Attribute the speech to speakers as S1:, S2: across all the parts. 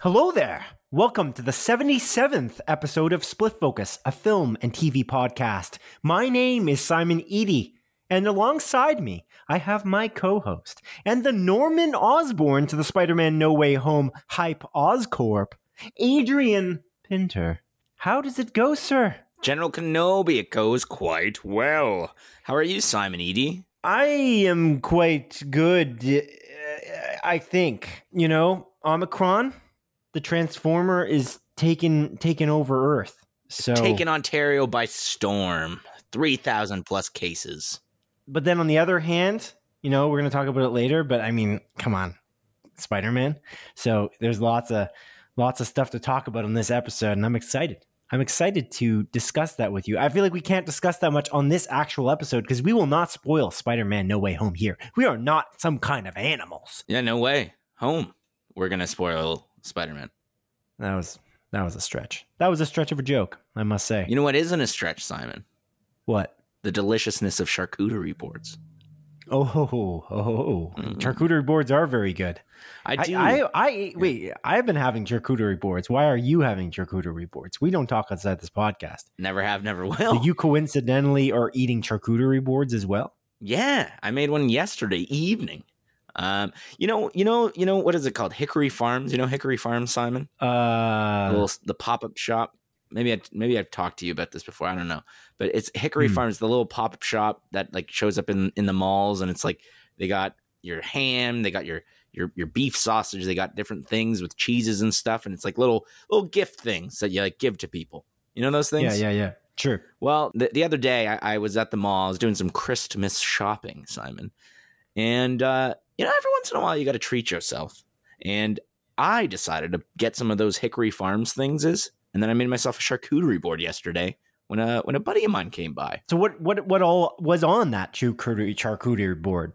S1: Hello there. Welcome to the 77th episode of Split Focus, a film and TV podcast. My name is Simon Eady, and alongside me, I have my co host and the Norman Osborn to the Spider Man No Way Home hype Oscorp, Adrian Pinter. How does it go, sir?
S2: General Kenobi, it goes quite well. How are you, Simon Eady?
S1: I am quite good, uh, I think. You know, Omicron, the Transformer, is taking taking over Earth. So,
S2: Taking Ontario by storm. 3,000 plus cases.
S1: But then on the other hand, you know, we're going to talk about it later. But I mean, come on, Spider Man. So there's lots of lots of stuff to talk about on this episode, and I'm excited. I'm excited to discuss that with you. I feel like we can't discuss that much on this actual episode because we will not spoil Spider Man No Way Home here. We are not some kind of animals.
S2: Yeah, no way. Home. We're going to spoil Spider Man.
S1: That was that was a stretch. That was a stretch of a joke, I must say.
S2: You know what isn't a stretch, Simon?
S1: what?
S2: The deliciousness of charcuterie boards.
S1: Oh, ho, ho.
S2: Mhm.
S1: charcuterie boards are very good.
S2: I
S1: I,
S2: do.
S1: I, I, wait. I've been having charcuterie boards. Why are you having charcuterie boards? We don't talk outside this podcast.
S2: never have, never will.
S1: So you coincidentally are eating charcuterie boards as well.
S2: Yeah, I made one yesterday evening. Um, you know, you know, you know what is it called? Hickory Farms. You know Hickory Farms, Simon?
S1: Uh,
S2: the, little, the pop up shop. Maybe I maybe I've talked to you about this before. I don't know, but it's Hickory
S1: Hmm.
S2: Farms, the little pop up shop that like shows up in in the malls, and it's like they got your ham, they got your your your beef sausage, they got different things with cheeses and stuff, and it's like little little gift things that you like give to people. You know those things?
S1: yeah, yeah, yeah. Sure.
S2: Well, the, the other day I, I was at the mall. I was doing some Christmas shopping, Simon, and uh, you know, every once in a while you got to treat yourself. And I decided to get some of those Hickory Farms things, is, and then I made myself a charcuterie board yesterday when a when a buddy of mine came by.
S1: So what, what, what all was on that charcuterie charcuterie board?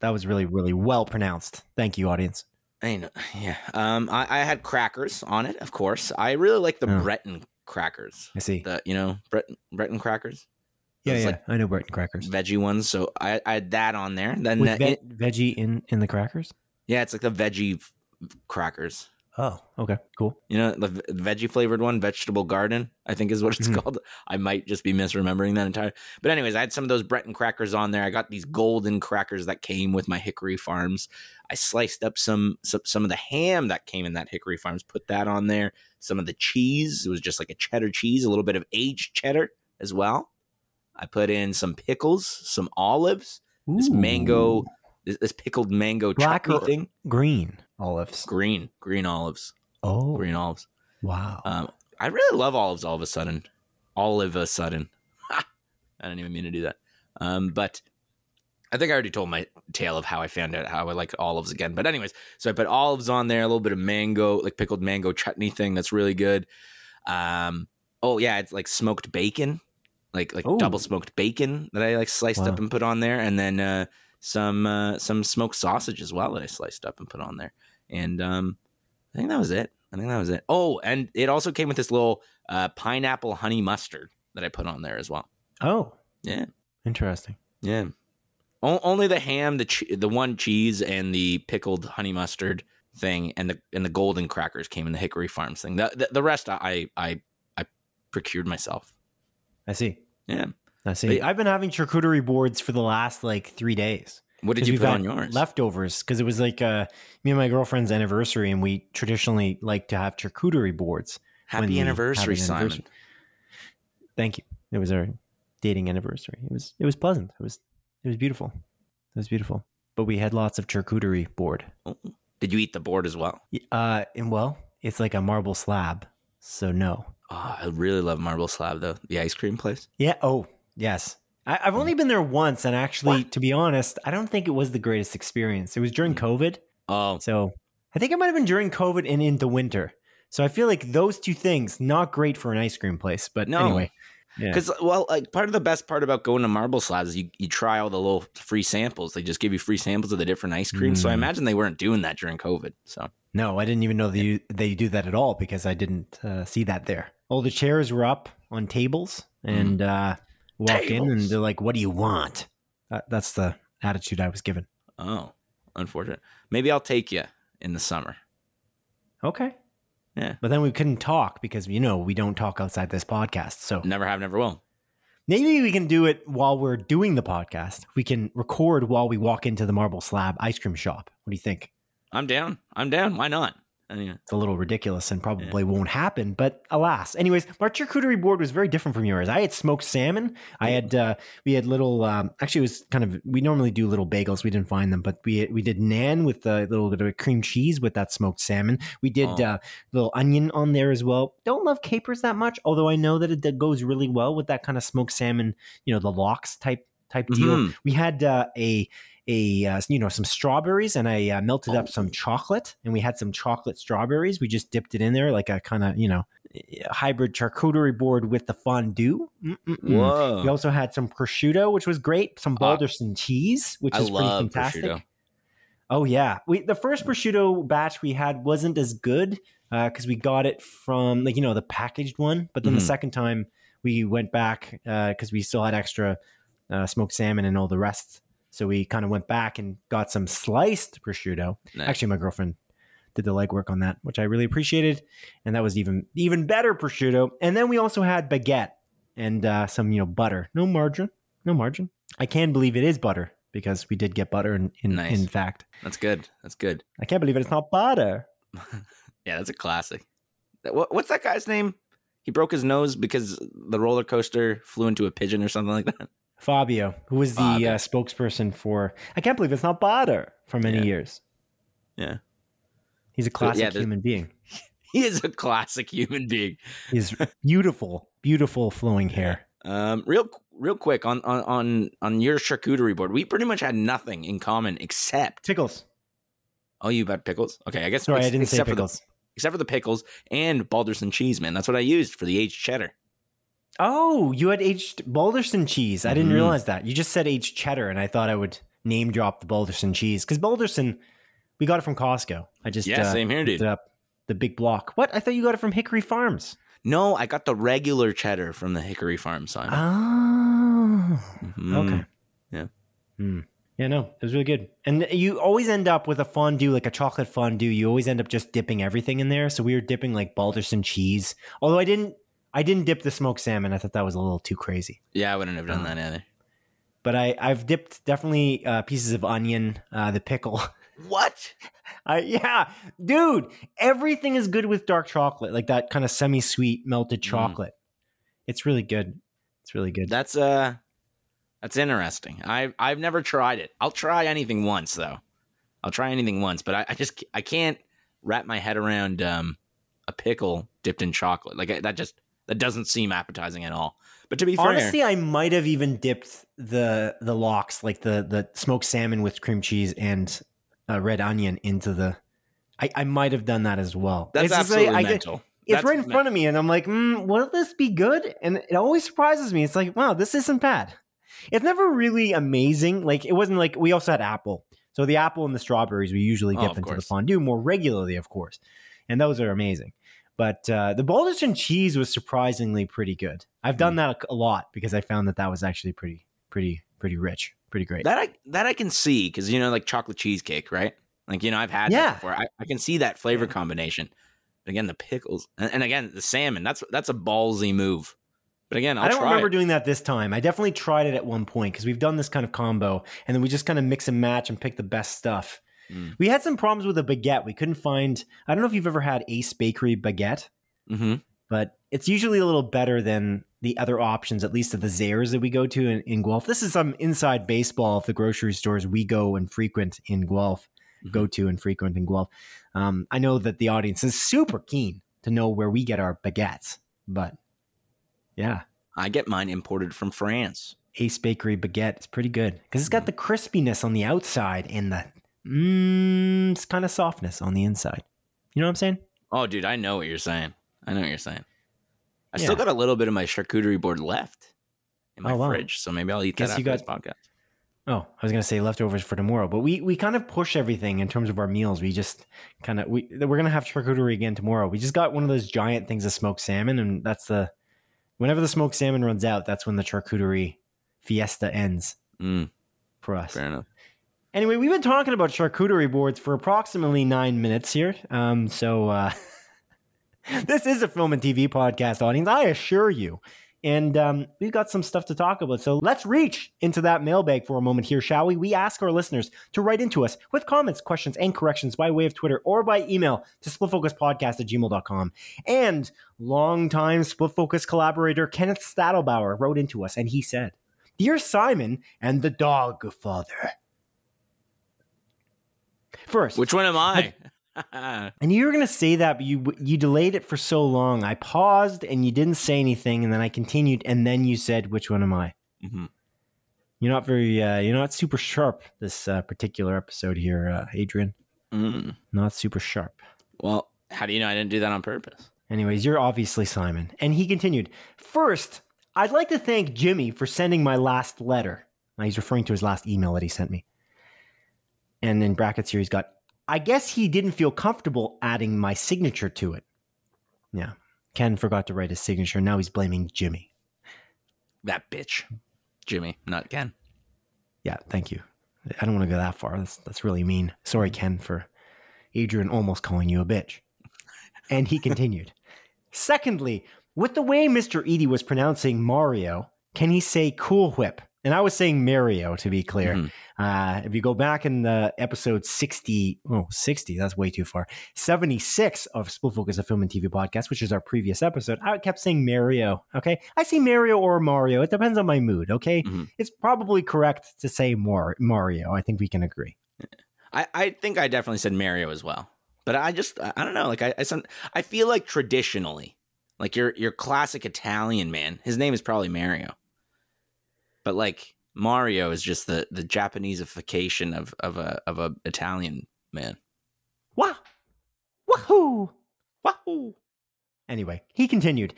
S1: That was really, really well pronounced. Thank you, audience.
S2: I know, yeah. Um, I, I had crackers on it, of course. I really like the
S1: Oh.
S2: Breton crackers.
S1: I see.
S2: The you know Breton Breton crackers,
S1: yeah, yeah.
S2: like-
S1: I know Breton crackers.
S2: veggie ones. So I, I had that on there. Then uh,
S1: ve-
S2: it-
S1: veggie in in the crackers.
S2: yeah, it's like the veggie crackers.
S1: Oh, okay, cool.
S2: You know, the veggie flavored one, vegetable garden, I think is what it's
S1: Mhm.
S2: called. I might just be misremembering that entire. But anyways, I had some of those Breton crackers on there. I got these golden crackers that came with my Hickory Farms. I sliced up some some, some of the ham that came in that Hickory Farms, put that on there. Some of the cheese, it was just like a cheddar cheese, a little bit of aged cheddar as well. I put in some pickles, some olives, this mango, this, this pickled mango
S1: Black
S2: chutney thing.
S1: green olives.
S2: Green, green olives,
S1: Oh,
S2: green olives.
S1: wow.
S2: Um, I really love olives all of a sudden. All of a sudden. I didn't even mean to do that. Um, but I think I already told my tale of how I found out how I like olives again. But anyways, so I put olives on there, a little bit of mango, like pickled mango chutney thing that's really good. Um, oh yeah, it's like smoked bacon, like like
S1: Oh.
S2: double smoked bacon that I like sliced
S1: Wow.
S2: up and put on there, and then uh, some uh, some smoked sausage as well that I sliced up and put on there. And um, I think that was it. I think that was it. Oh, and it also came with this little uh, pineapple honey mustard that I put on there as well.
S1: oh,
S2: Yeah,
S1: interesting.
S2: yeah. O- only the ham, the che- the one cheese, and the pickled honey mustard thing, and the and the golden crackers came in the Hickory Farms thing. The the, the rest I I I procured myself.
S1: I see.
S2: Yeah.
S1: I see.
S2: But-
S1: I've been having charcuterie boards for the last like three days.
S2: What did you put on yours?
S1: Leftovers, because it was like uh, me and my girlfriend's anniversary, and we traditionally like to have charcuterie boards.
S2: Happy anniversary, Simon.
S1: anniversary. Thank you. It was our dating anniversary. It was it was pleasant. It was it was beautiful. It was beautiful. But we had lots of charcuterie board.
S2: Oh, Did you eat the board as well?
S1: Uh, and well, it's like a marble slab, so no.
S2: Oh, I really love Marble Slab though. The ice cream place.
S1: Yeah. Oh, yes. I, I've only been there once, and actually, to be honest, I don't think it was the greatest experience. It was during COVID,
S2: Oh,
S1: so I think it might have been during COVID and in the winter. So I feel like those two things not great for an ice cream place. But
S2: No.
S1: anyway, Yeah.
S2: Because well, like part of the best part about going to Marble Slabs is you, you try all the little free samples. They just give you free samples of the different ice creams. So I
S1: Mm.
S2: imagine they weren't doing that during COVID. So
S1: No, I didn't even know they they do that at all because I didn't uh, see that there. All the chairs were up on tables, and uh, walk in, and they're like, "What do you want?" Uh, that's the attitude I was given.
S2: oh, unfortunate. Maybe I'll take you in the summer.
S1: Okay.
S2: Yeah.
S1: But then we couldn't talk because you know we don't talk outside this podcast. So
S2: Never have, never will.
S1: maybe we can do it while we're doing the podcast. We can record while we walk into the Marble Slab ice cream shop. What do you think?
S2: I'm down. I'm down. Why not? Anyway,
S1: It's a little ridiculous and probably won't happen, but alas. Anyways, our charcuterie board was very different from yours. I had smoked salmon. I had uh, we had little. Um, actually, it was kind of we normally do little bagels. We didn't find them, but we we did nan with a little bit of cream cheese with that smoked salmon. We did
S2: Oh.
S1: uh, little onion on there as well. Don't love capers that much, although I know that it that goes really well with that kind of smoked salmon. You know, the lox type type deal.
S2: Mhm.
S1: We had uh, a a uh, you know some strawberries and I uh, melted up
S2: Oh.
S1: some chocolate and we had some chocolate strawberries. We just dipped it in there like a kind of you know hybrid charcuterie board with the fondue.
S2: Whoa.
S1: We also had some prosciutto, which was great. Some
S2: Uh,
S1: cheese, which
S2: I
S1: is pretty fantastic.
S2: prosciutto.
S1: Oh yeah, we the first prosciutto batch we had wasn't as good because we got it from like you know the packaged one, but then
S2: Mhm.
S1: the second time we went back because we still had extra uh, smoked salmon and all the rest, so we kind of went back and got some sliced prosciutto.
S2: Nice.
S1: Actually, my girlfriend did the legwork on that, which I really appreciated, and that was even even better prosciutto. And then we also had baguette and uh, some you know butter, no margarine, no margarine. I can't believe it is butter because we did get butter in in,
S2: Nice.
S1: in fact.
S2: That's good. That's good.
S1: I can't believe it. It's not butter.
S2: Yeah, that's a classic. What- What's that guy's name? He broke his nose because the roller coaster flew into a pigeon or something like that.
S1: Fabio, who was the uh, spokesperson for I can't believe it's not butter for many
S2: Yeah.
S1: years.
S2: Yeah.
S1: He's a classic
S2: yeah,
S1: human being.
S2: He is a classic human being.
S1: He's beautiful, beautiful flowing hair.
S2: Um, real, real quick on on on on your charcuterie board, we pretty much had nothing in common except.
S1: Pickles.
S2: Oh, you had pickles? Okay, I guess.
S1: Sorry, I didn't say
S2: except for the-
S1: pickles.
S2: except for the pickles and Balderson cheese, man. That's what I used for the aged cheddar.
S1: Oh, you had aged Balderson cheese. I didn't
S2: Mhm.
S1: realize that. You just said aged cheddar, and I thought I would name drop the Balderson cheese because Balderson, we got it from Costco. I just
S2: Yeah,
S1: uh,
S2: same here, dude.
S1: up the big block. What? I thought you got it from Hickory Farms.
S2: No, I got the regular cheddar from the Hickory Farm sign.
S1: Oh,
S2: Mhm.
S1: okay.
S2: Yeah.
S1: Hmm. Yeah, no, it was really good. And you always end up with a fondue, like a chocolate fondue. You always end up just dipping everything in there. So we were dipping like Balderson cheese. Although I didn't, I didn't dip the smoked salmon. I thought that was a little too crazy.
S2: Yeah, I wouldn't have done
S1: Uh,
S2: that either.
S1: But I, I've dipped definitely uh, pieces of onion, uh, the pickle.
S2: What?
S1: I, yeah, dude, everything is good with dark chocolate, like that kind of semi-sweet melted
S2: Mm.
S1: chocolate. It's really good. It's really good.
S2: That's uh that's interesting. I I've never tried it. I'll try anything once though. I'll try anything once, but I, I just I can't wrap my head around um a pickle dipped in chocolate. Like I- that just that doesn't seem appetizing at all. But to be fair,
S1: Honestly, I might have even dipped the the lox, like the the smoked salmon with cream cheese and uh, red onion, into the. I, I might have done that as well.
S2: that's
S1: It's just like,
S2: absolutely
S1: I
S2: mental.
S1: It's
S2: That's
S1: right in front of me, and I'm like, mm, "Will this be good?" And it always surprises me. It's like, "Wow, this isn't bad." It's never really amazing. Like it wasn't like we also had apple. So the apple and the strawberries we usually
S2: Oh,
S1: dip
S2: of
S1: into the fondue more regularly, of course, and those are amazing. But uh, the Balderson cheese was surprisingly pretty good. I've done that a, a lot because I found that that was actually pretty, pretty, pretty rich, pretty great.
S2: That I that I can see because you know like chocolate cheesecake, right? Like you know I've had
S1: Yeah.
S2: that before. I, I can see that flavor combination. But again, the pickles and, and again the salmon. That's that's a ballsy move. But again, I'll
S1: I don't
S2: try
S1: remember
S2: it.
S1: doing that this time. I definitely tried it at one point because we've done this kind of combo, and then we just kind of mix and match and pick the best stuff.
S2: Mm.
S1: We had some problems with a baguette. We couldn't find. I don't know if you've ever had Ace Bakery baguette,
S2: hmm
S1: but it's usually a little better than the other options, at least at the Zehrs that we go to in, in Guelph. This is some inside baseball of the grocery stores we go and frequent in Guelph,
S2: Mhm.
S1: go to and frequent in Guelph. Um, I know that the audience is super keen to know where we get our baguettes, but yeah.
S2: I get mine imported from France.
S1: Ace Bakery baguette is pretty good because it's got the crispiness on the outside and the mm, it's kind of softness on the inside. You know what I'm saying?
S2: Oh, dude, I know what you're saying. I know what you're saying. I still got a little bit of my charcuterie board left in my
S1: Oh, wow.
S2: fridge, so maybe I'll eat
S1: Guess
S2: that
S1: you
S2: after this podcast.
S1: Oh, I was gonna say leftovers for tomorrow, but we we kind of push everything in terms of our meals. We just kind of we we're gonna have charcuterie again tomorrow. We just got one of those giant things of smoked salmon, and that's the whenever the smoked salmon runs out, that's when the charcuterie fiesta ends
S2: Mm,
S1: for us.
S2: fair enough.
S1: Anyway, we've been talking about charcuterie boards for approximately nine minutes here. Um, so uh, this is a film and TV podcast, audience. I assure you. And um, we've got some stuff to talk about. So let's reach into that mailbag for a moment here, shall we? We ask our listeners to write into us with comments, questions, and corrections by way of Twitter or by email to splitfocuspodcast at gmail.com. And longtime Split Focus collaborator Kenneth Stadelbauer wrote into us and he said, Dear Simon and the dog father. First,
S2: Which one am I?
S1: and you were going to say that, but you you delayed it for so long. I paused and you didn't say anything, and then I continued, and then you said, "Which one am I?"
S2: Mhm.
S1: You're not very, uh, you're not super sharp this uh, particular episode here, uh, Adrian.
S2: Mm.
S1: Not super sharp.
S2: Well, how do you know I didn't do that on purpose?
S1: Anyways, you're obviously Simon. And he continued, First, I'd like to thank Jimmy for sending my last letter. Now he's referring to his last email that he sent me. And in brackets here, he's got, I guess he didn't feel comfortable adding my signature to it. Yeah. Ken forgot to write his signature. Now he's blaming Jimmy.
S2: That bitch, Jimmy, not Ken.
S1: Yeah, thank you. I don't want to go that far. That's, that's really mean. Sorry, Ken, for Adrian almost calling you a bitch. And he continued. Secondly, with the way Mr. Eady was pronouncing Mario, can he say Cool Whip? And I was saying Mario, to be clear.
S2: Mhm.
S1: Uh, if you go back in the episode 60, oh, 60, that's way too far. 76 of Split Focus, a film and TV podcast, which is our previous episode, I kept saying Mario. Okay. I say Mario or Mario. It depends on my mood. Okay.
S2: Mhm.
S1: It's probably correct to say Mar- Mario. I think we can agree.
S2: I, I think I definitely said Mario as well, but I just I I don't know. Like I I, some, I feel like traditionally, like your your classic Italian man, his name is probably Mario, but like Mario is just the the Japaneseification of of a of a Italian man.
S1: Wah! Wahoo! Wahoo! Anyway, he continued.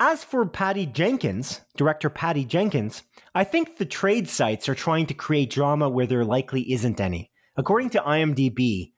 S1: As for Patty Jenkins, director Patty Jenkins, I think the trade sites are trying to create drama where there likely isn't any. According to IMDb,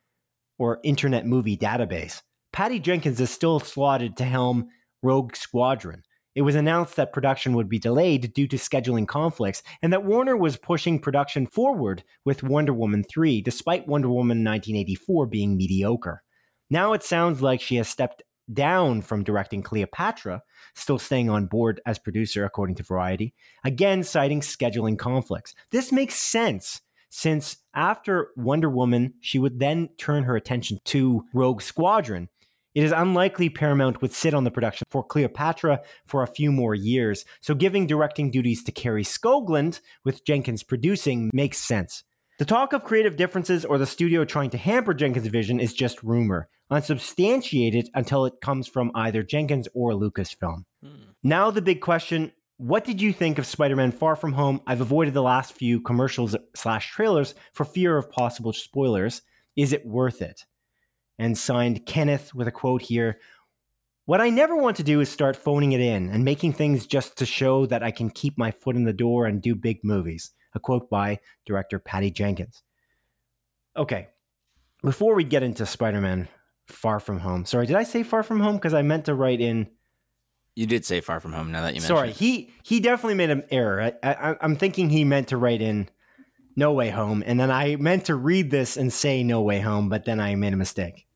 S1: or Internet Movie Database, Patty Jenkins is still slotted to helm Rogue Squadron. It was announced that production would be delayed due to scheduling conflicts, and that Warner was pushing production forward with Wonder Woman 3, despite Wonder Woman 1984 being mediocre. Now it sounds like she has stepped down from directing Cleopatra, still staying on board as producer, according to Variety, again citing scheduling conflicts. This makes sense since after Wonder Woman, she would then turn her attention to Rogue Squadron. It is unlikely Paramount would sit on the production for Cleopatra for a few more years, so giving directing duties to Kari Skogland, with Jenkins producing, makes sense. The talk of creative differences or the studio trying to hamper Jenkins' vision is just rumor, unsubstantiated until it comes from either Jenkins or Lucasfilm. Hmm. Now, the big question what did you think of Spider Man Far From Home? I've avoided the last few commercials slash trailers for fear of possible spoilers. Is it worth it? And signed Kenneth with a quote here What I never want to do is start phoning it in and making things just to show that I can keep my foot in the door and do big movies. A quote by director Patty Jenkins. Okay, before we get into Spider Man Far From Home, sorry, did I say Far From Home? Because I meant to write in.
S2: You did say Far From Home. Now that you mentioned,
S1: Sorry,
S2: it.
S1: he he definitely made an error. I, I, I'm thinking he meant to write in No Way Home, and then I meant to read this and say No Way Home, but then I made a mistake.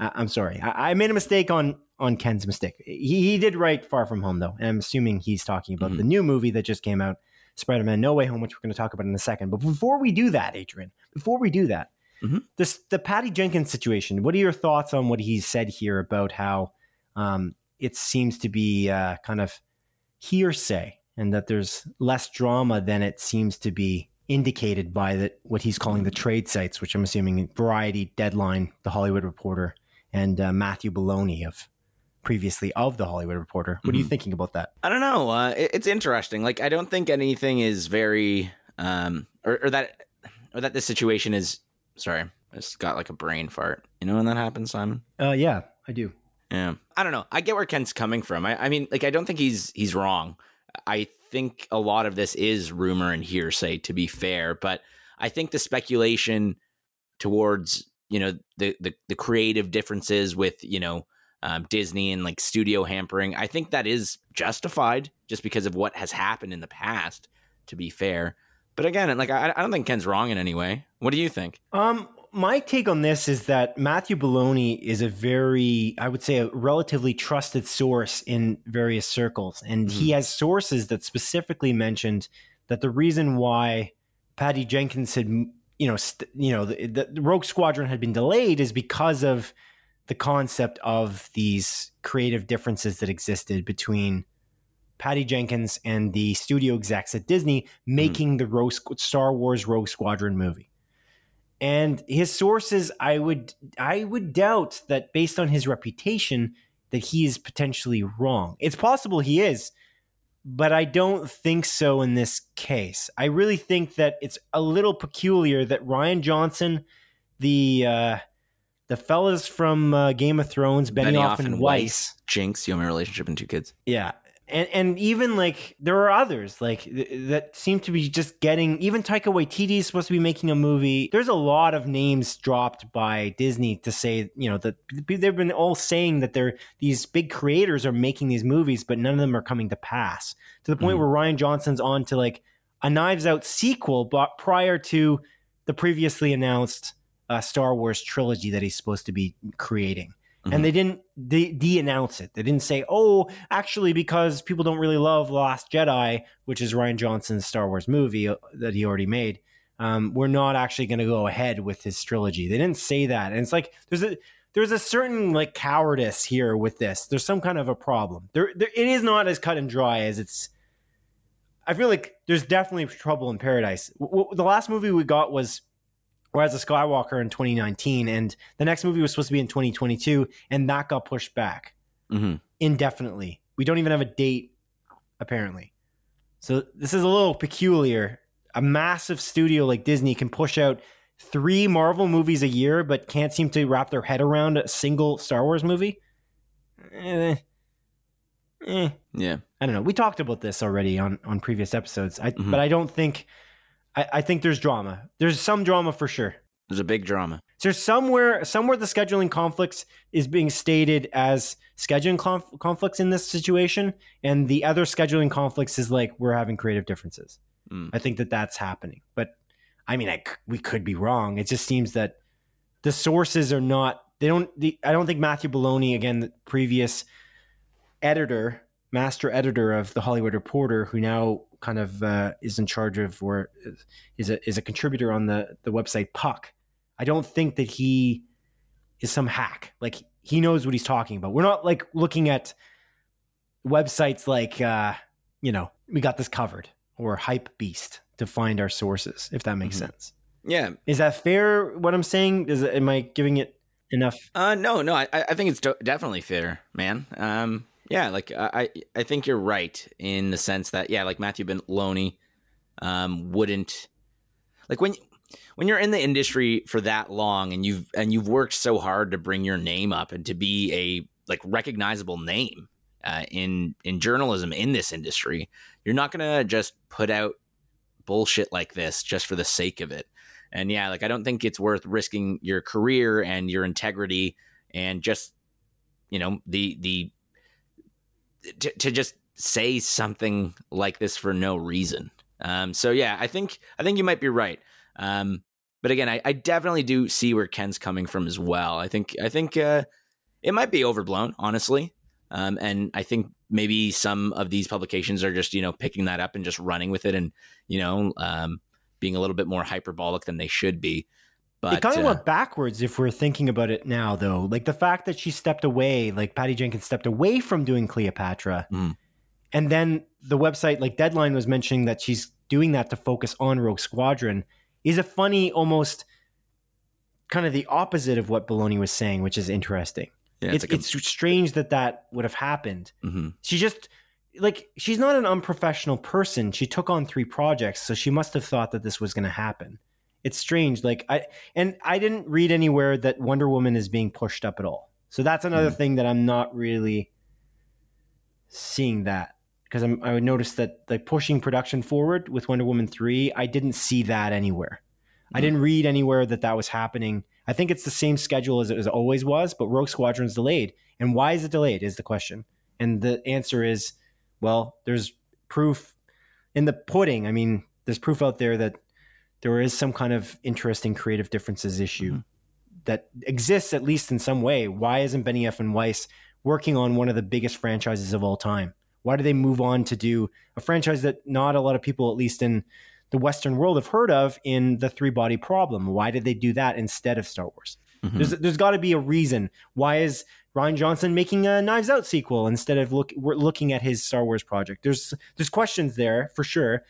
S1: I, I'm sorry, I, I made a mistake on on Ken's mistake. He he did write Far From Home though, and I'm assuming he's talking about
S2: Mhm.
S1: the new movie that just came out, Spider-Man No Way Home, which we're going to talk about in a second. But before we do that, Adrian, before we do that,
S2: Mhm.
S1: this the Patty Jenkins situation. What are your thoughts on what he said here about how um, it seems to be uh, kind of hearsay and that there's less drama than it seems to be indicated by the, what he's calling the trade sites, which I'm assuming Variety, Deadline, The Hollywood Reporter, and uh, Matthew Belloni of previously of The Hollywood Reporter. What are you
S2: Mhm.
S1: thinking about that?
S2: I don't know. Uh, it, it's interesting. Like I don't think anything is very, um, or, or that, or that this situation is. Sorry, I just got like a brain fart. You know when that happens, Simon?
S1: Uh, yeah, I do.
S2: Yeah, I don't know. I get where Ken's coming from. I, I mean, like, I don't think he's he's wrong. I think a lot of this is rumor and hearsay, to be fair. But I think the speculation towards you know the the, the creative differences with you know um, Disney and like studio hampering, I think that is justified just because of what has happened in the past. To be fair, but again, like I, I don't think Ken's wrong in any way. What do you think?
S1: Um, my take on this is that Matthew Belloni is a very, I would say, a relatively trusted source in various circles, and mm-hmm. he has sources that specifically mentioned that the reason why Patty Jenkins had, you know, st- you know, the, the Rogue Squadron had been delayed is because of the concept of these creative differences that existed between Patty Jenkins and the studio execs at Disney hmm. making mm. the Rogue, Star Wars Rogue Squadron movie. And his sources, I would I would doubt that based on his reputation that he is potentially wrong. It's possible he is, but I don't think so in this case. I really think that it's a little peculiar that Rian Johnson, the uh, the fellas from uh, Game of Thrones, Benioff, Benioff and, and Weiss, Weiss,
S2: Jinx, you know my relationship and two kids.
S1: Yeah, and and even like there are others like th- that seem to be just getting even Taika Waititi is supposed to be making a movie. There's a lot of names dropped by Disney to say you know that they've been all saying that they're these big creators are making these movies, but none of them are coming to pass to the point mm. where Rian Johnson's on to like a Knives Out sequel, but prior to the previously announced uh, Star Wars trilogy that he's supposed to be creating. Mm-hmm. And they didn't de announce it. They didn't say, oh, actually, because people don't really love The Last Jedi, which is Rian Johnson's Star Wars movie uh, that he already made. Um, we're not actually going to go ahead with his trilogy. They didn't say that. And it's like, there's a, there's a certain like cowardice here with this. There's some kind of a problem. There, there, it is not as cut and dry as it's. I feel like there's definitely trouble in paradise. W- w- the last movie we got was Rise of Skywalker in 2019, and the next movie was supposed to be in 2022, and that got pushed back mm-hmm. indefinitely. We don't even have a date, apparently. So this is a little peculiar. A massive studio like Disney can push out three Marvel movies a year, but can't seem to wrap their head around a single Star Wars movie. Eh, eh.
S2: Yeah,
S1: I don't know. We talked about this already on on previous episodes, I, mm-hmm. but I don't think I, I think there's drama. There's some drama for sure.
S2: There's a big drama.
S1: So somewhere somewhere the scheduling conflicts is being stated as scheduling conf- conflicts in this situation, and the other scheduling conflicts is like we're having creative differences. Mm. I think that that's happening, but I mean, I, we could be wrong. It just seems that the sources are not. They don't. The, I don't think Matthew Belloni, again, the previous editor, master editor of the Hollywood Reporter, who now kind of uh, is in charge of or is a is a contributor on the the website Puck. I don't think that he is some hack. Like he knows what he's talking about. We're not like looking at websites like uh, you know we got this covered or Hype Beast to find our sources. If that makes mm-hmm. sense.
S2: Yeah.
S1: Is that fair? What I'm saying is, am I giving it enough?
S2: Uh, no, no. I, I think it's do- definitely fair, man. Um, yeah, like I I think you're right in the sense that yeah, like Matthew Belloni um, wouldn't like when when you're in the industry for that long and you've and you've worked so hard to bring your name up and to be a like recognizable name uh, in in journalism in this industry, you're not gonna just put out bullshit like this just for the sake of it. And yeah, like I don't think it's worth risking your career and your integrity and just you know the the to, to just say something like this for no reason. Um, so yeah, I think I think you might be right. Um, but again, I, I, definitely do see where Ken's coming from as well. I think I think uh, it might be overblown, honestly. Um, and I think maybe some of these publications are just you know picking that up and just running with it, and you know um, being a little bit more hyperbolic than they should be. But
S1: it kind of uh, went backwards if we're thinking about it now, though. Like the fact that she stepped away, like Patty Jenkins stepped away from doing Cleopatra, mm. and then the website, like Deadline, was mentioning that she's doing that to focus on Rogue Squadron, is a funny, almost kind of the opposite of what Belloni was saying, which is interesting. Yeah, it's, it's, like a, it's strange that that would have happened. Mm-hmm. She just like she's not an unprofessional person. She took on three projects, so she must have thought that this was going to happen it's strange. Like I and I didn't read anywhere that Wonder Woman is being pushed up at all. So that's another
S2: Mhm.
S1: thing that I'm not really seeing that because I'm, I would notice that like pushing production forward with Wonder Woman 3, I didn't see that anywhere. I
S2: Mhm.
S1: didn't read anywhere that that was happening. I think it's the same schedule as it was, always was, but Rogue Squadron's delayed. And why is it delayed is the question. And the answer is, well, there's proof in the pudding. I mean, there's proof out there that there is some kind of interesting creative differences issue
S2: Mhm.
S1: that exists at least in some way. Why isn't Benioff and Weiss working on one of the biggest franchises of all time? Why do they move on to do a franchise that not a lot of people, at least in the Western world, have heard of in the Three Body Problem? Why did they do that instead of Star Wars?
S2: Mhm.
S1: There's there's got to be a reason. Why is Rian Johnson making a Knives Out sequel instead of look we're looking at his Star Wars project? There's there's questions there for sure,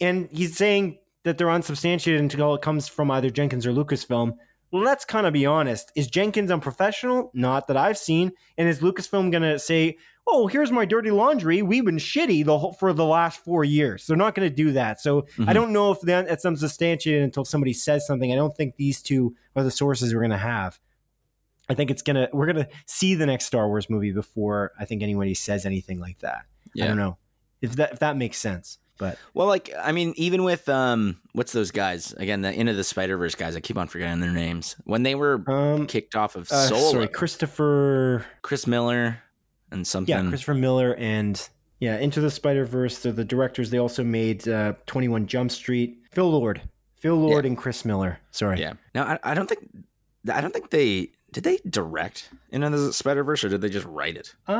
S1: and he's saying that they're unsubstantiated until it comes from either Jenkins or Lucasfilm. Let's kind of be honest. Is Jenkins unprofessional? Not that I've seen. And is Lucasfilm going to say, "Oh, here's my dirty laundry. We've been shitty the whole, for the last four years." They're not going to do that. So I
S2: Mhm.
S1: don't know if then it's unsubstantiated until somebody says something. I don't think these two are the sources we're going to have. I think it's gonna we're gonna see the next Star Wars movie before I think anybody says anything like that. I don't know if that if that makes sense. But
S2: Well, like I mean, even with um, what's those guys again? The end of the Spider Verse guys. I keep on forgetting their names. When they were
S1: um,
S2: kicked off of
S1: uh,
S2: Solo,
S1: sorry, Christopher,
S2: Chris Miller and something.
S1: yeah, Christopher Miller and yeah, Into the Spider Verse. They're the directors. They also made uh, Twenty One Jump Street. Phil Lord, Phil Lord, and Chris Miller. Sorry,
S2: Yeah. Now I, I don't think I don't think they did they direct Into the Spider Verse or did they just write it?
S1: uh,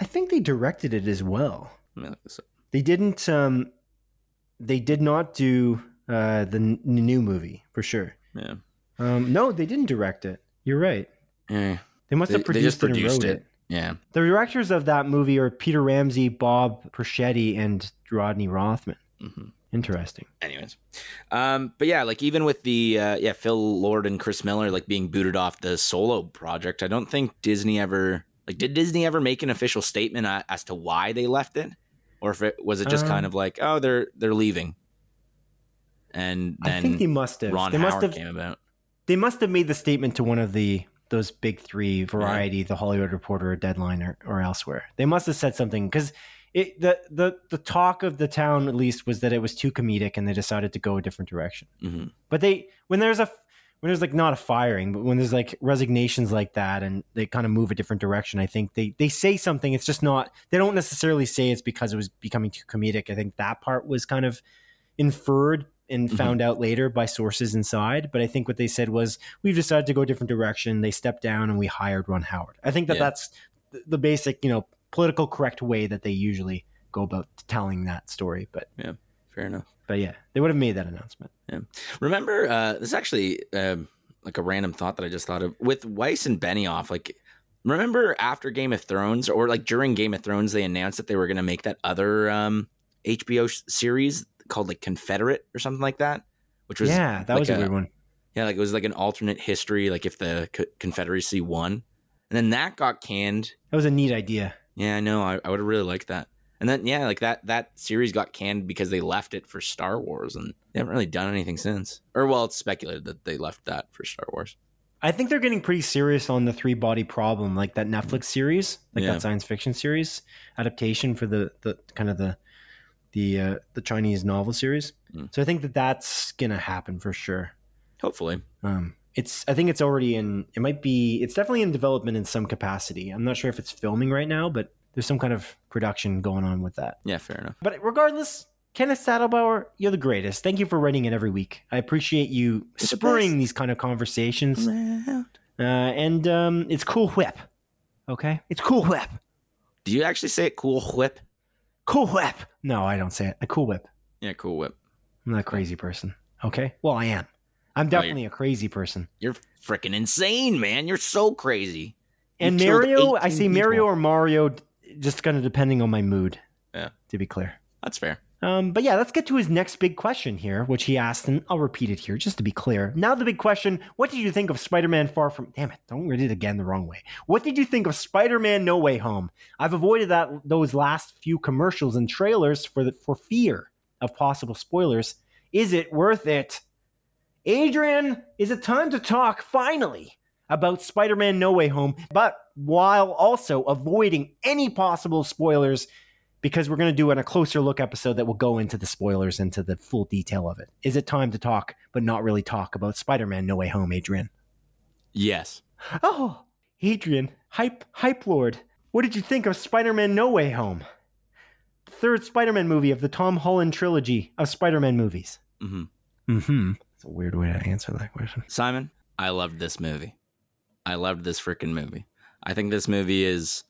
S1: I think they directed it as well.
S2: Let me look this up.
S1: They didn't. Um, they did not do uh, the n- new movie for sure.
S2: Yeah.
S1: Um, no, they didn't direct it. You're right.
S2: Yeah.
S1: They must
S2: They-
S1: have
S2: they
S1: produced,
S2: just
S1: it and
S2: produced
S1: wrote
S2: it.
S1: it.
S2: Yeah.
S1: The directors of that movie are Peter Ramsey, Bob Persichetti, and Rodney Rothman.
S2: hmm
S1: Interesting.
S2: Anyways, um, but yeah, like even with the uh, yeah Phil Lord and Chris Miller like being booted off the Solo project, I don't think Disney ever like did Disney ever make an official statement as to why they left it, or if it was it just
S1: Um,
S2: kind of like oh they're they're leaving, and
S1: I think they
S2: then
S1: must have.
S2: Ron
S1: they
S2: Howard
S1: must have.
S2: came about.
S1: They must have made the statement to one of the those big three: Variety, The Hollywood Reporter, or Deadline, or, or elsewhere. They must have said something because it the the the talk of the town at least was that it was too comedic, and they decided to go a different direction.
S2: hmm
S1: But they when there's a when there's like not a firing, but when there's like resignations like that and they kind of move a different direction, I think they they say something. It's just not they don't necessarily say it's because it was becoming too comedic. I think that part was kind of inferred and
S2: Mhm.
S1: found out later by sources inside. But I think what they said was we've decided to go a different direction. They stepped down and we hired Ron Howard. I think that
S2: Yeah.
S1: that's the- basic, you know, political correct way that they usually go about telling that story. But
S2: Fair enough.
S1: but yeah, they would have made that announcement. Yeah.
S2: Remember, uh, this is actually um, like a random thought that I just thought of with Weiss and Benioff. Like, remember after Game of Thrones or like during Game of Thrones, they announced that they were going to make that other um, HBO series called like Confederate or something like that, which was
S1: yeah, that
S2: like
S1: was a,
S2: a-
S1: weird one.
S2: yeah, like it was like an alternate history, like if the Co- Confederacy won, and then that got canned.
S1: That was a neat idea.
S2: Yeah, I know. I, I would have really liked that. And then yeah, like that that series got canned because they left it for Star Wars, and they haven't really done anything since. Or well, it's speculated that they left that for Star Wars.
S1: I think they're getting pretty serious on the three body problem, like that Netflix series, like
S2: Yeah.
S1: that science fiction series adaptation for the the kind of the the uh, the Chinese novel series.
S2: Mm.
S1: So I think that that's gonna happen for sure.
S2: Hopefully,
S1: Um, it's I think it's already in. It might be. It's definitely in development in some capacity. I'm not sure if it's filming right now, but there's some kind of production going on with that.
S2: yeah, fair enough.
S1: But regardless, Kenneth Saddlebauer, you're the greatest. Thank you for writing it every week. I appreciate you
S2: the
S1: spurring these kind of conversations. Uh, and um, it's cool whip. Okay, it's cool whip.
S2: Do you actually say it? Cool whip.
S1: Cool whip. No, I don't say it. A cool whip.
S2: Yeah, cool whip.
S1: I'm not a crazy person. Okay. Well, I am. I'm definitely a crazy person.
S2: You're freaking insane, man. You're so crazy. You
S1: And Mario, I
S2: 18
S1: say Mario or Mario, just kind of depending on my mood.
S2: Yeah.
S1: To be clear.
S2: That's fair.
S1: Um, but yeah, let's get to his next big question here, which he asked, and I'll repeat it here just to be clear. Now, the big question What did you think of Spider Man Far From. Damn it, don't read it again the wrong way. What did you think of Spider Man No Way Home? I've avoided that those last few commercials and trailers for, the, for fear of possible spoilers. Is it worth it? Adrian, is it time to talk finally about Spider Man No Way Home, but while also avoiding any possible spoilers because we're going to do a closer look episode that will go into the spoilers, into the full detail of it. Is it time to talk, but not really talk about Spider Man No Way Home, Adrian?
S2: Yes.
S1: Oh, Adrian, hype, hype lord. What did you think of Spider Man No Way Home? The third Spider Man movie of the Tom Holland trilogy of Spider Man movies.
S2: hmm
S1: Mm hmm. It's a weird way to answer that question.
S2: Simon, I loved this movie. I loved this freaking movie. I think this movie is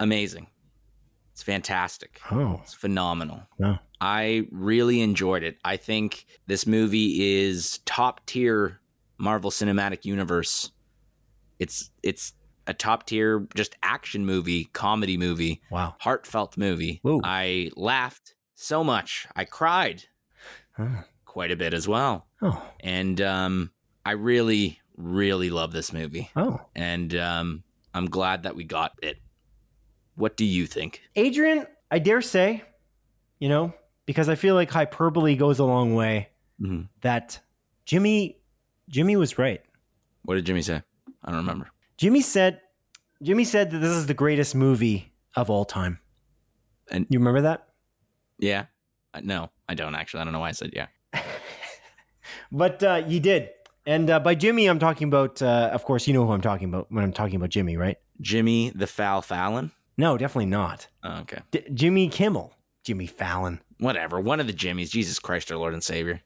S2: amazing. It's fantastic.
S1: Oh,
S2: It's phenomenal.
S1: no.
S2: I really enjoyed it. I think this movie is top tier Marvel Cinematic Universe. It's it's a top tier just action movie, comedy movie,
S1: Wow.
S2: heartfelt movie.
S1: Whoa.
S2: I laughed so much. I cried
S1: Oh.
S2: quite a bit as well.
S1: Oh.
S2: And um I really really love this movie.
S1: Oh.
S2: And um I'm glad that we got it. What do you think?
S1: Adrian, I dare say, you know, because I feel like hyperbole goes a long way,
S2: Mhm.
S1: that Jimmy Jimmy was right.
S2: What did Jimmy say? I don't remember.
S1: Jimmy said Jimmy said that this is the greatest movie of all time.
S2: And-
S1: you remember that?
S2: Yeah. Uh, No, I don't actually. I don't know why I said yeah.
S1: But uh, you did. And uh, by Jimmy, I'm talking about, uh, of course, you know who I'm talking about when I'm talking about Jimmy, right?
S2: Jimmy the Foul Fallon.
S1: No, definitely not.
S2: Oh, okay.
S1: D- Jimmy Kimmel. Jimmy Fallon.
S2: Whatever. One of the Jimmys. Jesus Christ, our Lord and Savior.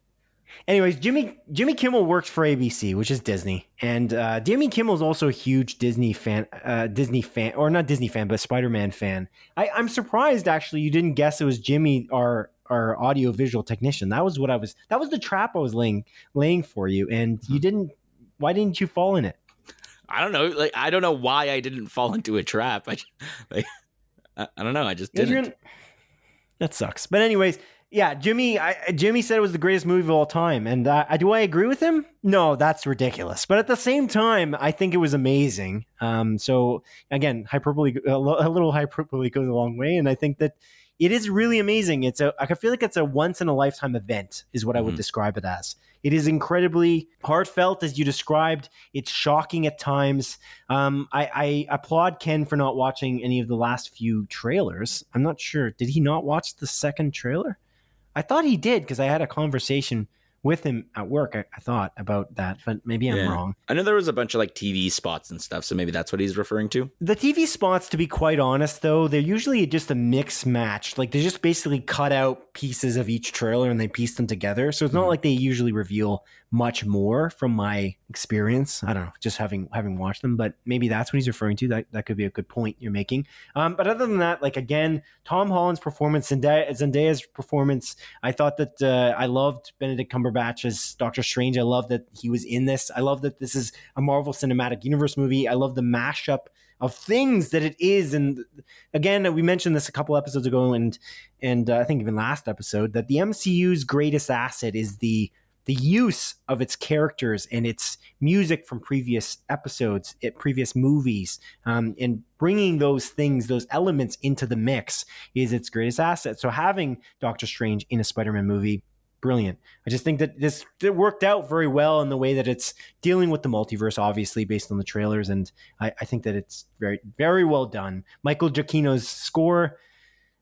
S1: Anyways, Jimmy Jimmy Kimmel works for ABC, which is Disney, and uh, Jimmy Kimmel is also a huge Disney fan, uh, Disney fan, or not Disney fan, but Spider Man fan. I, I'm surprised actually you didn't guess it was Jimmy, our our audio visual technician. That was what I was. That was the trap I was laying laying for you, and you didn't. Why didn't you fall in it?
S2: I don't know. Like I don't know why I didn't fall into a trap. I just, like I, I don't know. I just didn't.
S1: That sucks. But anyways, yeah, Jimmy. I, Jimmy said it was the greatest movie of all time, and uh, do I agree with him? No, that's ridiculous. But at the same time, I think it was amazing. Um, so again, hyperbole, a little hyperbole goes a long way, and I think that it is really amazing. It's a, I feel like it's a once in a lifetime event, is what I would
S2: Mhm.
S1: describe it as. It is incredibly heartfelt, as you described. It's shocking at times. Um, I, I applaud Ken for not watching any of the last few trailers. I'm not sure. Did he not watch the second trailer? I thought he did because I had a conversation with him at work. I, I thought about that, but maybe I'm
S2: Yeah.
S1: wrong.
S2: I know there was a bunch of like TV spots and stuff, so maybe that's what he's referring to.
S1: The TV spots, to be quite honest, though, they're usually just a mix match. Like they just basically cut out pieces of each trailer and they piece them together. So it's not
S2: Mhm.
S1: like they usually reveal much more from my experience. I don't know, just having having watched them, but maybe that's what he's referring to. That that could be a good point you're making. Um, but other than that, like again, Tom Holland's performance, Zendaya, Zendaya's performance, I thought that uh, I loved Benedict Cumberbatch as Doctor Strange. I love that he was in this. I love that this is a Marvel Cinematic Universe movie. I love the mashup of things that it is. And again, we mentioned this a couple episodes ago, and and uh, I think even last episode that the MCU's greatest asset is the the use of its characters and its music from previous episodes, previous movies, um, and bringing those things, those elements into the mix is its greatest asset. So having Doctor Strange in a Spider-Man movie, brilliant. I just think that this it worked out very well in the way that it's dealing with the multiverse, obviously based on the trailers, and I, I think that it's very, very well done. Michael Giacchino's score,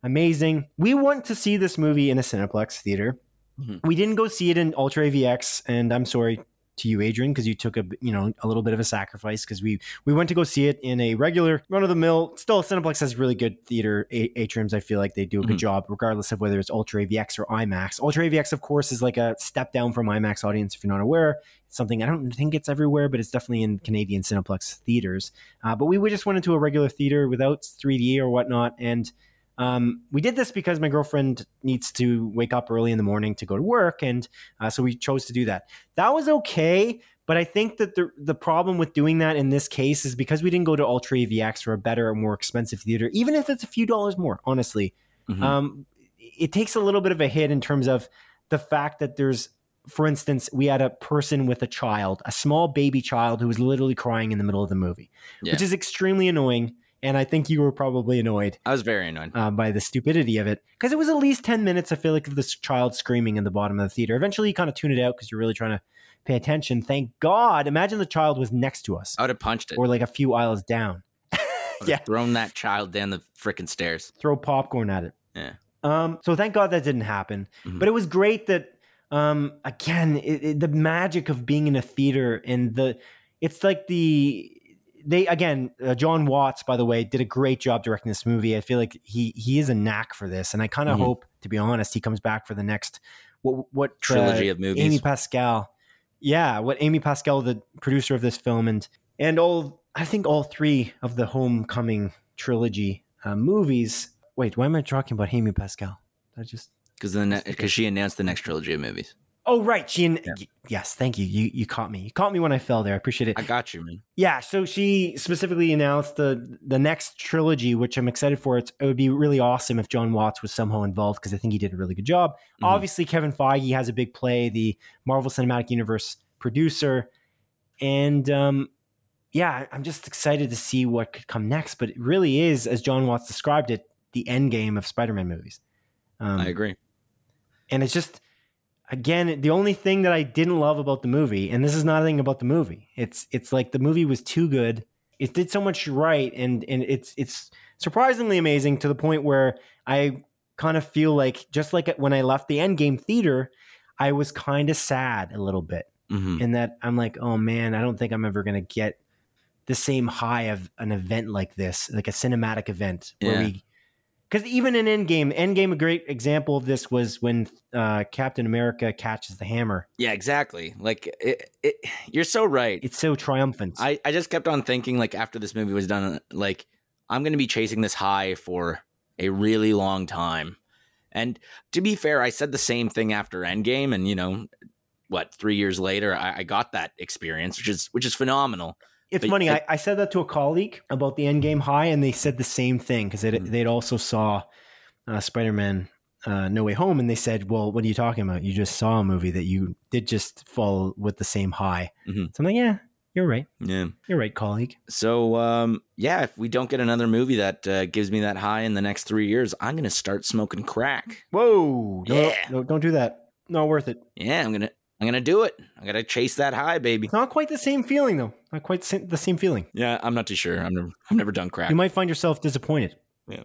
S1: amazing. We want to see this movie in a Cineplex theater.
S2: Mhm.
S1: We didn't go see it in Ultra AVX, and I'm sorry to you, Adrian, because you took a you know a little bit of a sacrifice because we we went to go see it in a regular run of the mill. Still, Cineplex has really good theater a- atriums. I feel like they do a good
S2: Mhm.
S1: job, regardless of whether it's Ultra AVX or IMAX. Ultra AVX, of course, is like a step down from IMAX audience. If you're not aware, it's something I don't think it's everywhere, but it's definitely in Canadian Cineplex theaters. Uh, but we, we just went into a regular theater without 3D or whatnot, and um, we did this because my girlfriend needs to wake up early in the morning to go to work, and uh, so we chose to do that. That was okay, but I think that the the problem with doing that in this case is because we didn't go to Ultra AVX or a better or more expensive theater, even if it's a few dollars more. Honestly,
S2: Mhm.
S1: um, it takes a little bit of a hit in terms of the fact that there's for instance we had a person with a child a small baby child who was literally crying in the middle of the movie
S2: Yeah.
S1: which is extremely annoying and I think you were probably annoyed
S2: I was very annoyed.
S1: uh, by the stupidity of it because it was at least 10 minutes i feel like of this child screaming in the bottom of the theater eventually you kind of tune it out because you're really trying to pay attention thank god imagine the child was next to us
S2: I would have punched it.
S1: or like a few aisles down yeah.
S2: thrown that child down the freaking stairs.
S1: throw popcorn at it
S2: Yeah.
S1: um so thank god that didn't happen
S2: Mhm.
S1: but it was great that um again it, it- the magic of being in a theater and the it's like the they again uh, jon watts by the way did a great job directing this movie i feel like he he is a knack for this and i kind of
S2: Mhm.
S1: hope to be honest he comes back for the next what what
S2: Trilogy
S1: uh,
S2: of movies.
S1: amy pascal yeah what amy pascal the producer of this film and and all i think all three of the homecoming trilogy uh, movies wait why am i talking about amy pascal i just
S2: Because then, because she announced the next trilogy of movies.
S1: Oh right, she and
S2: Yeah.
S1: yes, thank you. You you caught me. You caught me when I fell there. I appreciate it.
S2: I got you, man.
S1: yeah, so she specifically announced the the next trilogy, which I'm excited for. It's, it would be really awesome if Jon Watts was somehow involved because I think he did a really good job.
S2: Mhm.
S1: Obviously, Kevin Feige has a big play, the Marvel Cinematic Universe producer, and um, yeah, I'm just excited to see what could come next. But it really is, as Jon Watts described it, the end game of Spider-Man movies. Um,
S2: I agree.
S1: and it's just again the only thing that i didn't love about the movie and this is not a thing about the movie it's it's like the movie was too good. It did so much right and and it's it's surprisingly amazing to the point where i kind of feel like just like when i left the endgame theater i was kind of sad a little bit.
S2: Hmm
S1: in that i'm like oh man i don't think i'm ever going to get the same high of an event like this like a cinematic event where
S2: Yeah.
S1: we because even in Endgame, Endgame, a great example of this was when uh, Captain America catches the hammer.
S2: Yeah, exactly. Like, it, it, you're so right.
S1: It's so triumphant.
S2: I, I just kept on thinking, like, after this movie was done, like, I'm going to be chasing this high for a really long time. And to be fair, I said the same thing after Endgame, and you know, what three years later, I, I got that experience, which is which is phenomenal.
S1: It's
S2: but
S1: funny.
S2: it-
S1: I, I said that to a colleague about the Endgame high, and they said the same thing because they'd,
S2: Mhm.
S1: they'd also saw uh, Spider Man uh, No Way Home, and they said, "Well, what are you talking about? You just saw a movie that you did just fall with the same high."
S2: Mhm.
S1: So I'm like, "Yeah, you're right.
S2: Yeah.
S1: You're right, colleague."
S2: So um, yeah, if we don't get another movie that uh, gives me that high in the next three years, I'm gonna start smoking crack.
S1: Whoa! No,
S2: Yeah.
S1: no, don't do that. Not worth it.
S2: Yeah, I'm gonna I'm gonna do it. I gotta chase that high, baby.
S1: It's not quite the same feeling, though. Not quite the same- the same feeling.
S2: Yeah, I'm not too sure. I'm never I've never done crack.
S1: You might find yourself disappointed.
S2: Yeah,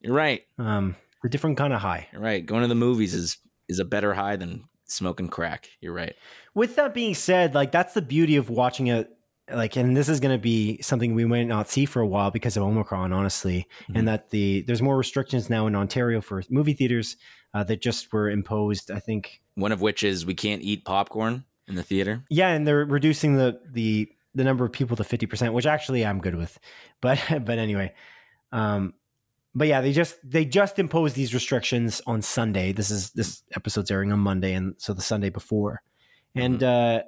S2: you're right.
S1: Um, a different kind of high.
S2: You're right. Going to the movies is is a better high than smoking crack. You're right.
S1: With that being said, like that's the beauty of watching it. like, and this is going to be something we might not see for a while because of Omicron, honestly,
S2: Mhm.
S1: and that the there's more restrictions now in Ontario for movie theaters uh, that just were imposed. I think,
S2: One of which is we can't eat popcorn in the theater.
S1: yeah, and they're reducing the the the number of people to fifty percent, which actually I'm good with, but but anyway, um, but yeah, they just they just imposed these restrictions on Sunday. This is this episode's airing on Monday, and so the Sunday before, and uh,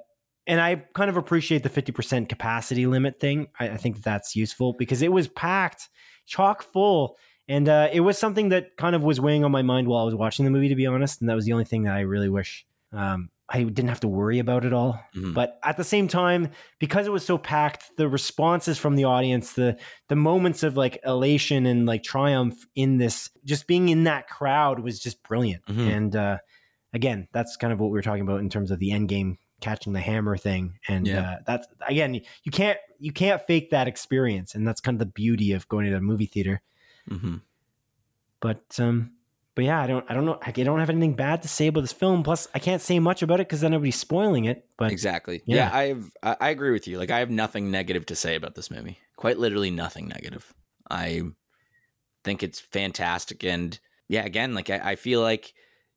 S1: and I kind of appreciate the fifty percent capacity limit thing. I, I think that's useful because it was packed, chock full, and uh, it was something that kind of was weighing on my mind while I was watching the movie, to be honest. And that was the only thing that I really wish um, I didn't have to worry about it all.
S2: Mhm.
S1: But at the same time, because it was so packed, the responses from the audience, the the moments of like elation and like triumph in this, just being in that crowd was just brilliant.
S2: Mhm.
S1: And uh, again, that's kind of what we were talking about in terms of the end game catching the hammer thing. And
S2: Yeah.
S1: uh, that's again, you can't you can't fake that experience, and that's kind of the beauty of going to a movie theater.
S2: Hmm
S1: But um, but yeah, I don't I don't know I don't have anything bad to say about this film. Plus, I can't say much about it because then everybody's spoiling it. But
S2: Exactly.
S1: Yeah.
S2: Yeah, I've I, I agree with you. Like I have nothing negative to say about this movie. Quite literally nothing negative. I think it's fantastic, and yeah, again, like I, I feel like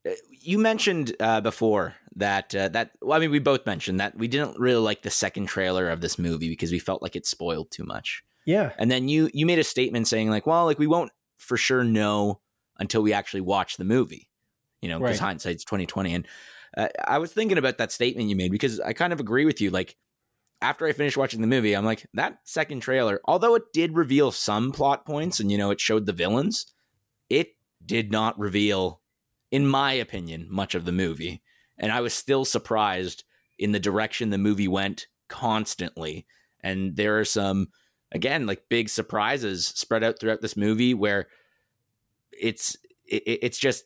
S2: uh, you mentioned uh, before that uh, that well, I mean, we both mentioned that we didn't really like the second trailer of this movie because we felt like it spoiled too much.
S1: Yeah,
S2: And then you you made a statement saying like, well, like we won't for sure know until we actually watch the movie, you know, because
S1: Right.
S2: hindsight's twenty twenty. And uh, I was thinking about that statement you made because I kind of agree with you. Like after I finished watching the movie, I'm like that second trailer, although it did reveal some plot points and you know it showed the villains, it did not reveal, in my opinion, much of the movie. And I was still surprised in the direction the movie went constantly. And there are some again like big surprises spread out throughout this movie where it's it, it's just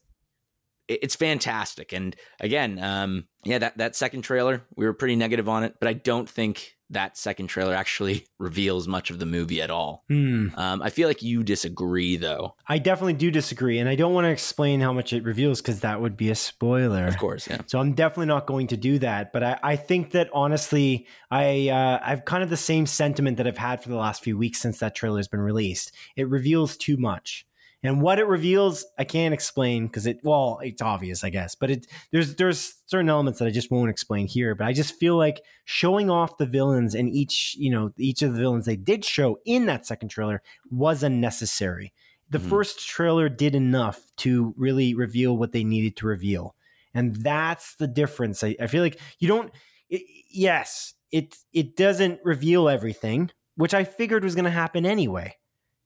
S2: it's fantastic and again um yeah that that second trailer we were pretty negative on it but i don't think that second trailer actually reveals much of the movie at all
S1: Hmm.
S2: um i feel like you disagree though
S1: I definitely do disagree, and I don't want to explain how much it reveals because that would be a spoiler.
S2: of course yeah
S1: So I'm definitely not going to do that. But I, I think that honestly, I uh, I've kind of the same sentiment that I've had for the last few weeks since that trailer has been released. It reveals too much. And what it reveals, I can't explain because it well, it's obvious, I guess. But it there's there's certain elements that I just won't explain here. But I just feel like showing off the villains and each you know each of the villains they did show in that second trailer was unnecessary. The
S2: Mhm.
S1: first trailer did enough to really reveal what they needed to reveal and that's the difference. I, I feel like you don't. It, yes, it it doesn't reveal everything, which I figured was going to happen anyway.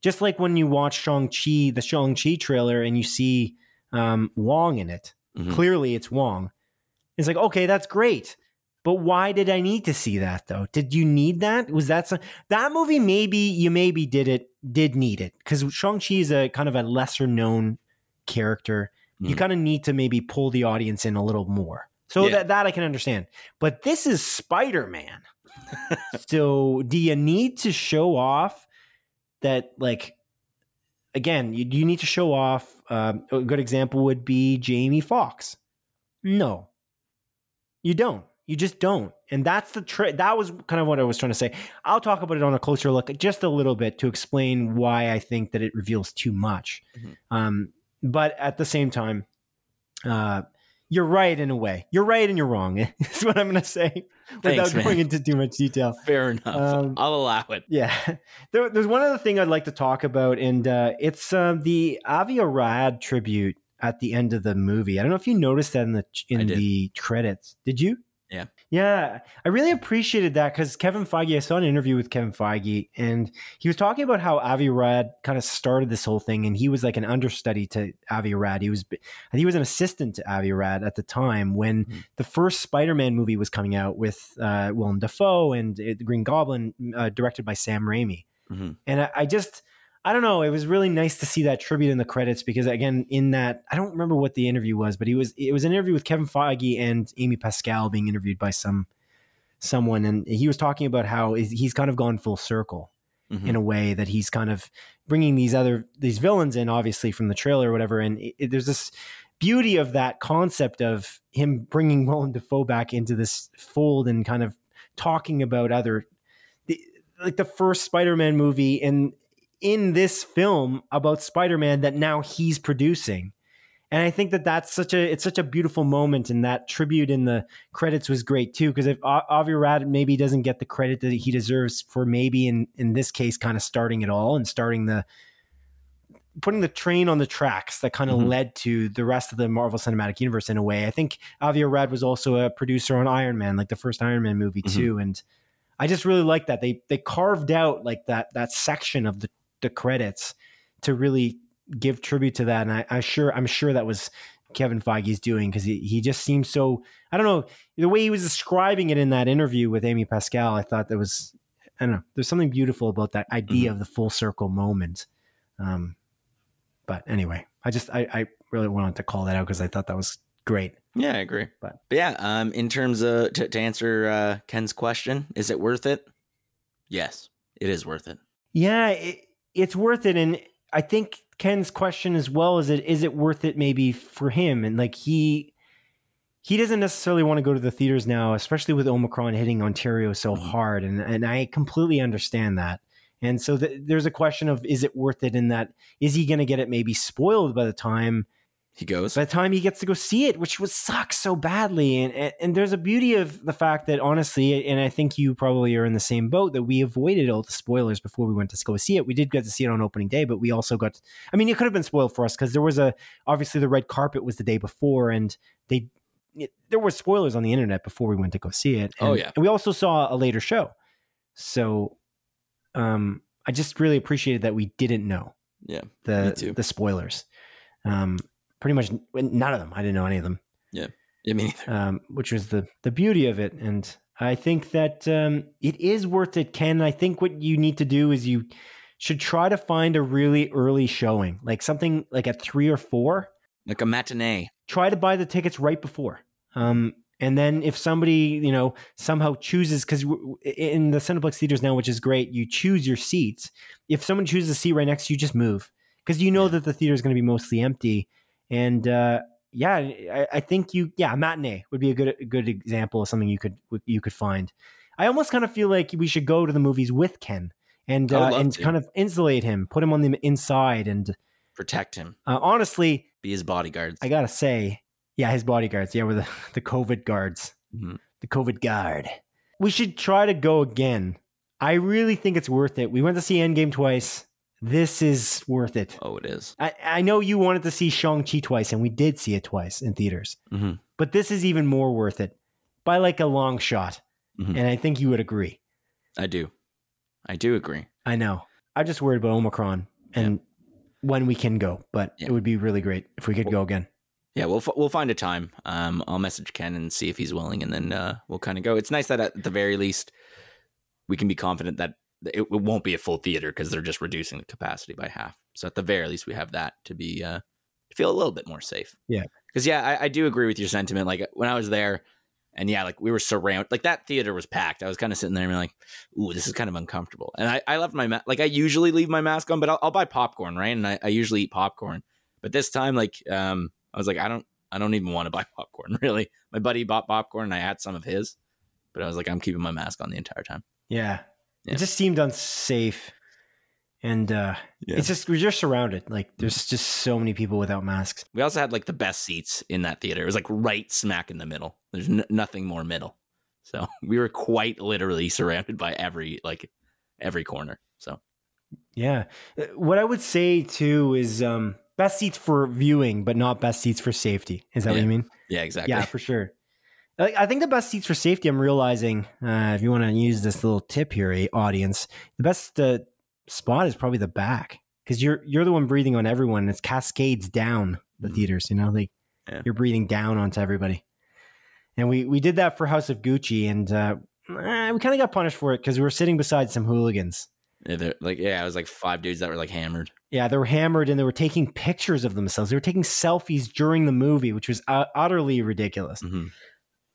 S1: Just like when you watch Shang Chi, the Shang Chi trailer, and you see um, Wong in it.
S2: Mhm.
S1: Clearly, it's Wong. It's like okay, that's great. But why did I need to see that though? Did you need that? Was that some, that movie? Maybe you maybe did it did need it because Shang Chi is a kind of a lesser known character you
S2: Mhm.
S1: kind of need to maybe pull the audience in a little more. So
S2: Yeah.
S1: that that I can understand. But this is Spider Man. so do you need to show off that like again, you, you need to show off um, a good example would be Jamie Foxx. No. You don't. You just don't. And that's the trick. That was kind of what I was trying to say. I'll talk about it on a closer look just a little bit to explain why I think that it reveals too much.
S2: Mhm.
S1: Um, but at the same time, uh, you're right in a way. You're right and you're wrong. Is what I'm going to say without
S2: man.
S1: going into too much detail.
S2: fair enough
S1: Um,
S2: i'll allow it
S1: Yeah, there, there's one other thing I'd like to talk about, and uh, it's uh, the Avi Arad tribute at the end of the movie. I don't know if you noticed that in the in the credits. Did you?
S2: Yeah.
S1: I really appreciated that because Kevin Feige. I saw an interview with Kevin Feige, and he was talking about how Avi Arad kind of started this whole thing, and he was like an understudy to Avi Arad. He was, think he was an assistant to Avi Arad at the time when
S2: Mhm.
S1: the first Spider-Man movie was coming out with uh, Willem Dafoe and uh, the Green Goblin, uh, directed by Sam Raimi.
S2: Mhm.
S1: And I, I just, I don't know. It was really nice to see that tribute in the credits because, again, in that, I don't remember what the interview was, but he was, it was an interview with Kevin Feige and Amy Pascal being interviewed by some someone, and he was talking about how he's kind of gone full circle
S2: Mhm.
S1: in a way that he's kind of bringing these other these villains in, obviously from the trailer or whatever. And it, it- there's this beauty of that concept of him bringing Willem Dafoe back into this fold and kind of talking about other, the, like the first Spider-Man movie and in this film about Spider-Man that now he's producing. And I think that that's such a it's such a beautiful moment, and that tribute in the credits was great too. Because if Avi Arad maybe doesn't get the credit that he deserves for maybe in in this case, kind of starting it all and starting the putting the train on the tracks that kind of
S2: Mhm.
S1: led to the rest of the Marvel Cinematic Universe in a way. I think Avi Arad was also a producer on Iron Man, like the first Iron Man movie
S2: Mhm.
S1: too, and I just really like that they they carved out like that that section of the the credits to really give tribute to that. And I, I sure I'm sure that was Kevin Feige's doing because he, he just seems so I don't know the way he was describing it in that interview with Amy Pascal. I thought that was I don't know. There's something beautiful about that idea of the full circle moment. Um, but anyway, I just I, I really wanted to call that out because I thought that was great.
S2: Yeah, I agree.
S1: But-
S2: But, yeah, um, in terms of to, to answer uh, Ken's question, is it worth it? Yes, it is worth it.
S1: Yeah, it, it's worth it, and I think Ken's question as well is it is it worth it maybe for him and like he he doesn't necessarily want to go to the theaters now, especially with Omicron hitting Ontario so
S2: Mhm.
S1: hard, and and I completely understand that. And so th- there's a question of is it worth it? In that is he going to get it maybe spoiled by the time
S2: He goes.
S1: by the time he gets to go see it, which would suck so badly. And, and and there's a beauty of the fact that honestly, and I think you probably are in the same boat that we avoided all the spoilers before we went to go see it. We did get to see it on opening day, but we also got. I mean, it could have been spoiled for us because there was a obviously the red carpet was the day before, and they it, there were spoilers on the internet before we went to go see it.
S2: Oh, yeah.
S1: and we also saw a later show, so um, I just really appreciated that we didn't know
S2: Yeah,
S1: the the spoilers. Um, pretty much none of them. I didn't know any of them,
S2: yeah, me neither.
S1: um, which was the the beauty of it. And I think that um, it is worth it, Ken. I think what you need to do is you should try to find a really early showing, like something like at three or four.
S2: Like a matinee.
S1: Try to buy the tickets right before. Um, and then if somebody, you know, somehow chooses, because in the Cineplex theaters now, which is great, you choose your seats. If someone chooses a seat right next to you, just move because you know that the theater is going to be mostly empty. And uh, yeah, I, I, think you, yeah, matinee would be a good, a good example of something you could you could find. I almost kind of feel like we should go to the movies with Ken and uh, and to. kind of insulate him, put him on the inside, and
S2: protect him.
S1: Uh, honestly,
S2: be his bodyguards.
S1: I gotta say, yeah, his bodyguards. Yeah, we're the the COVID guards, mm-hmm. the COVID guard. We should try to go again. I really think it's worth it. We went to see Endgame twice. This is worth it.
S2: Oh, it is.
S1: I, I know you wanted to see Shang-Chi twice, and we did see it twice in theaters.
S2: Mm-hmm.
S1: But this is even more worth it by like a long shot. Mm-hmm. And I think you would agree.
S2: I do. I do agree.
S1: I know. I'm just worried about Omicron and yeah. when we can go, but yeah. it would be really great if we could
S2: well,
S1: go again.
S2: Yeah, we'll we'll find a time. Um, I'll message Ken and see if he's willing, and then uh, we'll kind of go. It's nice that at the very least we can be confident that it, it won't be a full theater because they're just reducing the capacity by half. So at the very least, we have that to be uh, to feel a little bit more safe.
S1: Yeah,
S2: because yeah, I, I do agree with your sentiment. Like when I was there, and yeah, like we were surrounded, like that theater was packed. I was kind of sitting there and like, ooh, this is kind of uncomfortable. And I, I left my, ma- like I usually leave my mask on, but I'll, I'll buy popcorn, right? And I, I, usually eat popcorn. But this time, like, um, I was like, I don't, I don't even want to buy popcorn, really. My buddy bought popcorn and I had some of his, but I was like, I'm keeping my mask on the entire time.
S1: Yeah. Yeah. It just seemed unsafe and uh, yeah. it's just we're just surrounded. Like there's just so many people without masks.
S2: We also had like the best seats in that theater. It was like right smack in the middle. There's n- nothing more middle, so we were quite literally surrounded by every like every corner. So
S1: yeah, uh, what I would say too is um, best seats for viewing, but not best seats for safety. Is that
S2: yeah.
S1: what you mean?
S2: Yeah, exactly.
S1: Yeah, for sure. I think the best seats for safety. I'm realizing, uh, if you want to use this little tip here, eh, audience, the best uh, spot is probably the back because you're you're the one breathing on everyone. And It's cascades down the mm-hmm. theaters. You know, like yeah. you're breathing down onto everybody. And we we did that for House of Gucci, and uh, eh, we kind of got punished for it because we were sitting beside some hooligans.
S2: Yeah, they're like yeah, it was like five dudes that were like hammered.
S1: Yeah, they were hammered, and they were taking pictures of themselves. They were taking selfies during the movie, which was uh, utterly ridiculous.
S2: Mm-hmm.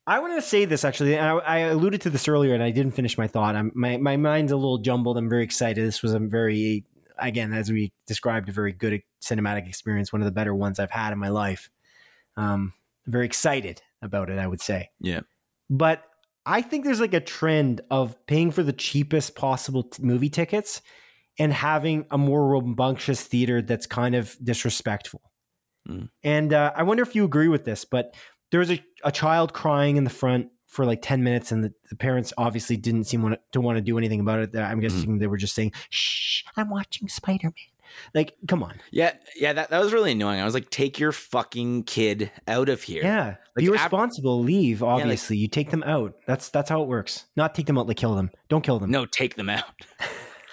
S1: I want to say this actually. I, I, alluded to this earlier, and I didn't finish my thought. I'm, my my mind's a little jumbled. I'm very excited. This was a very, again, as we described, a very good cinematic experience. One of the better ones I've had in my life. Um, very excited about it. I would say.
S2: Yeah.
S1: But I think there's like a trend of paying for the cheapest possible t- movie tickets and having a more rambunctious theater that's kind of disrespectful. Mm. And uh, I wonder if you agree with this, but there was a, a child crying in the front for like 10 minutes and the, the parents obviously didn't seem want to, to want to do anything about it. I'm guessing mm-hmm. they were just saying shh i'm watching spider-man. Like come on.
S2: Yeah yeah that, that was really annoying. I was like take your fucking kid out of here.
S1: Yeah like, be responsible. Leave obviously yeah, like, you take them out. That's that's how it works. Not take them out like kill them. Don't kill them.
S2: No take them out.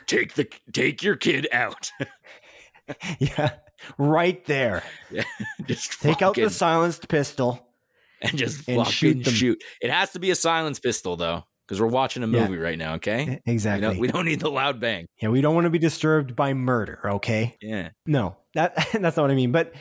S2: Take the take your kid out.
S1: Yeah right there.
S2: Yeah, just
S1: take fucking... out the silenced pistol
S2: and just and shoot, shoot. It has to be a silence pistol though, because we're watching a movie yeah. right now. Okay,
S1: exactly.
S2: We don't, we don't, need the loud bang.
S1: Yeah, we don't want to be disturbed by murder. Okay.
S2: Yeah.
S1: No, that that's not what I mean. But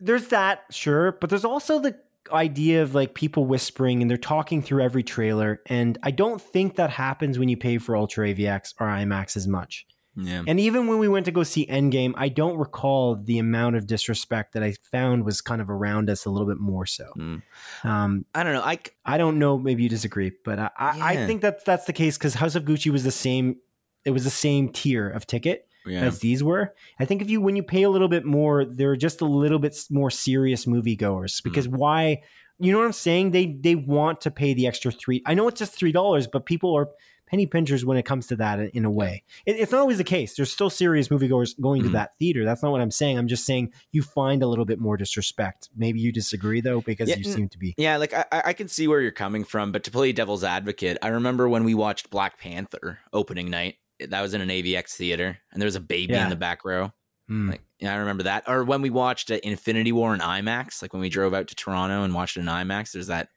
S1: there's that, sure. But there's also the idea of like people whispering and they're talking through every trailer, and I don't think that happens when you pay for Ultra AVX or IMAX as much.
S2: Yeah.
S1: And even when we went to go see Endgame, I don't recall the amount of disrespect that I found was kind of around us a little bit more so.
S2: Mm. Um, I don't know. I,
S1: I don't know. Maybe you disagree, but I, yeah. I, think that that's the case because House of Gucci was the same. It was the same tier of ticket yeah. as these were. I think if you when you pay a little bit more, they're just a little bit more serious moviegoers because mm. why? You know what I'm saying? They they want to pay the extra three. I know it's just three dollars, but people are penny pinchers when it comes to that in a way. It, it's not always the case. There's still serious moviegoers going mm-hmm. to that theater. That's not what I'm saying. I'm just saying you find a little bit more disrespect. Maybe you disagree though, because yeah, you seem to be.
S2: Yeah, like I, I can see where you're coming from, but to play devil's advocate, I remember when we watched Black Panther opening night. That was in an AVX theater, and there was a baby yeah. in the back row. Mm. Like, yeah, I remember that. Or when we watched uh, Infinity War in IMAX, like when we drove out to Toronto and watched it in IMAX, there's that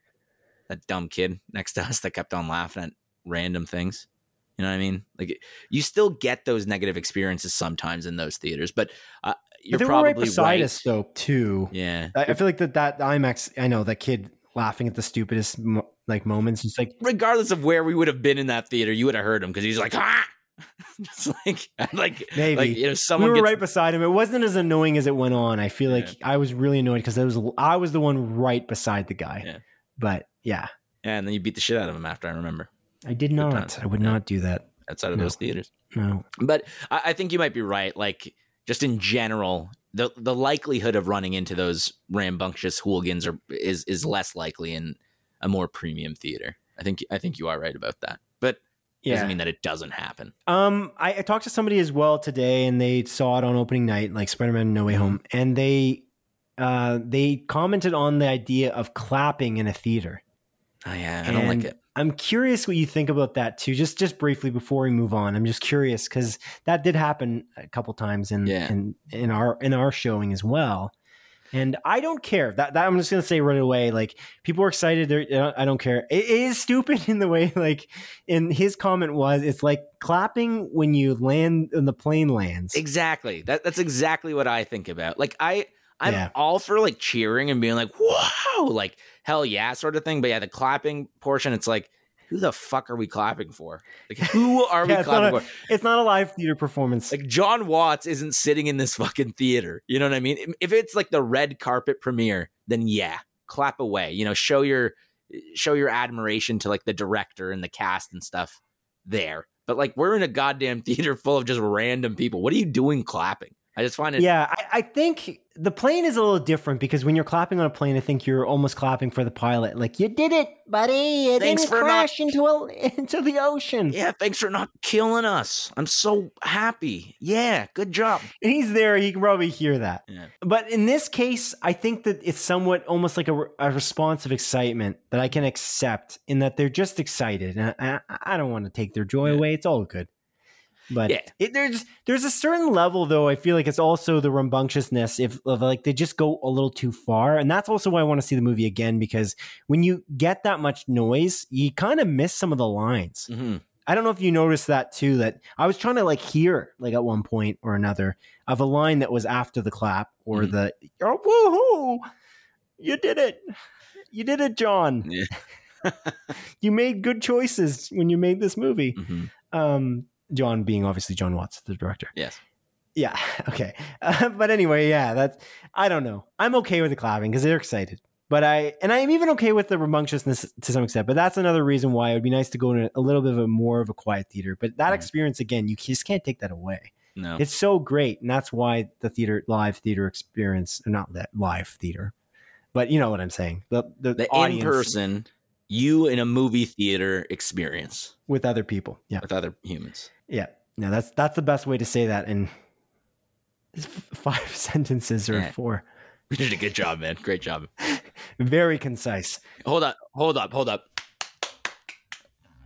S2: that dumb kid next to us that kept on laughing at random things. You know what I mean? Like you still get those negative experiences sometimes in those theaters, but uh, you're
S1: But they were
S2: probably
S1: right beside
S2: right.
S1: us though too.
S2: Yeah,
S1: I, I feel like that that IMAX. I know that kid laughing at the stupidest like moments. He's like,
S2: regardless of where we would have been in that theater, you would have heard him because he's like, ah, just like, like,
S1: Maybe.
S2: like, you know,
S1: we
S2: someone
S1: were
S2: gets,
S1: right beside him. It wasn't as annoying as it went on. I feel like I was really annoyed because I was I was the one right beside the guy.
S2: Yeah.
S1: But yeah,
S2: yeah, and then you beat the shit out of him after. I remember
S1: I did not.
S2: times.
S1: I would
S2: Yeah.
S1: not do that.
S2: outside of
S1: No.
S2: those theaters.
S1: No.
S2: But I, I think you might be right. Like, just in general, the the likelihood of running into those rambunctious hooligans are is is less likely in a more premium theater. I think I think you are right about that. But it
S1: Yeah.
S2: doesn't mean that it doesn't happen.
S1: Um, I, I talked to somebody as well today, and they saw it on opening night, like Spider-Man: No Way Home, and they uh they commented on the idea of clapping in a theater.
S2: Oh yeah, I don't like it.
S1: I'm curious what you think about that too. Just just briefly before we move on, I'm just curious because that did happen a couple times in
S2: Yeah.
S1: in in our in our showing as well. And I don't care. That, that I'm just gonna say right away. Like people are excited. They're, I don't care. It is stupid in the way like. In his comment was, it's like clapping when you land when the plane lands.
S2: Exactly. That that's exactly what I think about. Like I I'm
S1: Yeah.
S2: all for like cheering and being like, wow, like hell yeah, sort of thing. But yeah, the clapping portion, it's like, who the fuck are we clapping for? Like who are we
S1: Yeah, it's
S2: clapping
S1: a-
S2: for?
S1: It's not a live theater performance.
S2: Like Jon Watts isn't sitting in this fucking theater. You know what I mean? If it's like the red carpet premiere, then yeah, clap away. You know, show your show your admiration to like the director and the cast and stuff there. But like we're in a goddamn theater full of just random people. What are you doing clapping? I just find it
S1: Yeah, I, I think the plane is a little different because when you're clapping on a plane, I think you're almost clapping for the pilot. Like you did it, buddy. You
S2: Thanks
S1: didn't
S2: for not-
S1: crash into a, into the ocean.
S2: Yeah, thanks for not killing us. I'm so happy. Yeah, good job.
S1: And he's there. He can probably hear that.
S2: Yeah.
S1: But in this case, I think that it's somewhat almost like a, a response of excitement that I can accept in that they're just excited. And I, I, I don't want to take their joy
S2: Yeah.
S1: away. It's all good. But
S2: Yeah.
S1: it, there's there's a certain level though. I feel like it's also the rambunctiousness if of like they just go a little too far, and that's also why I want to see the movie again because when you get that much noise, you kind of miss some of the lines.
S2: hmm
S1: I don't know if you noticed that too. That I was trying to like hear like at one point or another of a line that was after the clap or
S2: Mhm.
S1: the oh woohoo, you did it, you did it, John.
S2: Yeah.
S1: you made good choices when you made this movie.
S2: hmm
S1: Um, John being obviously Jon Watts, the director.
S2: Yes.
S1: Yeah. Okay. Uh, but anyway, yeah. That's I don't know. I'm okay with the clapping because they're excited. But I and I'm even okay with the rambunctiousness to some extent. But that's another reason why it would be nice to go to a, little bit of a more of a quiet theater. But that
S2: Mhm.
S1: experience again, you just can't take that away.
S2: No.
S1: It's so great, and that's why the theater live theater experience, not that live theater, but you know what I'm saying. The the,
S2: the in person, you in a movie theater experience
S1: with other people. Yeah.
S2: with other humans.
S1: Yeah. No, that's that's the best way to say that in five sentences or
S2: Yeah.
S1: four.
S2: You did a good job, man. Great job.
S1: Very concise.
S2: Hold up, hold up, hold up.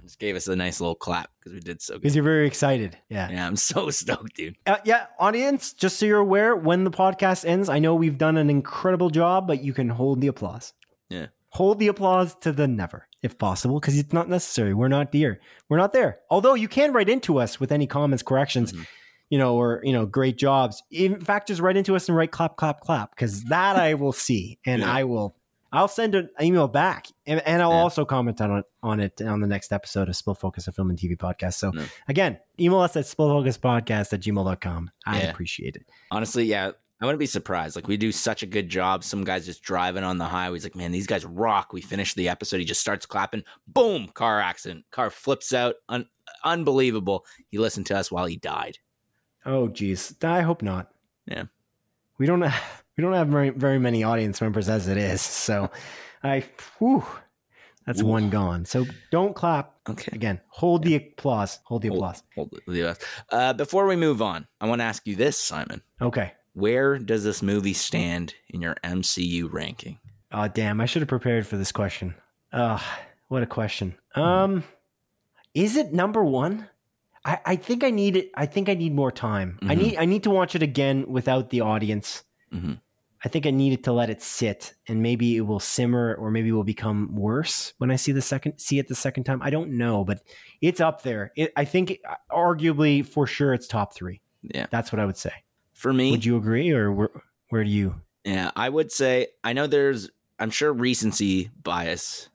S2: Just gave us a nice little clap because we did so good.
S1: Because you're very excited. Yeah.
S2: Yeah, I'm so stoked, dude.
S1: Uh, yeah, audience, just so you're aware, when the podcast ends, I know we've done an incredible job, but you can hold the applause.
S2: Yeah.
S1: Hold the applause to the never, if possible, because it's not necessary. We're not dear. We're not there. Although you can write into us with any comments, corrections,
S2: Mhm.
S1: you know, or, you know, great jobs. In fact, just write into us and write clap, clap, clap, because that I will see and
S2: Yeah.
S1: I will. I'll send an email back and, and I'll
S2: Yeah.
S1: also comment on it on it on the next episode of Spill Focus, a film and TV podcast. So
S2: Yeah.
S1: again, email us at spillfocuspodcast at gmail.com. I'd
S2: Yeah.
S1: appreciate it.
S2: Honestly, yeah, I wouldn't be surprised. Like we do such a good job. Some guys just driving on the highway. He's like, man, these guys rock. We finish the episode. He just starts clapping. Boom, car accident. Car flips out. Un- unbelievable. He listened to us while he died.
S1: Oh, geez. I hope not.
S2: Yeah.
S1: We don't have, we don't have very, very many audience members as it is. So I, whew, that's
S2: Ooh.
S1: one gone. So don't clap.
S2: Okay.
S1: Again, hold the applause. Hold the
S2: Hold-
S1: applause.
S2: Hold leave us. Uh, before we move on, I want to ask you this, Simon.
S1: Okay.
S2: Where does this movie stand in your MCU ranking?
S1: Oh, damn. I should have prepared for this question. Oh, what a question. Um, is it number one? I, I think I need it. I think I need more time. I
S2: Mhm.
S1: need I need to watch it again without the audience.
S2: Mhm.
S1: I think I needed to let it sit, and maybe it will simmer, or maybe it will become worse when I see the second see it the second time. I don't know, but it's up there. It, I think, arguably, for sure, it's top three.
S2: Yeah,
S1: That's what I would say.
S2: For me,
S1: Would you agree, or where, where do you?
S2: Yeah, I would say I know there's I'm sure recency bias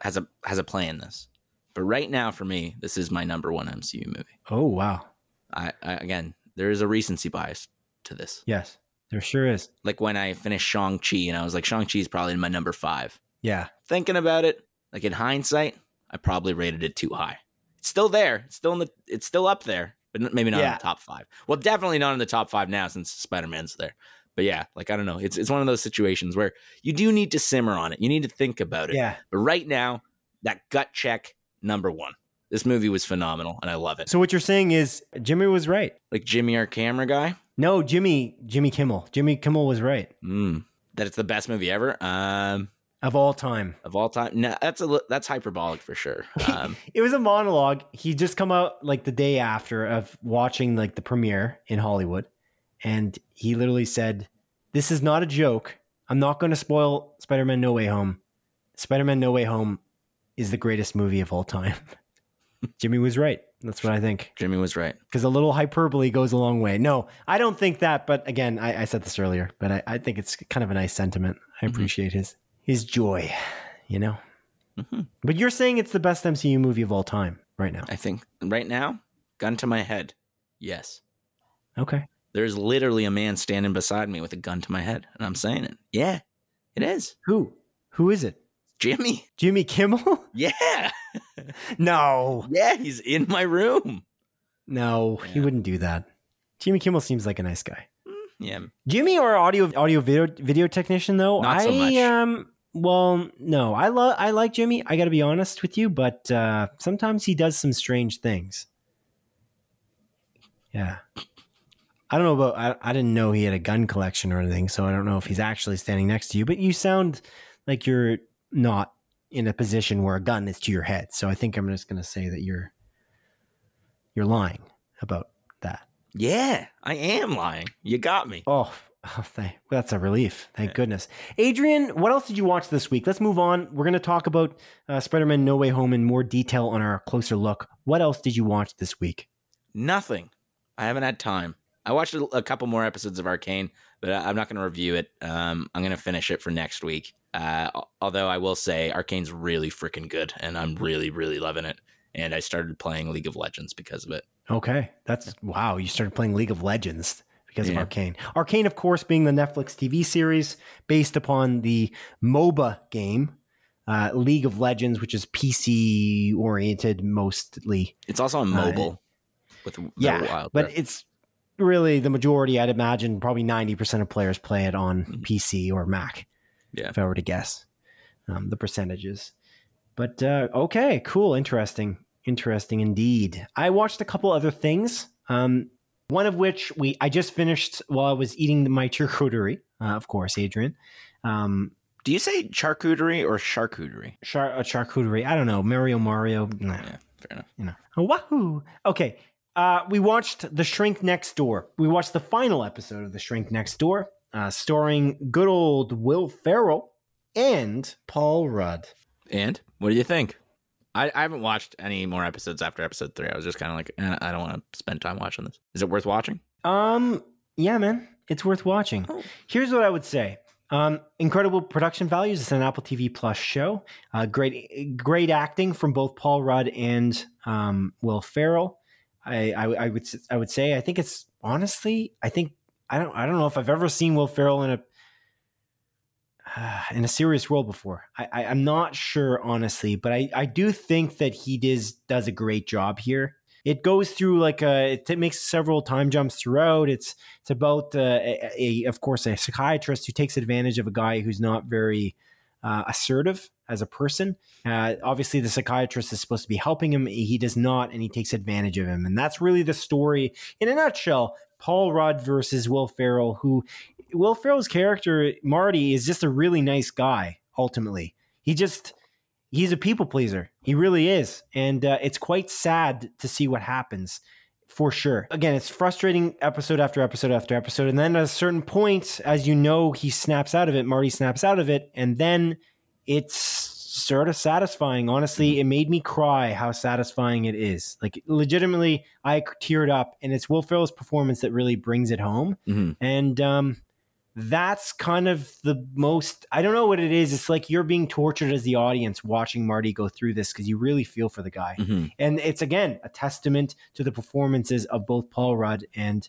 S2: has a has a play in this. But right now for me, this is my number one MCU movie.
S1: Oh wow,
S2: I, I again, there is a recency bias to this.
S1: yes, there sure is.
S2: Like when I finished Shang-Chi and I was like Shang-Chi is probably my number 5.
S1: Yeah,
S2: Thinking about it, like in hindsight, I probably rated it too high. It's still there. It's still in the it's still up there, but maybe not in the top 5. Well, definitely not in the top 5 now since Spider-Man's there. But yeah, like I don't know. It's it's one of those situations where you do need to simmer on it. You need to think about it.
S1: yeah.
S2: But right now, that gut check, number one. This movie was phenomenal, and I love it.
S1: So what you're saying is Jimmy was right.
S2: Like Jimmy, our camera guy,
S1: No, Jimmy, Jimmy Kimmel. Jimmy Kimmel was right
S2: mm, that it's the best movie ever um,
S1: of all time.
S2: of all time. No, that's a that's hyperbolic for sure. Um,
S1: It was a monologue. He just come out like the day after of watching like the premiere in Hollywood, and he literally said, "This is not a joke. I'm not going to spoil Spider-Man: No Way Home. Spider-Man: No Way Home is the greatest movie of all time." Jimmy was right. That's what I think.
S2: Jimmy was right.
S1: Because a little hyperbole goes a long way. No, I don't think that. But again, I, I said this earlier, but I, I think it's kind of a nice sentiment. I
S2: Mhm.
S1: appreciate his his joy. You know.
S2: Mhm.
S1: But you're saying it's the best MCU movie of all time right now.
S2: I think right now, gun to my head, yes.
S1: Okay.
S2: There's literally a man standing beside me with a gun to my head, and I'm saying it. Yeah, it is
S1: Who? Who is it?
S2: Jimmy.
S1: Jimmy Kimmel?
S2: Yeah,
S1: no.
S2: yeah, he's in my room.
S1: No, he wouldn't do that. Jimmy Kimmel seems like a nice guy.
S2: Yeah,
S1: Jimmy or audio audio video video technician though?
S2: Not
S1: I
S2: so much.
S1: um well, no. I love I like Jimmy. I got to be honest with you, but uh sometimes he does some strange things. Yeah. I don't know about I, I didn't know he had a gun collection or anything, so I don't know if he's actually standing next to you, but you sound like you're not in a position where a gun is to your head. So I think I'm just going to say that you're you're lying about that.
S2: yeah, I am lying. You got me.
S1: Oh, oh thank, that's a relief. Thank
S2: Yeah.
S1: goodness. Adrian, what else did you watch this week? Let's move on. We're going to talk about uh, Spider Man No Way Home in more detail on our closer look. What else did you watch this week?
S2: Nothing. I haven't had time. I watched a, a couple more episodes of Arcane, but I, I'm not going to review it. Um, I'm going to finish it for next week. Uh, although I will say Arcane's really freaking good, and I'm really, really loving it. And I started playing League of Legends because of it.
S1: Okay. That's wow. You started playing League of Legends because of Arcane. Arcane, of course, being the Netflix TV series based upon the MOBA game, uh, League of Legends, which is PC oriented mostly.
S2: It's also on
S1: Uh,
S2: mobile with
S1: Yeah,
S2: Wild
S1: but it's really the majority. I'd imagine probably ninety percent of players play it on
S2: Mhm.
S1: PC or Mac.
S2: Yeah.
S1: if I were to guess um, the percentages. But uh, okay, cool, interesting, interesting indeed. I watched a couple other things. Um, one of which we I just finished while I was eating my charcuterie. Uh, of course, Adrian. Um,
S2: Do you say charcuterie or charcuterie?
S1: char- uh, charcuterie. I don't know. Mario Mario. Nah.
S2: Yeah, fair enough.
S1: you know. Wahoo! Okay. Uh, we watched The Shrink Next Door. We watched the final episode of The Shrink Next Door, uh, starring good old Will Ferrell and Paul Rudd.
S2: And what do you think? I, I haven't watched any more episodes after episode three. I was just kind of like, eh, I don't want to spend time watching this. Is it worth watching?
S1: Um, yeah, man, it's worth watching.
S2: Oh.
S1: Here's what I would say. Um, incredible production values. It's an Apple TV Plus show. Uh, great, great acting from both Paul Rudd and um, Will Ferrell. I, I, I would, I would say. I think it's honestly. I think I don't. I don't know if I've ever seen Will Ferrell in a in a serious role before. I, I, I'm not sure, honestly, but I, I do think that he does does a great job here. It goes through like a, it, makes several time jumps throughout. It's it's about uh, a, a, of course, a psychiatrist who takes advantage of a guy who's not very uh, assertive as a person. Uh, obviously, the psychiatrist is supposed to be helping him. He does not, and he takes advantage of him. And that's really the story in a nutshell. Paul Rudd versus Will Ferrell, who Will Ferrell's character Marty is just a really nice guy. Ultimately, he just he's a people pleaser. He really is, and uh, it's quite sad to see what happens for sure. Again, it's frustrating episode after episode after episode. And then at a certain point, as you know, he snaps out of it, Marty snaps out of it, and then it's sort of satisfying. Honestly, it made me cry how satisfying it is. Like legitimately, I teared up, and it's Will Ferrell's performance that really brings it home.
S2: Mhm.
S1: And um that's kind of the most I don't know what it is. It's like you're being tortured as the audience watching Marty go through this because you really feel for the guy.
S2: Mhm.
S1: And it's again a testament to the performances of both Paul Rudd and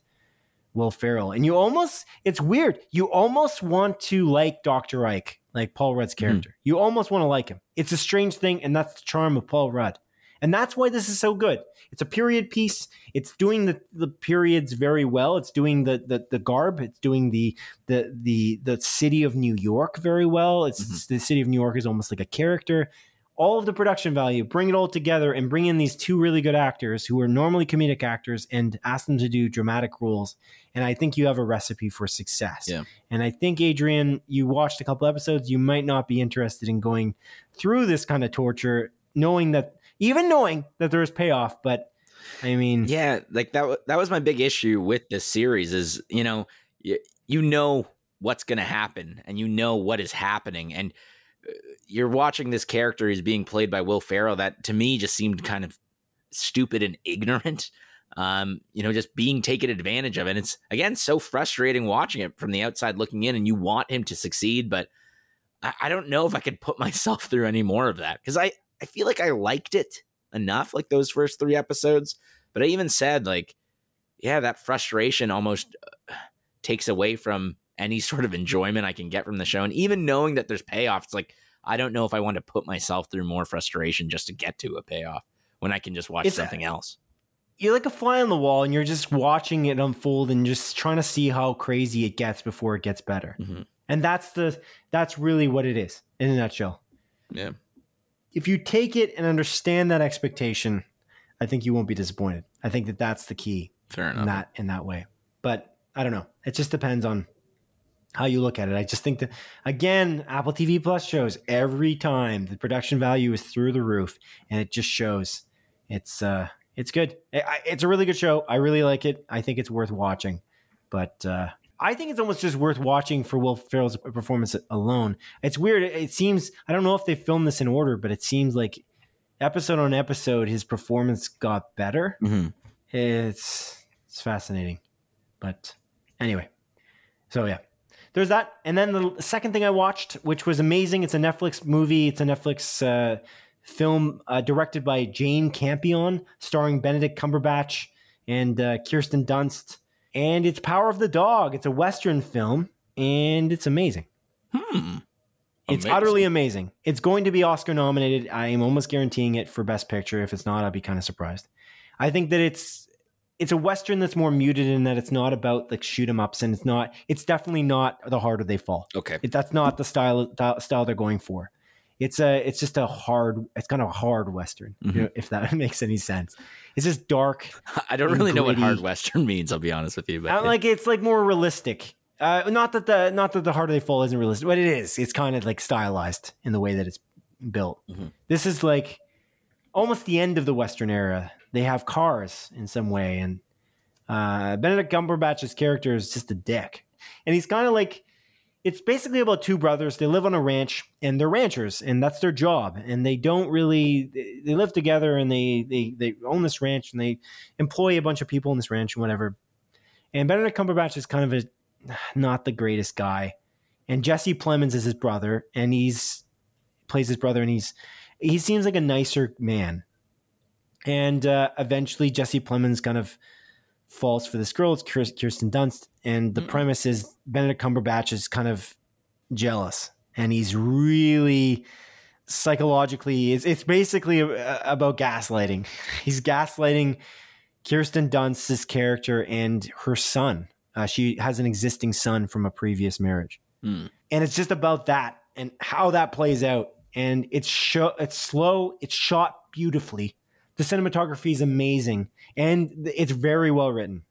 S1: Will Ferrell. And you almost, it's weird. You almost want to like Dr. Ike, like Paul Rudd's character. You almost want to like him. It's a strange thing, and that's the charm of Paul Rudd. And that's why this is so good. It's a period piece. It's doing the, the periods very well. It's doing the, the the garb. It's doing the the the the city of New York very well. It's mm-hmm. the city of New York is almost like a character all of the production value, bring it all together and bring in these two really good actors who are normally comedic actors and ask them to do dramatic roles. And I think you have a recipe for success.
S2: Yeah.
S1: And I think, Adrian, you watched a couple episodes, you might not be interested in going through this kind of torture, knowing that, even knowing that there is payoff. But I mean,
S2: Yeah, like that. wa- That was my big issue with this series. Is you know, you, know what's going to happen, and you know what is happening, and uh, you're watching this character who's being played by Will Ferrell. That to me just seemed kind of stupid and ignorant. Um, you know, just being taken advantage of, and it's again so frustrating watching it from the outside looking in, and you want him to succeed, but I, I don't know if I could put myself through any more of that because I I feel like I liked it enough, like those first three episodes. But I even said, like, yeah, that frustration almost uh, takes away from any sort of enjoyment I can get from the show. And even knowing that there's payoff, it's like, I don't know if I want to put myself through more frustration just to get to a payoff when I can just watch
S1: It's-
S2: something else.
S1: you're like a fly on the wall and you're just watching it unfold and just trying to see how crazy it gets before it gets better.
S2: Mhm.
S1: And that's the that's really what it is in a nutshell.
S2: Yeah.
S1: If you take it and understand that expectation, I think you won't be disappointed. I think that that's the key
S2: Fair
S1: in
S2: enough.
S1: that in that way. But I don't know. It just depends on how you look at it. I just think that again, Apple TV Plus shows every time the production value is through the roof, and it just shows. It's uh, it's good. I- I- It's a really good show. I really like it. I think it's worth watching. But uh, I think it's almost just worth watching for Will Ferrell's performance alone. It's weird. It, it seems I don't know if they filmed this in order, but it seems like episode on episode his performance got better.
S2: Mhm.
S1: It's it's fascinating. But anyway, so yeah, there's that. And then the second thing I watched, which was amazing, it's a Netflix movie. It's a Netflix uh, film uh, directed by Jane Campion, starring Benedict Cumberbatch and uh, Kirsten Dunst. And it's Power of the Dog. It's a Western film, and it's amazing.
S2: Hmm.
S1: It's
S2: Amazing.
S1: utterly amazing. It's going to be Oscar nominated. I am almost guaranteeing it for Best Picture. If it's not, I'd be kind of surprised. I think that it's it's a western that's more muted in that it's not about like shoot 'em ups, and it's not. It's definitely not the harder they fall.
S2: Okay.
S1: It, that's not the style style they're going for. It's a it's just a hard. It's kind of a hard western, you
S2: Mhm.
S1: know, if that makes any sense. It's just dark.
S2: I don't really know what hard western means. I'll be honest with you, but
S1: I like it's like more realistic. Uh, not that the not that the harder they fall isn't realistic, but it is. It's kind of like stylized in the way that it's built.
S2: Mhm.
S1: This is like almost the end of the Western era. They have cars in some way, and uh, Benedict Cumberbatch's character is just a dick, and he's kind of like. It's basically about two brothers. They live on a ranch, and they're ranchers, and that's their job. And they don't really they- live together, and they they they own this ranch, and they employ a bunch of people in this ranch and whatever. And Benedict Cumberbatch is kind of a not the greatest guy, and Jesse Plemons is his brother, and he's plays his brother, and he's he seems like a nicer man. And uh, eventually, Jesse Plemons kind of falls for this girl. It's Kirsten Dunst, and the
S2: Mm.
S1: premise is Benedict Cumberbatch is kind of jealous, and he's really psychologically. It's it's basically about gaslighting. He's gaslighting Kirsten Dunst's character and her son. Uh, she has an existing son from a previous marriage,
S2: Hmm.
S1: and it's just about that and how that plays out. And it's show it's slow. It's shot beautifully. The cinematography is amazing, and it's very well written,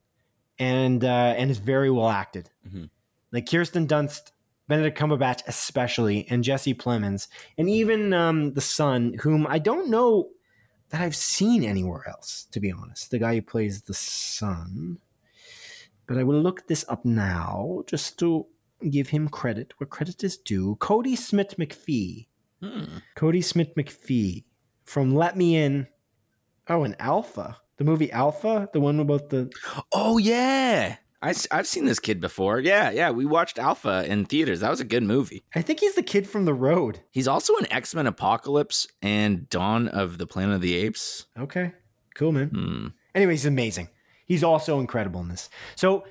S1: and uh, and it's very well acted.
S2: Mhm.
S1: Like Kirsten Dunst, Benedict Cumberbatch, especially, and Jesse Plemons, and even um, the son, whom I don't know that I've seen anywhere else, to be honest. The guy who plays the son. But I will look this up now just to give him credit where credit is due. Kodi Smit-McPhee.
S2: Hmm.
S1: Kodi Smit-McPhee from Let Me In. Oh, and Alpha. The movie Alpha, the one about the
S2: Oh yeah, I, have seen this kid before. Yeah, yeah, we watched Alpha in theaters. That was a good movie.
S1: I think he's the kid from the road.
S2: He's also in X Men Apocalypse and Dawn of the Planet of the Apes.
S1: Okay. Cool, man.
S2: Hmm.
S1: Anyway, he's amazing. He's also incredible in this. So,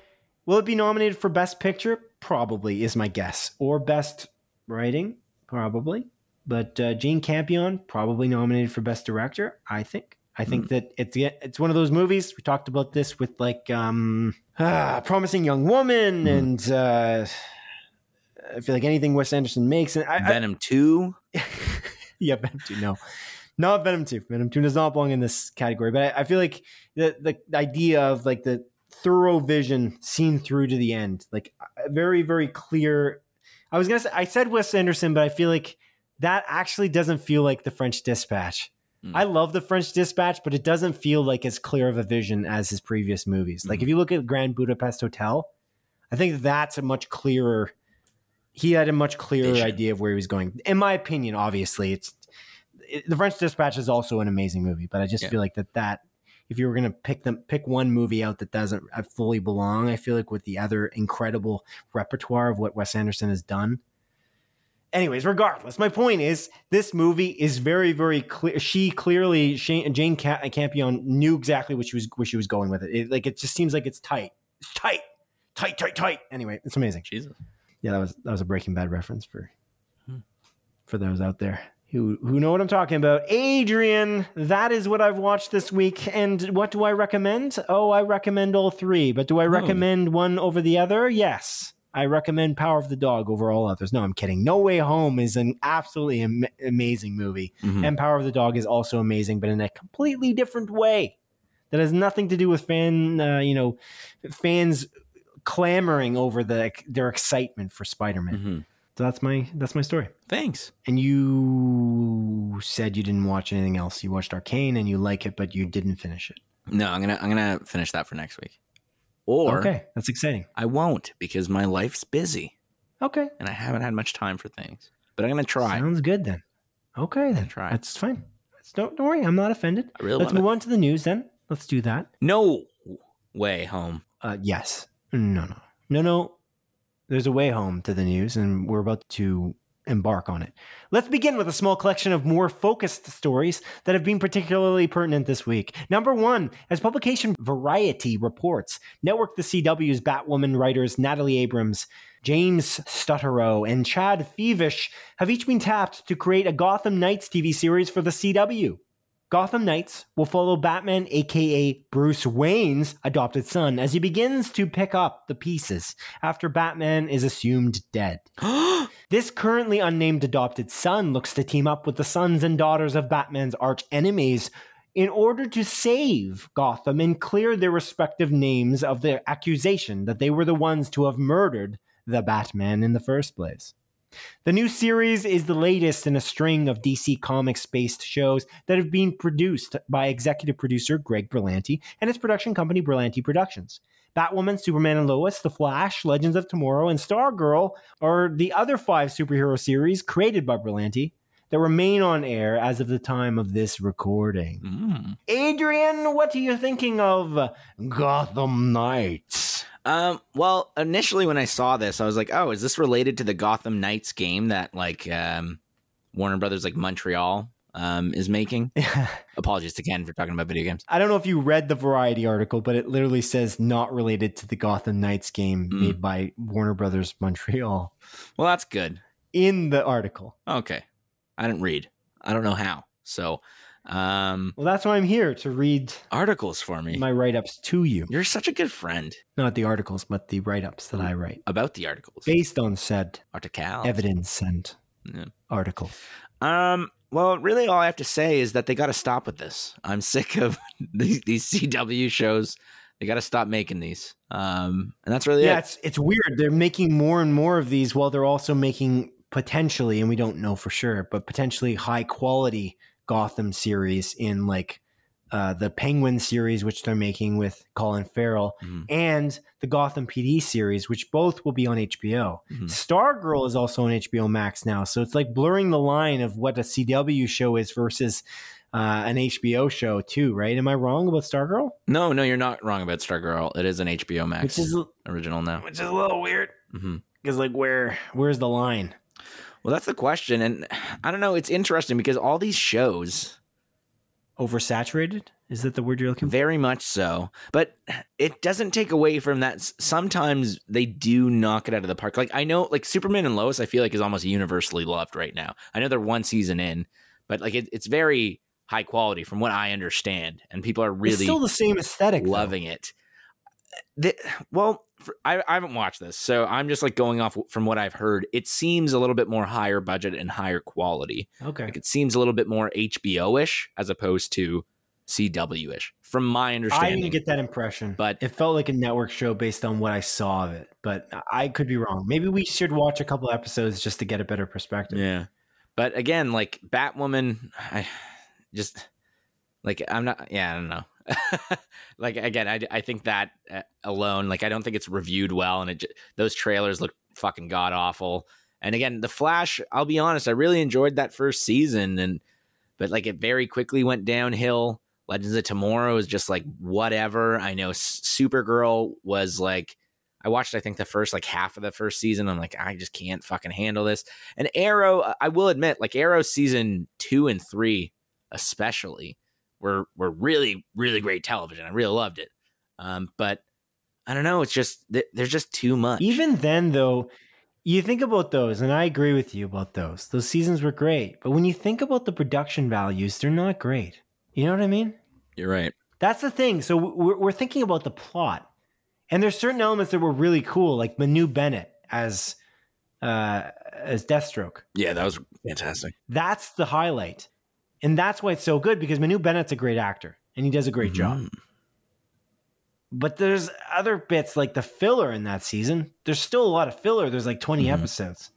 S1: will it be nominated for Best Picture? Probably is my guess. Or Best Writing? Probably. But uh, Jane Campion probably nominated for Best Director. I think. I think that it's it's one of those movies. We talked about this with like um, ah, Promising Young Woman,
S2: Mm.
S1: and uh, I feel like anything Wes Anderson makes. And I, I,
S2: Venom Two.
S1: yeah, Venom 2, no. Not Venom 2. Venom 2 does not belong in this category. But I, I feel like the, the idea of like the thorough vision seen through to the end, like very, very clear. I was going to say, I said Wes Anderson, but I feel like that actually doesn't feel like the French Dispatch.
S2: Hmm.
S1: I love the French Dispatch, but it doesn't feel like as clear of a vision as his previous movies. Like
S2: Mhm.
S1: if you look at Grand Budapest Hotel, I think that's a much clearer. He had a much clearer
S2: Vision.
S1: idea of where he was going. In my opinion, obviously, it's it, the French Dispatch is also an amazing movie, but I just
S2: Yeah.
S1: feel like that that if you were going to pick them pick one movie out that doesn't uh, fully belong, I feel like with the other incredible repertoire of what Wes Anderson has done. Anyways, regardless, my point is this movie is very, very clear. She clearly, Shane, Jane Ca- Campion knew exactly what she was where she was going with it. it. Like it just seems like it's tight, it's tight, tight, tight, tight. Anyway, it's amazing.
S2: Jesus.
S1: Yeah, that was that was a Breaking Bad reference for
S2: Hmm.
S1: for those out there who who know what I'm talking about. Adrian, that is what I've watched this week. And what do I recommend? Oh, I recommend all three. But do I
S2: Oh.
S1: recommend one over the other? Yes. I recommend Power of the Dog over all others. No, I'm kidding. No Way Home is an absolutely am- amazing movie.
S2: Mhm.
S1: And Power of the Dog is also amazing, but in a completely different way. That has nothing to do with fan, uh, you know, fans clamoring over the their excitement for Spider-Man.
S2: Mhm.
S1: So that's my that's my story.
S2: Thanks.
S1: And you said you didn't watch anything else. You watched Arcane and you like it, but you didn't finish it.
S2: No, I'm gonna I'm gonna finish that for next week. Or
S1: okay, that's exciting.
S2: I won't because my life's busy
S1: Okay,
S2: and I haven't had much time for things. But I'm gonna try.
S1: sounds good then. Okay, then
S2: try.
S1: That's fine. That's, don't don't worry. I'm not offended.
S2: I really
S1: Let's move
S2: it.
S1: on to the news then. Let's do that.
S2: No way home.
S1: Uh, yes. No, no, no, no. There's a way home to the news, and we're about to embark on it. Let's begin with a small collection of more focused stories that have been particularly pertinent this week. Number one, as publication Variety reports, Network the CW's Batwoman writers Natalie Abrams, James Stoteraux, and Chad Fiveash have each been tapped to create a Gotham Knights TV series for the CW. Gotham Knights will follow Batman, aka Bruce Wayne's adopted son, as he begins to pick up the pieces after Batman is assumed dead. This currently unnamed adopted son looks to team up with the sons and daughters of Batman's arch enemies in order to save Gotham and clear their respective names of the accusation that they were the ones to have murdered the Batman in the first place. The new series is the latest in a string of DC Comics based shows that have been produced by executive producer Greg Berlanti and his production company Berlanti Productions. Batwoman, Superman and Lois, The Flash, Legends of Tomorrow, and Stargirl are the other five superhero series created by Berlanti that remain on air as of the time of this recording.
S2: Mm.
S1: Adrian, what are you thinking of Gotham Knights?
S2: Um, well, initially when I saw this, I was like, "Oh, is this related to the Gotham Knights game that like um, Warner Brothers like Montreal um, is making?" Apologies to Ken for talking about video games.
S1: I don't know if you read the Variety article, but it literally says not related to the Gotham Knights game
S2: Mm.
S1: made by Warner Brothers Montreal
S2: Well, that's good.
S1: in the article.
S2: Okay, I didn't read. I don't know how. So, um,
S1: Well, that's why I'm here to read
S2: articles for me.
S1: my write ups to you.
S2: You're such a good friend
S1: Not the articles, but the write ups that I write
S2: about the articles.
S1: based on said
S2: article
S1: evidence and
S2: Yeah.
S1: articles.
S2: Um. Well, really, all I have to say is that they got to stop with this. I'm sick of these, these CW shows. They got to stop making these. Um, and that's really
S1: Yeah,
S2: it.
S1: it's it's weird. They're making more and more of these while they're also making potentially, and we don't know for sure, but potentially high quality Gotham series in like uh, the Penguin series, which they're making with Colin Farrell,
S2: Mhm.
S1: and the Gotham PD series, which both will be on HBO.
S2: Mhm.
S1: Stargirl is also on HBO Max now, so it's like blurring the line of what a CW show is versus uh, an HBO show too, right? Am I wrong about Stargirl?
S2: No, no, you're not wrong about Stargirl. It is an HBO Max
S1: Which is
S2: original now.
S1: which is a little weird because like where where's the line?
S2: Well, that's the question, and I don't know. It's interesting because all these shows,
S1: Oversaturated? Is that the word you're looking for?
S2: very much so, but it doesn't take away from that. Sometimes they do knock it out of the park. Like I know, like Superman and Lois, I feel like is almost universally loved right now. I know they're one season in, but like it, it's very high quality from what I understand, and people are
S1: it's
S2: really
S1: still the same aesthetic. though.
S2: loving it. The, well, for, I, I haven't watched this, so I'm just like going off from what I've heard. It seems a little bit more higher budget and higher quality.
S1: Okay.
S2: Like it seems a little bit more HBO ish as opposed to CW ish, from my understanding.
S1: I didn't get that impression,
S2: But-
S1: it felt like a network show based on what I saw of it. But I could be wrong. Maybe we should watch a couple episodes just to get a better perspective.
S2: yeah, but again, like Batwoman, I just like I'm not. Yeah, I don't know. like again, I, I think that uh, alone, like I don't think it's reviewed well, and it those trailers look fucking god awful. And again, the Flash, I'll be honest, I really enjoyed that first season, and but like it very quickly went downhill. Legends of Tomorrow is just like whatever. I know Supergirl was like. I watched, I think, the first like half of the first season. I'm like, I just can't fucking handle this. And Arrow, I will admit, like Arrow season two and three, especially, were were really really great television. I really loved it. Um, but I don't know. It's just there's just too much.
S1: Even then, though, you think about those, and I agree with you about those. Those seasons were great. But when you think about the production values, they're not great. You know what I mean?
S2: You're right.
S1: That's the thing. So we're, we're thinking about the plot, and there's certain elements that were really cool, like Manu Bennett as uh, as Deathstroke.
S2: Yeah, that was fantastic.
S1: That's the highlight, and that's why it's so good because Manu Bennett's a great actor and he does a great job.
S2: Mhm.
S1: But there's other bits like the filler in that season. There's still a lot of filler. There's like 20
S2: Mhm.
S1: episodes.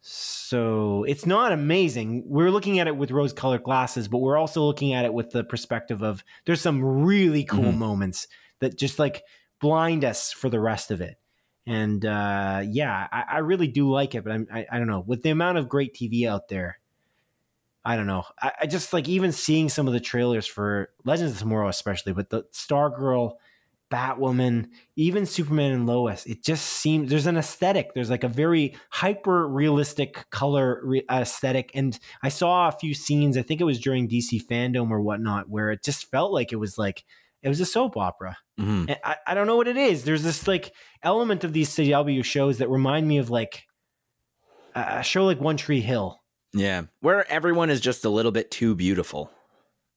S1: So it's not amazing. We're looking at it with rose colored glasses, but we're also looking at it with the perspective of there's some really cool
S2: Mhm.
S1: moments that just like blind us for the rest of it. And uh, yeah, I, I really do like it, but I'm, I, I don't know. With the amount of great TV out there, I don't know. I, I just like even seeing some of the trailers for Legends of Tomorrow, especially, but the Stargirl, Batwoman, even Superman and Lois. It just seems there's an aesthetic. There's like a very hyper realistic color re- aesthetic, and I saw a few scenes. I think it was during DC fandom or whatnot, where it just felt like it was like it was a soap opera.
S2: Mhm.
S1: And I, I don't know what it is. There's this like element of these CW shows that remind me of like a show like One Tree Hill.
S2: Yeah, where everyone is just a little bit too beautiful.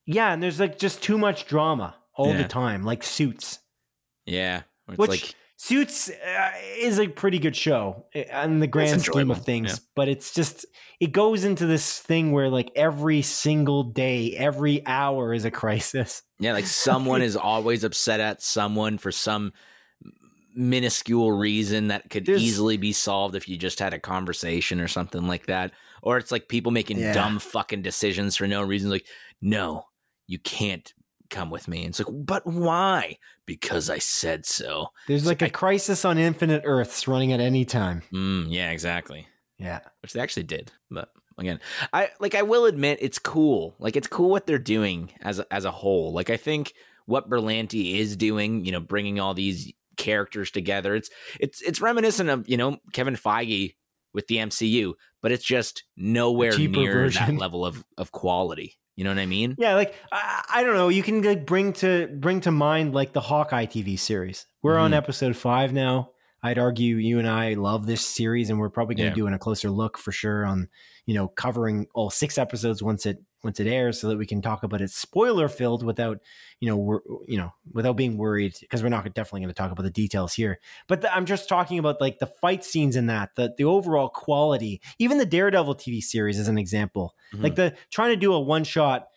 S1: Yeah, and there's like just too much drama all
S2: Yeah.
S1: the time, like Suits.
S2: Yeah, it's
S1: Which
S2: like
S1: Suits uh, is a pretty good show uh, in the grand scheme of things,
S2: yeah.
S1: but it's just it goes into this thing where like every single day, every hour is a crisis.
S2: yeah, like someone is always upset at someone for some minuscule reason that could
S1: There's-
S2: easily be solved if you just had a conversation or something like that. Or it's like people making
S1: Yeah.
S2: dumb fucking decisions for no reason. Like, no, you can't come with me. And it's like, but why? Because I said so.
S1: There's like a crisis on infinite Earths running at any time.
S2: Mm, yeah, exactly.
S1: Yeah.
S2: which they actually did. But again, I like I will admit it's cool. Like it's cool what they're doing as a, as a whole. Like I think what Berlanti is doing, you know, bringing all these characters together. It's it's it's reminiscent of you know Kevin Feige with the MCU, but it's just nowhere near
S1: version.
S2: that level of of quality. You know what I mean?
S1: Yeah, like I, I don't know. You can like bring to bring to mind like the Hawkeye TV series. We're on
S2: Mhm.
S1: episode five now. I'd argue you and I love this series, and we're probably going to
S2: Yeah.
S1: do in a closer look for sure on you know covering all six episodes once it once it airs, so that we can talk about it spoiler filled without you know wor- you know without being worried because we're not definitely going to talk about the details here. But the, I'm just talking about like the fight scenes in that, the the overall quality. Even the Daredevil TV series is an example
S2: Mhm.
S1: like the trying to do a one shot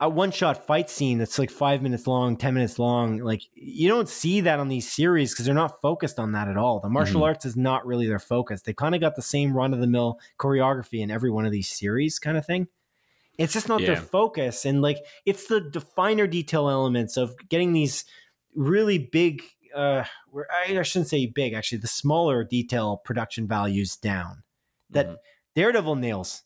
S1: a one shot fight scene that's like five minutes long ten minutes long like you don't see that on these series because they're not focused on that at all the martial
S2: Mhm.
S1: arts is not really their focus they kind of got the same run of the mill choreography in every one of these series kind of thing It's just not
S2: Yeah.
S1: their focus. And like it's the, the finer detail elements of getting these really big uh where I, I shouldn't say big, actually, the smaller detail production values down. That
S2: Mhm.
S1: Daredevil nails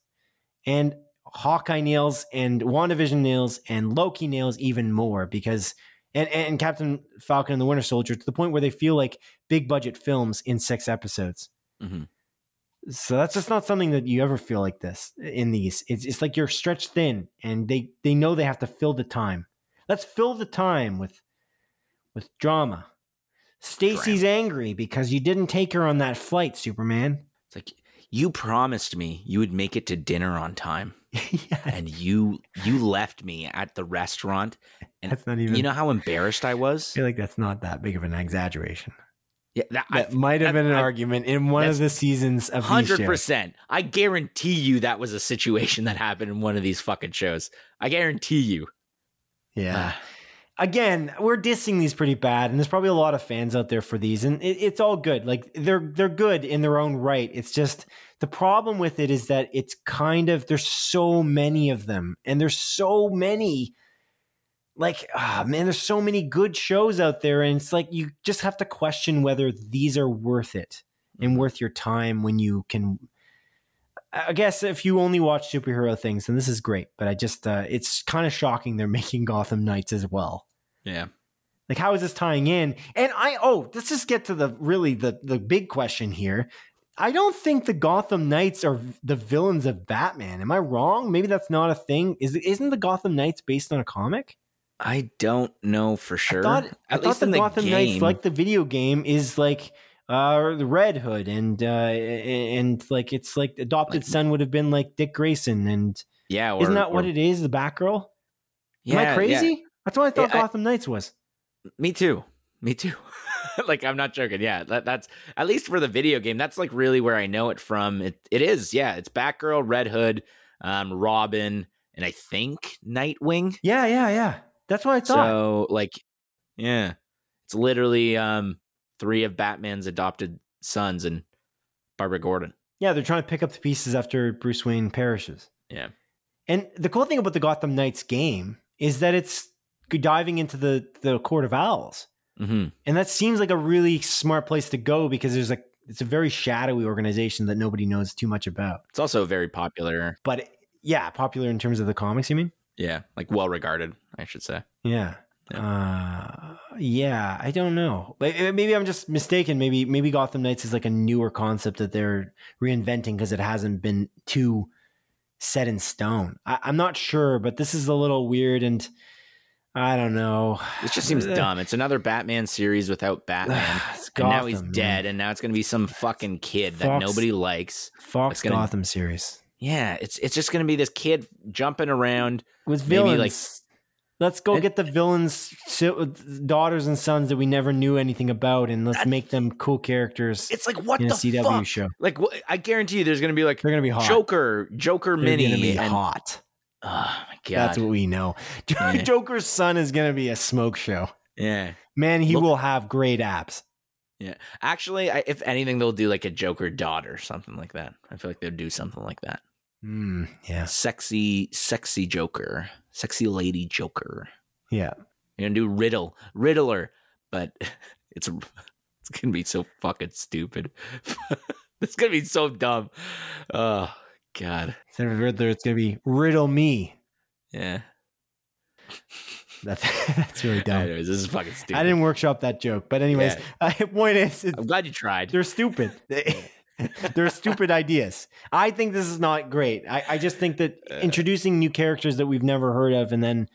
S1: and Hawkeye nails and WandaVision nails and Loki nails even more because and, and Captain Falcon and the Winter Soldier to the point where they feel like big budget films in six episodes.
S2: Mhm.
S1: So that's just not something that you ever feel like this in these. It's it's like you're stretched thin and they they know they have to fill the time. Let's fill the time with with drama. Stacy's angry because you didn't take her on that flight, Superman.
S2: It's like you promised me you would make it to dinner on time,
S1: yeah,
S2: and you you left me at the restaurant. And
S1: that's not even.
S2: You know how embarrassed I was?
S1: I feel like that's not that big of an exaggeration.
S2: Yeah, that, I-
S1: That might have
S2: that-
S1: been an
S2: I-
S1: argument in one of the seasons of
S2: hundred percent. I guarantee you that was a situation that happened in one of these fucking shows. I guarantee you.
S1: Yeah.
S2: Ah,
S1: Again, we're dissing these pretty bad, and there's probably a lot of fans out there for these, and it, it's all good. Like they're they're good in their own right. It's just the problem with it is that it's kind of there's so many of them, and there's so many. Like, ah, man, there's so many good shows out there, and it's like you just have to question whether these are worth it and worth your time when you can. I guess if you only watch superhero things, then this is great. But I just, uh, it's kind of shocking they're making Gotham Knights as well.
S2: yeah.
S1: Like, how is this tying in? And I, oh, let's just get to the really the the big question here. I don't think the Gotham Knights are the villains of Batman. Am I wrong? Maybe that's not a thing. Is isn't the Gotham Knights based on a comic?
S2: I don't know for sure.
S1: I thought,
S2: At
S1: I
S2: least
S1: thought the
S2: in the
S1: Gotham
S2: game,
S1: Knights, like the video game, is like uh the Red Hood, and uh and like it's like adopted
S2: Like-
S1: son would have been like Dick Grayson, and
S2: yeah, or,
S1: isn't that what it is? The Batgirl? Am
S2: Yeah,
S1: I
S2: yeah.
S1: crazy? That's what I thought
S2: Yeah, I-
S1: Gotham Knights was.
S2: Me too. Me too. like I'm not joking. Yeah, that, that's at least for the video game. That's like really where I know it from. It it is. Yeah, it's Batgirl, Red Hood, um, Robin, and I think Nightwing.
S1: Yeah, yeah, yeah. That's what I thought.
S2: So like, yeah, it's literally um three of Batman's adopted sons and Barbara Gordon.
S1: Yeah, they're trying to pick up the pieces after Bruce Wayne perishes.
S2: Yeah.
S1: And the cool thing about the Gotham Knights game is that it's diving into the the Court of Owls.
S2: hmm
S1: And that seems like a really smart place to go because there's like it's a very shadowy organization that nobody knows too much about.
S2: It's also very popular.
S1: But yeah, popular in terms of the comics, you mean?
S2: Yeah, like well regarded, I should say.
S1: Yeah. Uh, yeah, I don't know. Uh, maybe I'm just mistaken. Maybe maybe Gotham Knights is like a newer concept that they're reinventing because it hasn't been too set in stone. I, I'm not sure, but this is a little weird, and I don't know.
S2: It just seems dumb. It's another Batman series without Batman.
S1: It's
S2: and now he's dead,
S1: man.
S2: and now it's going to be some fucking kid that nobody likes.
S1: Fox
S2: it's gonna-
S1: Gotham series
S2: Yeah, it's it's just going to be this kid jumping around.
S1: with
S2: Maybe,
S1: villains.
S2: like-
S1: let's go
S2: And-
S1: get the villains' daughters and sons that we never knew anything about, and let's make them cool characters
S2: It's like what
S1: in a
S2: the
S1: CW
S2: fuck?
S1: show.
S2: Like wh- I guarantee you, there's going to be like
S1: They're gonna be hot.
S2: Joker, Joker
S1: They're
S2: mini, and
S1: hot.
S2: oh my god,
S1: That's what we know.
S2: Yeah.
S1: Joker's son is going to be a smoke show.
S2: yeah.
S1: Man, he
S2: Look-
S1: will have great abs. Yeah.
S2: Actually, I, if anything, they'll do like a Joker daughter, something like that. I feel like they'll do something like that.
S1: Mm, yeah.
S2: Sexy, sexy Joker, sexy lady Joker.
S1: Yeah.
S2: You're gonna do Riddle, Riddler, but it's it's gonna be so fucking stupid. it's gonna be so dumb. Oh god,
S1: Instead of Riddler, it's going to be Riddle Me.
S2: yeah.
S1: That's, that's really dumb.
S2: Anyways, this is fucking stupid.
S1: I didn't workshop that joke. But, anyways, uh, point is,
S2: I'm glad you tried.
S1: they're stupid. they're stupid ideas. I think this is not great. I, I just think that introducing new characters that we've never heard of and then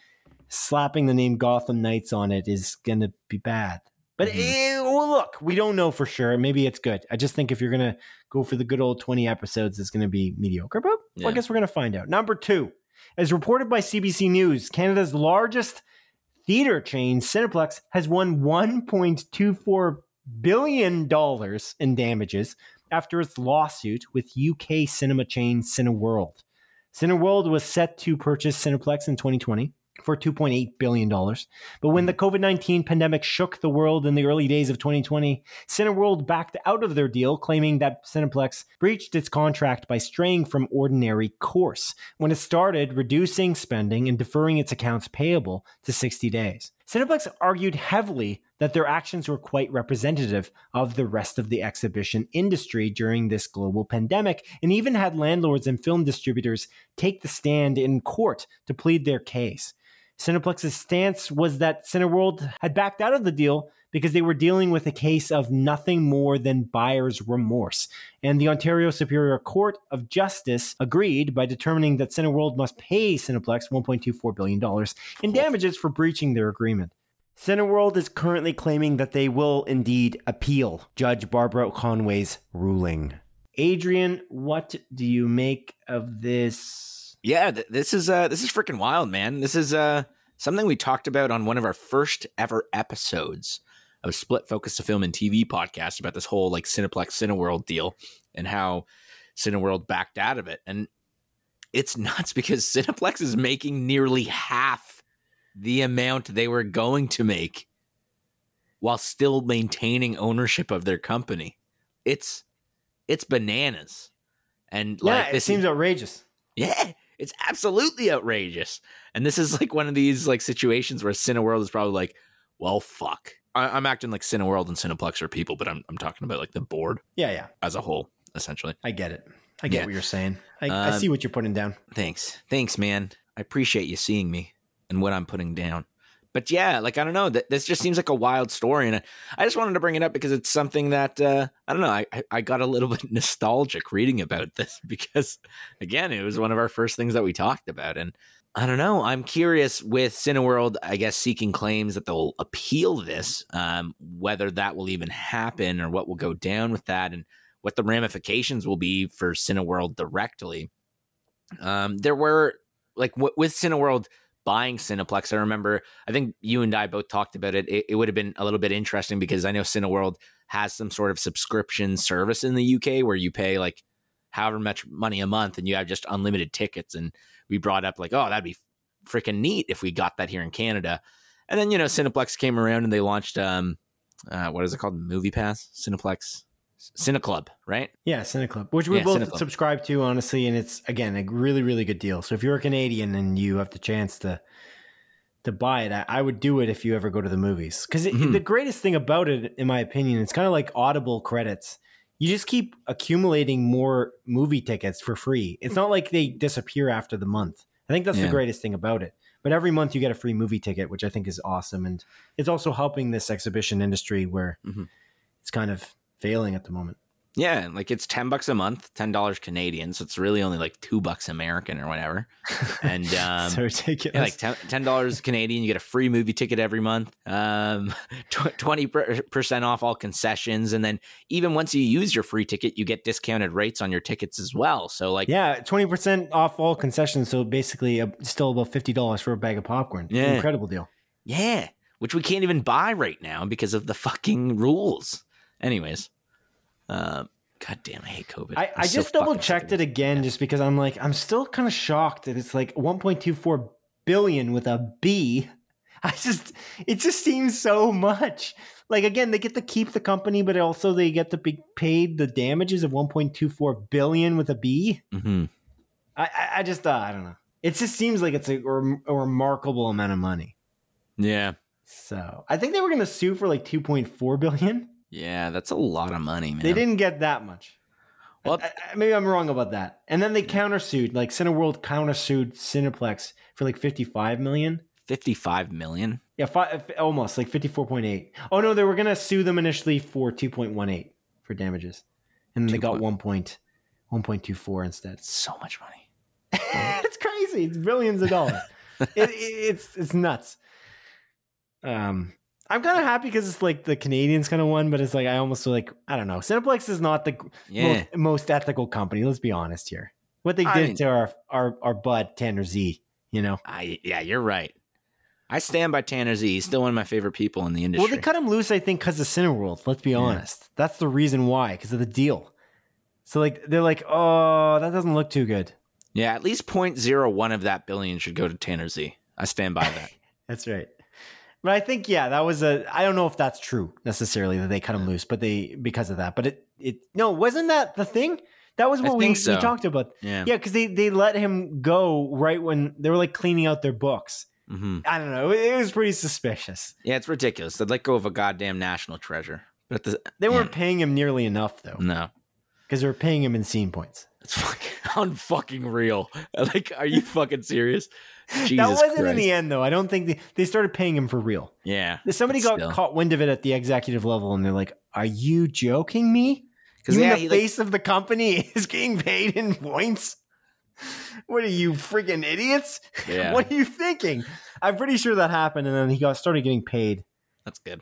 S1: slapping the name Gotham Knights on it is going to be bad. But
S2: Mhm.
S1: eh, well, look, we don't know for sure. Maybe it's good. I just think if you're going to go for the good old 20 episodes, it's going to be mediocre. But well, I guess we're going to find out. Number two, as reported by CBC News, Canada's largest theater chain, Cineplex, has won $1.24 billion in damages after its lawsuit with UK cinema chain Cineworld. Cineworld was set to purchase Cineplex in 2020 for $2.8 billion. But when the COVID 19 pandemic shook the world in the early days of 2020, Cineworld backed out of their deal, claiming that Cineplex breached its contract by straying from ordinary course when it started reducing spending and deferring its accounts payable to 60 days. Cineplex argued heavily that their actions were quite representative of the rest of the exhibition industry during this global pandemic, and even had landlords and film distributors take the stand in court to plead their case. Cineplex's stance was that Cineworld had backed out of the deal because they were dealing with a case of nothing more than buyer's remorse. And the Ontario Superior Court of Justice agreed by determining that Cineworld must pay Cineplex $1.24 billion in damages for breaching their agreement. Cineworld is currently claiming that they will indeed appeal Judge Barbara Conway's ruling. Adrian, what do you make of this?
S2: Yeah, th- this is uh this is freaking wild, man. This is uh something we talked about on one of our first ever episodes of Split Focus to Film and TV podcast about this whole like Cineplex Cineworld deal and how Cineworld backed out of it. And it's nuts because Cineplex is making nearly half the amount they were going to make while still maintaining ownership of their company. It's it's bananas. And like
S1: yeah, it
S2: this
S1: seems outrageous.
S2: yeah, it's absolutely outrageous. And this is like one of these like situations where Cineworld is probably like, well, fuck. I, I'm acting like Cineworld and Cineplex are people, but I'm I'm talking about like the board
S1: Yeah, yeah,
S2: as a whole, essentially.
S1: I get it. I get
S2: Yeah.
S1: what you're saying. I, I
S2: Um,
S1: see what you're putting down.
S2: Thanks, thanks, man. I appreciate you seeing me and what I'm putting down. But yeah, like I don't know, th- this just seems like a wild story, and I, I just wanted to bring it up because it's something that uh, I don't know. I- I got a little bit nostalgic reading about this because, again, it was one of our first things that we talked about, and I don't know. I'm curious with Cineworld, I guess, seeking claims that they'll appeal this, um, whether that will even happen or what will go down with that, and what the ramifications will be for Cineworld directly. Um, there were like w- with Cineworld buying Cineplex. I remember, I think you and I both talked about it. It, it would have been a little bit interesting because I know Cineworld has some sort of subscription service in the UK where you pay like however much money a month and you have just unlimited tickets. And we brought up like, oh, that'd be freaking neat if we got that here in Canada. And then you know, Cineplex came around and they launched um, uh, what is it called? Movie Pass, Cineplex, Cineclub, right?
S1: Yeah, Cineclub, which we
S2: Yeah,
S1: both
S2: Cineclub.
S1: subscribe to, honestly, and it's again a really, really good deal. So if you're a Canadian and you have the chance to to buy it, I, I would do it if you ever go to the movies. Because
S2: Mhm.
S1: the greatest thing about it, in my opinion, it's kind of like Audible credits. You just keep accumulating more movie tickets for free. It's not like they disappear after the month. I think that's
S2: Yeah.
S1: the greatest thing about it. But every month you get a free movie ticket, which I think is awesome, and it's also helping this exhibition industry where
S2: Mhm.
S1: it's kind of failing at the moment.
S2: Yeah, like it's ten bucks a month, ten dollars Canadian, so it's really only like two bucks American or whatever. And um,
S1: so ridiculous.
S2: yeah, like ten dollars Canadian, you get a free movie ticket every month. Um, twenty percent off all concessions, and then even once you use your free ticket, you get discounted rates on your tickets as well. So like,
S1: yeah, twenty percent off all concessions. So basically, uh, still about fifty dollars for a bag of popcorn.
S2: Yeah.
S1: incredible deal.
S2: yeah, which we can't even buy right now because of the fucking rules. Anyways, um, god damn, I hate COVID.
S1: I,
S2: I'm so
S1: just double checked it again just because I'm like I'm still kind of shocked that it's like 1.24 billion with a B. I just it just seems so much. Like again, they get to keep the company, but also they get to be paid the damages of 1.24 billion with a B.
S2: Mhm.
S1: I I, I just uh, I don't know. It just seems like it's a, rem- a remarkable amount of money.
S2: Yeah,
S1: So I think they were going to sue for like 2.4 billion.
S2: Yeah, that's a lot of money, man.
S1: They didn't get that much.
S2: Well,
S1: I, I- maybe I'm wrong about that. And then they countersued, like Cineworld countersued Cineplex for like 55 million.
S2: fifty-five million.
S1: Yeah, fi- almost like 54.8. Oh no, they were gonna sue them initially for 2.18 for damages, and they got
S2: point-
S1: 1. Point, 1.24 instead.
S2: So much money.
S1: it's crazy. It's billions of dollars. it, it, it's it's nuts. Um, I'm kind of happy because it's like the Canadians kind of won, but it's like I almost feel like I don't know. Cineplex is not the
S2: Yeah.
S1: most, most ethical company. Let's be honest here. What they
S2: I
S1: did
S2: mean-
S1: to our our our bud Tanner Z, you know.
S2: I yeah, you're right. I stand by Tanner Z. He's still one of my favorite people in the industry.
S1: Well, they cut him loose, I think, because of Cineworld. Let's be
S2: Yeah.
S1: honest. That's the reason why, because of the deal. So like they're like, oh, that doesn't look too good.
S2: yeah, at least 0.01 of that billion should go to Tanner Z. I stand by that.
S1: That's right. But I think yeah, that was a. I don't know if that's true necessarily that they cut him loose, but they because of that. But it it no wasn't that the thing. That was what we,
S2: so.
S1: we talked about.
S2: Yeah.
S1: Yeah, because they they let him go right when they were like cleaning out their books.
S2: hmm
S1: I don't know. It, it was pretty suspicious.
S2: Yeah, it's ridiculous. They'd let go of a goddamn national treasure. But the,
S1: They weren't paying him nearly enough though,
S2: no,
S1: because they were paying him in scene points.
S2: It's fucking unfucking real. Like, are you fucking serious? Jesus
S1: that wasn't in the end though. I don't think they, they started paying him for real.
S2: Yeah,
S1: Somebody got
S2: still.
S1: caught wind of it at the executive level, and they're like, "Are you joking me?
S2: because yeah,
S1: the
S2: he, like,
S1: face of the company is getting paid in points. What are you freaking idiots?
S2: Yeah.
S1: What are you thinking? I'm pretty sure that happened, and then he got started getting paid,
S2: that's good.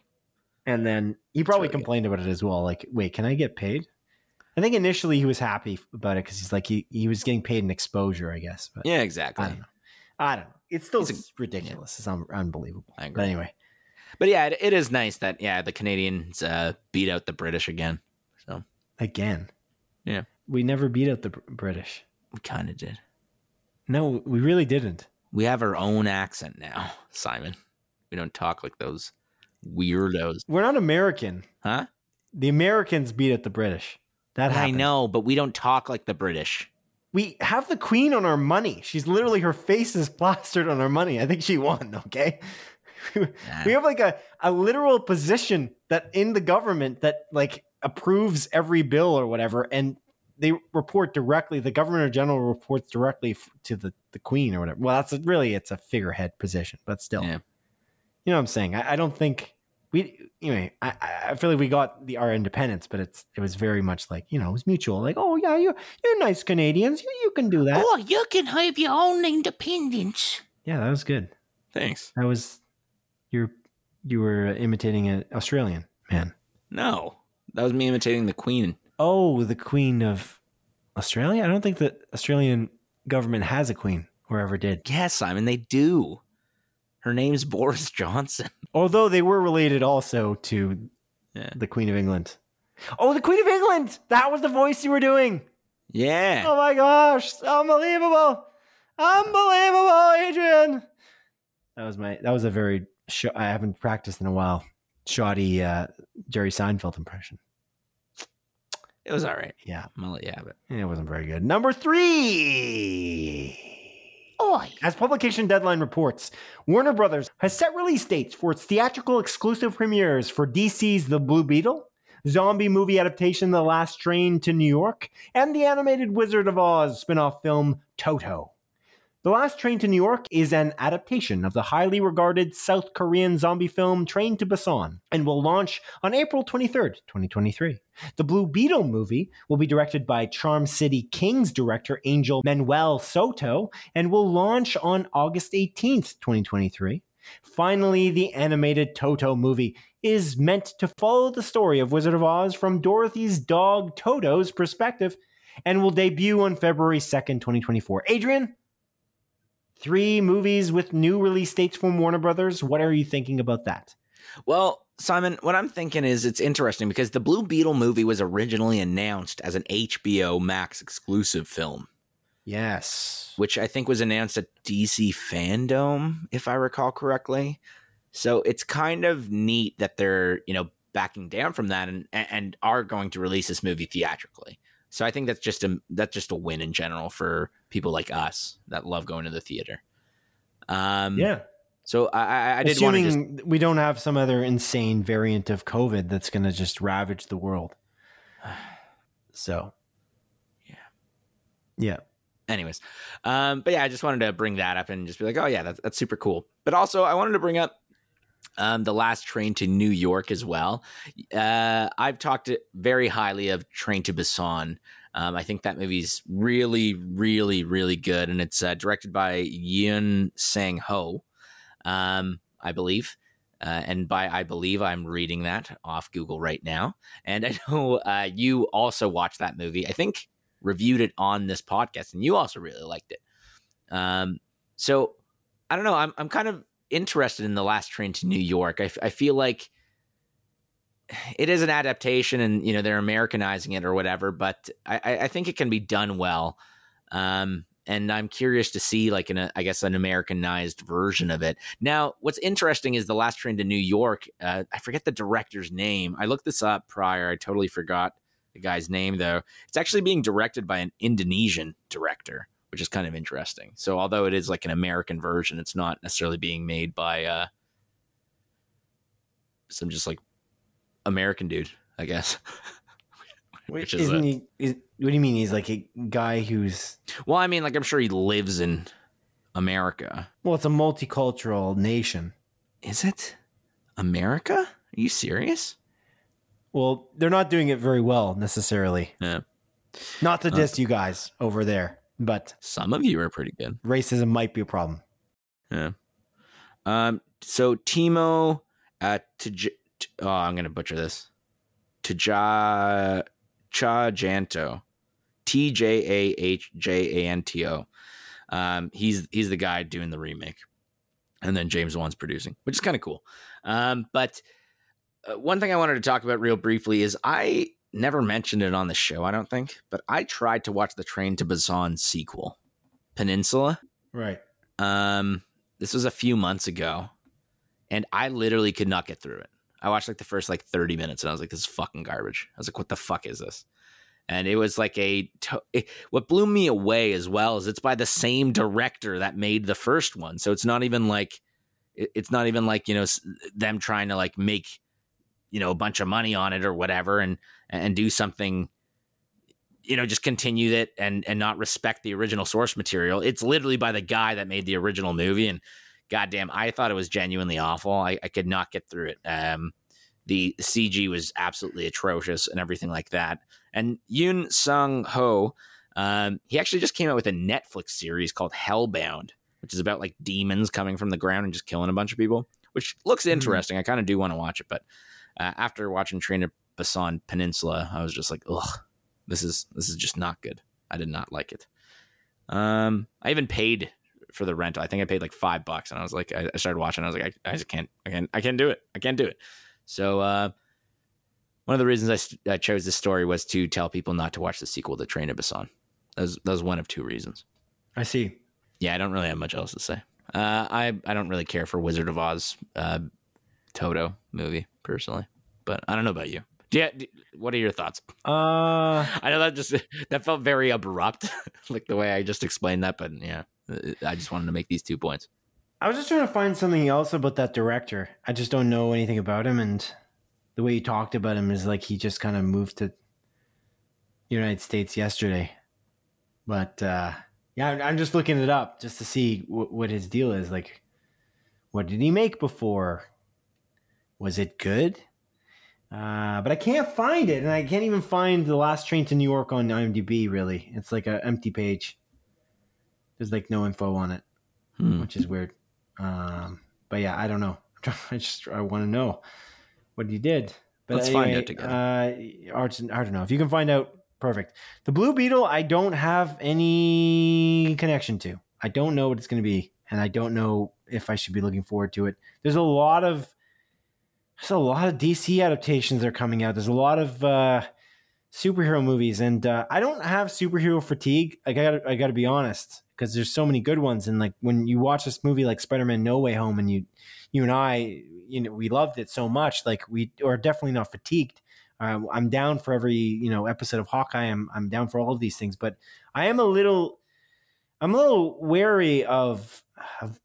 S1: and then he probably
S2: really good.
S1: complained about it as well. Like, wait, can I get paid? I think initially he was happy about it because he's like he, he was getting paid in exposure, I guess. But
S2: Yeah,
S1: I
S2: exactly.
S1: don't know. I don't know. It's still
S2: It's a-
S1: ridiculous. It's un- unbelievable.
S2: I.
S1: But anyway,
S2: But yeah, it, it is nice that yeah the Canadians uh, beat out the British again. So
S1: again,
S2: Yeah.
S1: we never beat out the Br- British.
S2: we kind of did.
S1: No, we really didn't.
S2: We have our own accent now, Simon. We don't talk like those weirdos,
S1: We're not American.
S2: huh?
S1: The Americans beat out the British. That
S2: I know, but we don't talk like the British.
S1: We have the queen on our money. She's literally her face is plastered on our money. I think she won. Okay,
S2: Nah.
S1: we have like a a literal position that in the government that like approves every bill or whatever, and they report directly. The governor general reports directly f- to the the queen or whatever. Well, that's a, really it's a figurehead position, but still,
S2: Yeah.
S1: you know what I'm saying. I, I don't think we anyway. I, I- I feel like we got the our independence, but it's it was very much like you know it was mutual. Like, oh yeah, you you're nice Canadians. You, you can do that.
S2: Oh, you can have your own independence.
S1: Yeah, that was good.
S2: Thanks.
S1: That was you're you were imitating an Australian man.
S2: No, that was me imitating the Queen.
S1: Oh, the Queen of Australia. I don't think the Australian government has a queen or ever did.
S2: Yeah, Simon, they do. Her name's Boris Johnson.
S1: Although they were related also to
S2: Yeah.
S1: the Queen of England. Oh, the Queen of England. That was the voice you were doing.
S2: Yeah.
S1: Oh my gosh, unbelievable, unbelievable, Adrian. That was my. That was a very. Sh- I haven't practiced in a while. Shoddy uh, Jerry Seinfeld impression.
S2: It was all right.
S1: Yeah,
S2: I'm gonna let you have it.
S1: it wasn't very good. Number three.
S2: Oi.
S1: As publication deadline reports, Warner Brothers has set release dates for its theatrical exclusive premieres for DC's The Blue Beetle, zombie movie adaptation The Last Train to New York, and the animated Wizard of Oz spin-off film Toto. The Last Train to New York is an adaptation of the highly regarded South Korean zombie film Train to Busan and will launch on April 23rd, 2023. The Blue Beetle movie will be directed by Charm City Kings director Angel Manuel Soto and will launch on August 18th, 2023. Finally, the animated Toto movie is meant to follow the story of Wizard of Oz from Dorothy's dog Toto's perspective and will debut on February 2nd, 2024. Adrian, three movies with new release dates from Warner Brothers. What are you thinking about that?
S2: Well, Simon, what I'm thinking is it's interesting because the Blue Beetle movie was originally announced as an HBO Max exclusive film,
S1: Yes.
S2: which I think was announced at DC Fandom, if I recall correctly. So it's kind of neat that they're, you know, backing down from that and and are going to release this movie theatrically. So I think that's just a that's just a win in general for people like us that love going to the theater. Um,
S1: Yeah.
S2: So I, I, I did want to
S1: Assuming
S2: just
S1: we don't have some other insane variant of COVID that's going to just ravage the world. So,
S2: Yeah.
S1: Yeah.
S2: anyways um but yeah i just wanted to bring that up and just be like oh yeah that's, that's super cool but also i wanted to bring up um the last train to new york as well uh i've talked very highly of train to busan um, I think that movie's really, really, really good, and it's uh, directed by Yeon Sang Ho, um, I believe. Uh, and by I believe, I'm reading that off Google right now. And I know uh, you also watched that movie. I think reviewed it on this podcast, and you also really liked it. Um, so I don't know. I'm I'm kind of interested in the Last Train to New York. I, f- I feel like it is an adaptation, and you know they're Americanizing it or whatever. But I, I- think it can be done well. Um, and I'm curious to see like an I guess an Americanized version of it. Now, what's interesting is the last train to New York. Uh, I forget the director's name. I looked this up prior. I totally forgot the guy's name though. It's actually being directed by an Indonesian director, which is kind of interesting. So although it is like an American version, it's not necessarily being made by uh, some just like American dude, I guess.
S1: Which is Isn't a, he? Is, what do you mean? He's like a guy who's.
S2: Well, I mean, like I'm sure he lives in America.
S1: Well, it's a multicultural nation.
S2: Is it America? Are you serious?
S1: Well, they're not doing it very well necessarily.
S2: Yeah.
S1: Not to diss uh, you guys over there, but
S2: some of you are pretty good.
S1: Racism might be a problem.
S2: Yeah. Um. So Timo, uh, to oh, I'm gonna butcher this. Tja Tjahjanto, T J A H J A N T O. Um, he's he's the guy doing the remake, and then James Wan's producing, which is kind of cool. Um, but uh, one thing I wanted to talk about real briefly is I never mentioned it on the show, I don't think, but I tried to watch the Train to Busan sequel, Peninsula.
S1: Right.
S2: Um, this was a few months ago, and I literally could not get through it. I watched like the first like 30 minutes and I was like, this is fucking garbage. I was like, what the fuck is this? And it was like a. It, what blew me away as well is it's by the same director that made the first one. So it's not even like, it, it's not even like, you know, them trying to like make, you know, a bunch of money on it or whatever and, and do something, you know, just continue it and, and not respect the original source material. It's literally by the guy that made the original movie. And, goddamn, I thought it was genuinely awful. I, I could not get through it. Um, the CG was absolutely atrocious and everything like that. And Yeon Sang Ho, um, he actually just came out with a Netflix series called Hellbound, which is about like demons coming from the ground and just killing a bunch of people, which looks mm-hmm. interesting. Mm-hmm. I kind of do want to watch it, but uh, after watching Train to Busan Peninsula, I was just like, ugh, this is this is just not good. I did not like it. Um, I even paid for the rental. I think I paid like five bucks, and I was like, I, started watching. I was like, I, I just can't, I can't, I can't do it. I can't do it. So uh, one of the reasons I, I, chose this story was to tell people not to watch the sequel to Train to Busan. That was, that was one of two reasons.
S1: I see.
S2: Yeah, I don't really have much else to say. Uh, I I don't really care for Wizard of Oz, uh, Toto movie personally, but I don't know about you. Yeah, what are your thoughts?
S1: Uh,
S2: I know that just that felt very abrupt, like the way I just explained that, but yeah. I just wanted to make these two points.
S1: I was just trying to find something else about that director. I just don't know anything about him, and the way you talked about him is like he just kind of moved to the United States yesterday. But uh, yeah, I'm just looking it up just to see w- what his deal is. Like, what did he make before? Was it good? Uh, but I can't find it, and I can't even find the last train to New York on IMDb. Really, it's like an empty page. There's like no info on it, hmm. which is weird. Um, but yeah, I don't know. I just I want to know what he did. But
S2: Let's anyway, find out together.
S1: Uh, Arts, I don't know if you can find out. Perfect. The Blue Beetle, I don't have any connection to. I don't know what it's going to be, and I don't know if I should be looking forward to it. There's a lot of there's a lot of DC adaptations that are coming out. There's a lot of uh, superhero movies, and uh, I don't have superhero fatigue. I got I got to be honest because there's so many good ones. And like when you watch this movie like Spider Man No Way Home, and you you and I, you know, we loved it so much. Like we are definitely not fatigued. Um, I'm down for every you know episode of Hawkeye. I'm I'm down for all of these things, but I am a little I'm a little wary of of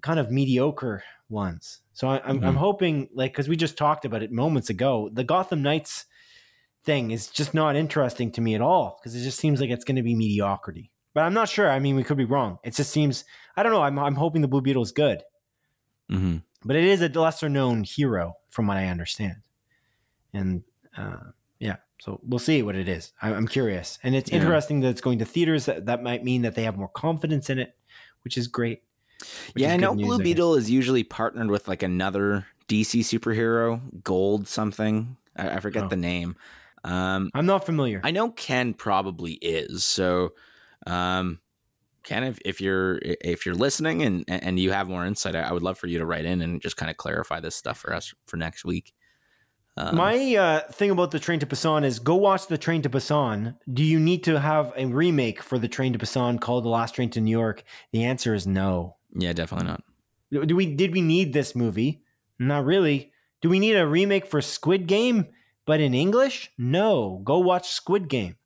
S1: kind of mediocre ones. So I, am I'm, mm-hmm. I'm hoping like because we just talked about it moments ago, the Gotham Knights thing is just not interesting to me at all because it just seems like it's going to be mediocrity but I'm not sure. I mean, we could be wrong. It just seems I don't know. I'm I'm hoping the Blue Beetle is good,
S2: mm-hmm.
S1: but it is a lesser known hero from what I understand, and uh, yeah. So we'll see what it is. I, am curious, and it's yeah. interesting that it's going to theaters. That that might mean that they have more confidence in it, which is great.
S2: Which yeah, is I know news, Blue I Beetle is usually partnered with like another DC superhero, Gold something. I, I forget oh. the name. Um,
S1: I'm not familiar.
S2: I know Ken probably is. So um, Ken, if, if you're if you're listening and and you have more insight, I would love for you to write in and just kind of clarify this stuff for us for next week. Um,
S1: My uh, thing about the Train to Busan is go watch the Train to Busan. Do you need to have a remake for the Train to Busan called The Last Train to New York? The answer is no.
S2: yeah, definitely not.
S1: Do we did we need this movie? Not really. Do we need a remake for Squid Game, but in English? No. Go watch Squid Game.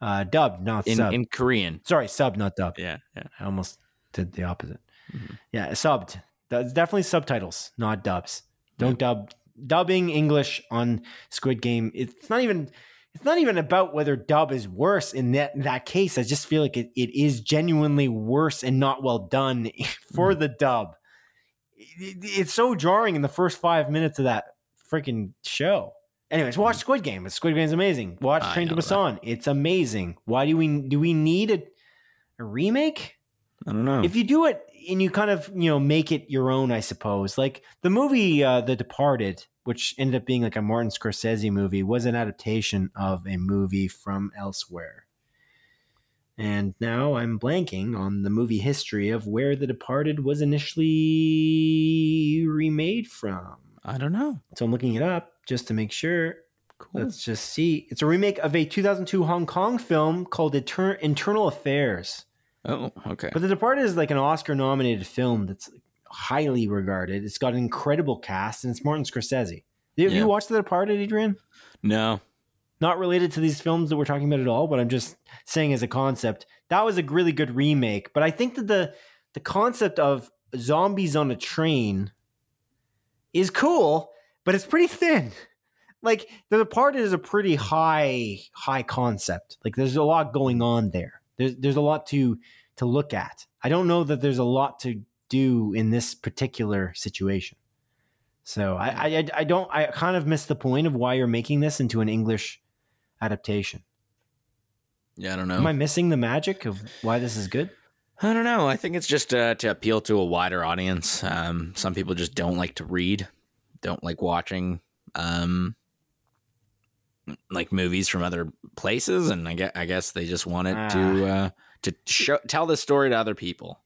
S1: Uh, dubbed, not
S2: In
S1: sub.
S2: in Korean.
S1: Sorry, sub, not dubbed.
S2: Yeah, yeah.
S1: I almost did the opposite.
S2: Mhm.
S1: Yeah, subbed. That's definitely subtitles, not dubs. Don't dub dubbing English on Squid Game. It's not even it's not even about whether dub is worse in that in that case. I just feel like it, it is genuinely worse and not well done for the dub. It- it's so jarring in the first five minutes of that freaking show. Anyways, watch Squid Game. Squid Game's amazing. Watch
S2: I
S1: Train to
S2: know that.
S1: Busan. It's amazing. Why do we do we need a, a remake?
S2: I don't know.
S1: if you do it and you kind of you know make it your own i suppose like the movie uh, the departed which ended up being like a martin scorsese movie was an adaptation of a movie from elsewhere and now i'm blanking on the movie history of where the departed was initially remade from
S2: I don't know.
S1: so i'm looking it up just to make sure
S2: Cool.
S1: let's just see it's a remake of a 2002 hong kong film called Inter- Infernal Affairs
S2: oh, okay.
S1: but The Departed is like an Oscar nominated film that's highly regarded. It's got an incredible cast and it's Martin Scorsese. Have
S2: Yeah.
S1: you watched The Departed, Adrian?
S2: no.
S1: Not related to these films that we're talking about at all, but I'm just saying as a concept. That was a really good remake. But I think that the the concept of zombies on a train is cool, but it's pretty thin. Like The Departed is a pretty high high concept. Like there's a lot going on there. There's there's a lot to to look at. I don't know that there's a lot to do in this particular situation. So I I, I- don't I kind of miss the point of why you're making this into an English adaptation.
S2: Yeah, I don't know.
S1: Am I missing the magic of why this is good?
S2: I don't know. I think it's just uh, to appeal to a wider audience. Um, some people just don't like to read, don't like watching um, like movies from other places, and I guess, I guess they just wanted it to uh, to show tell the story to other people.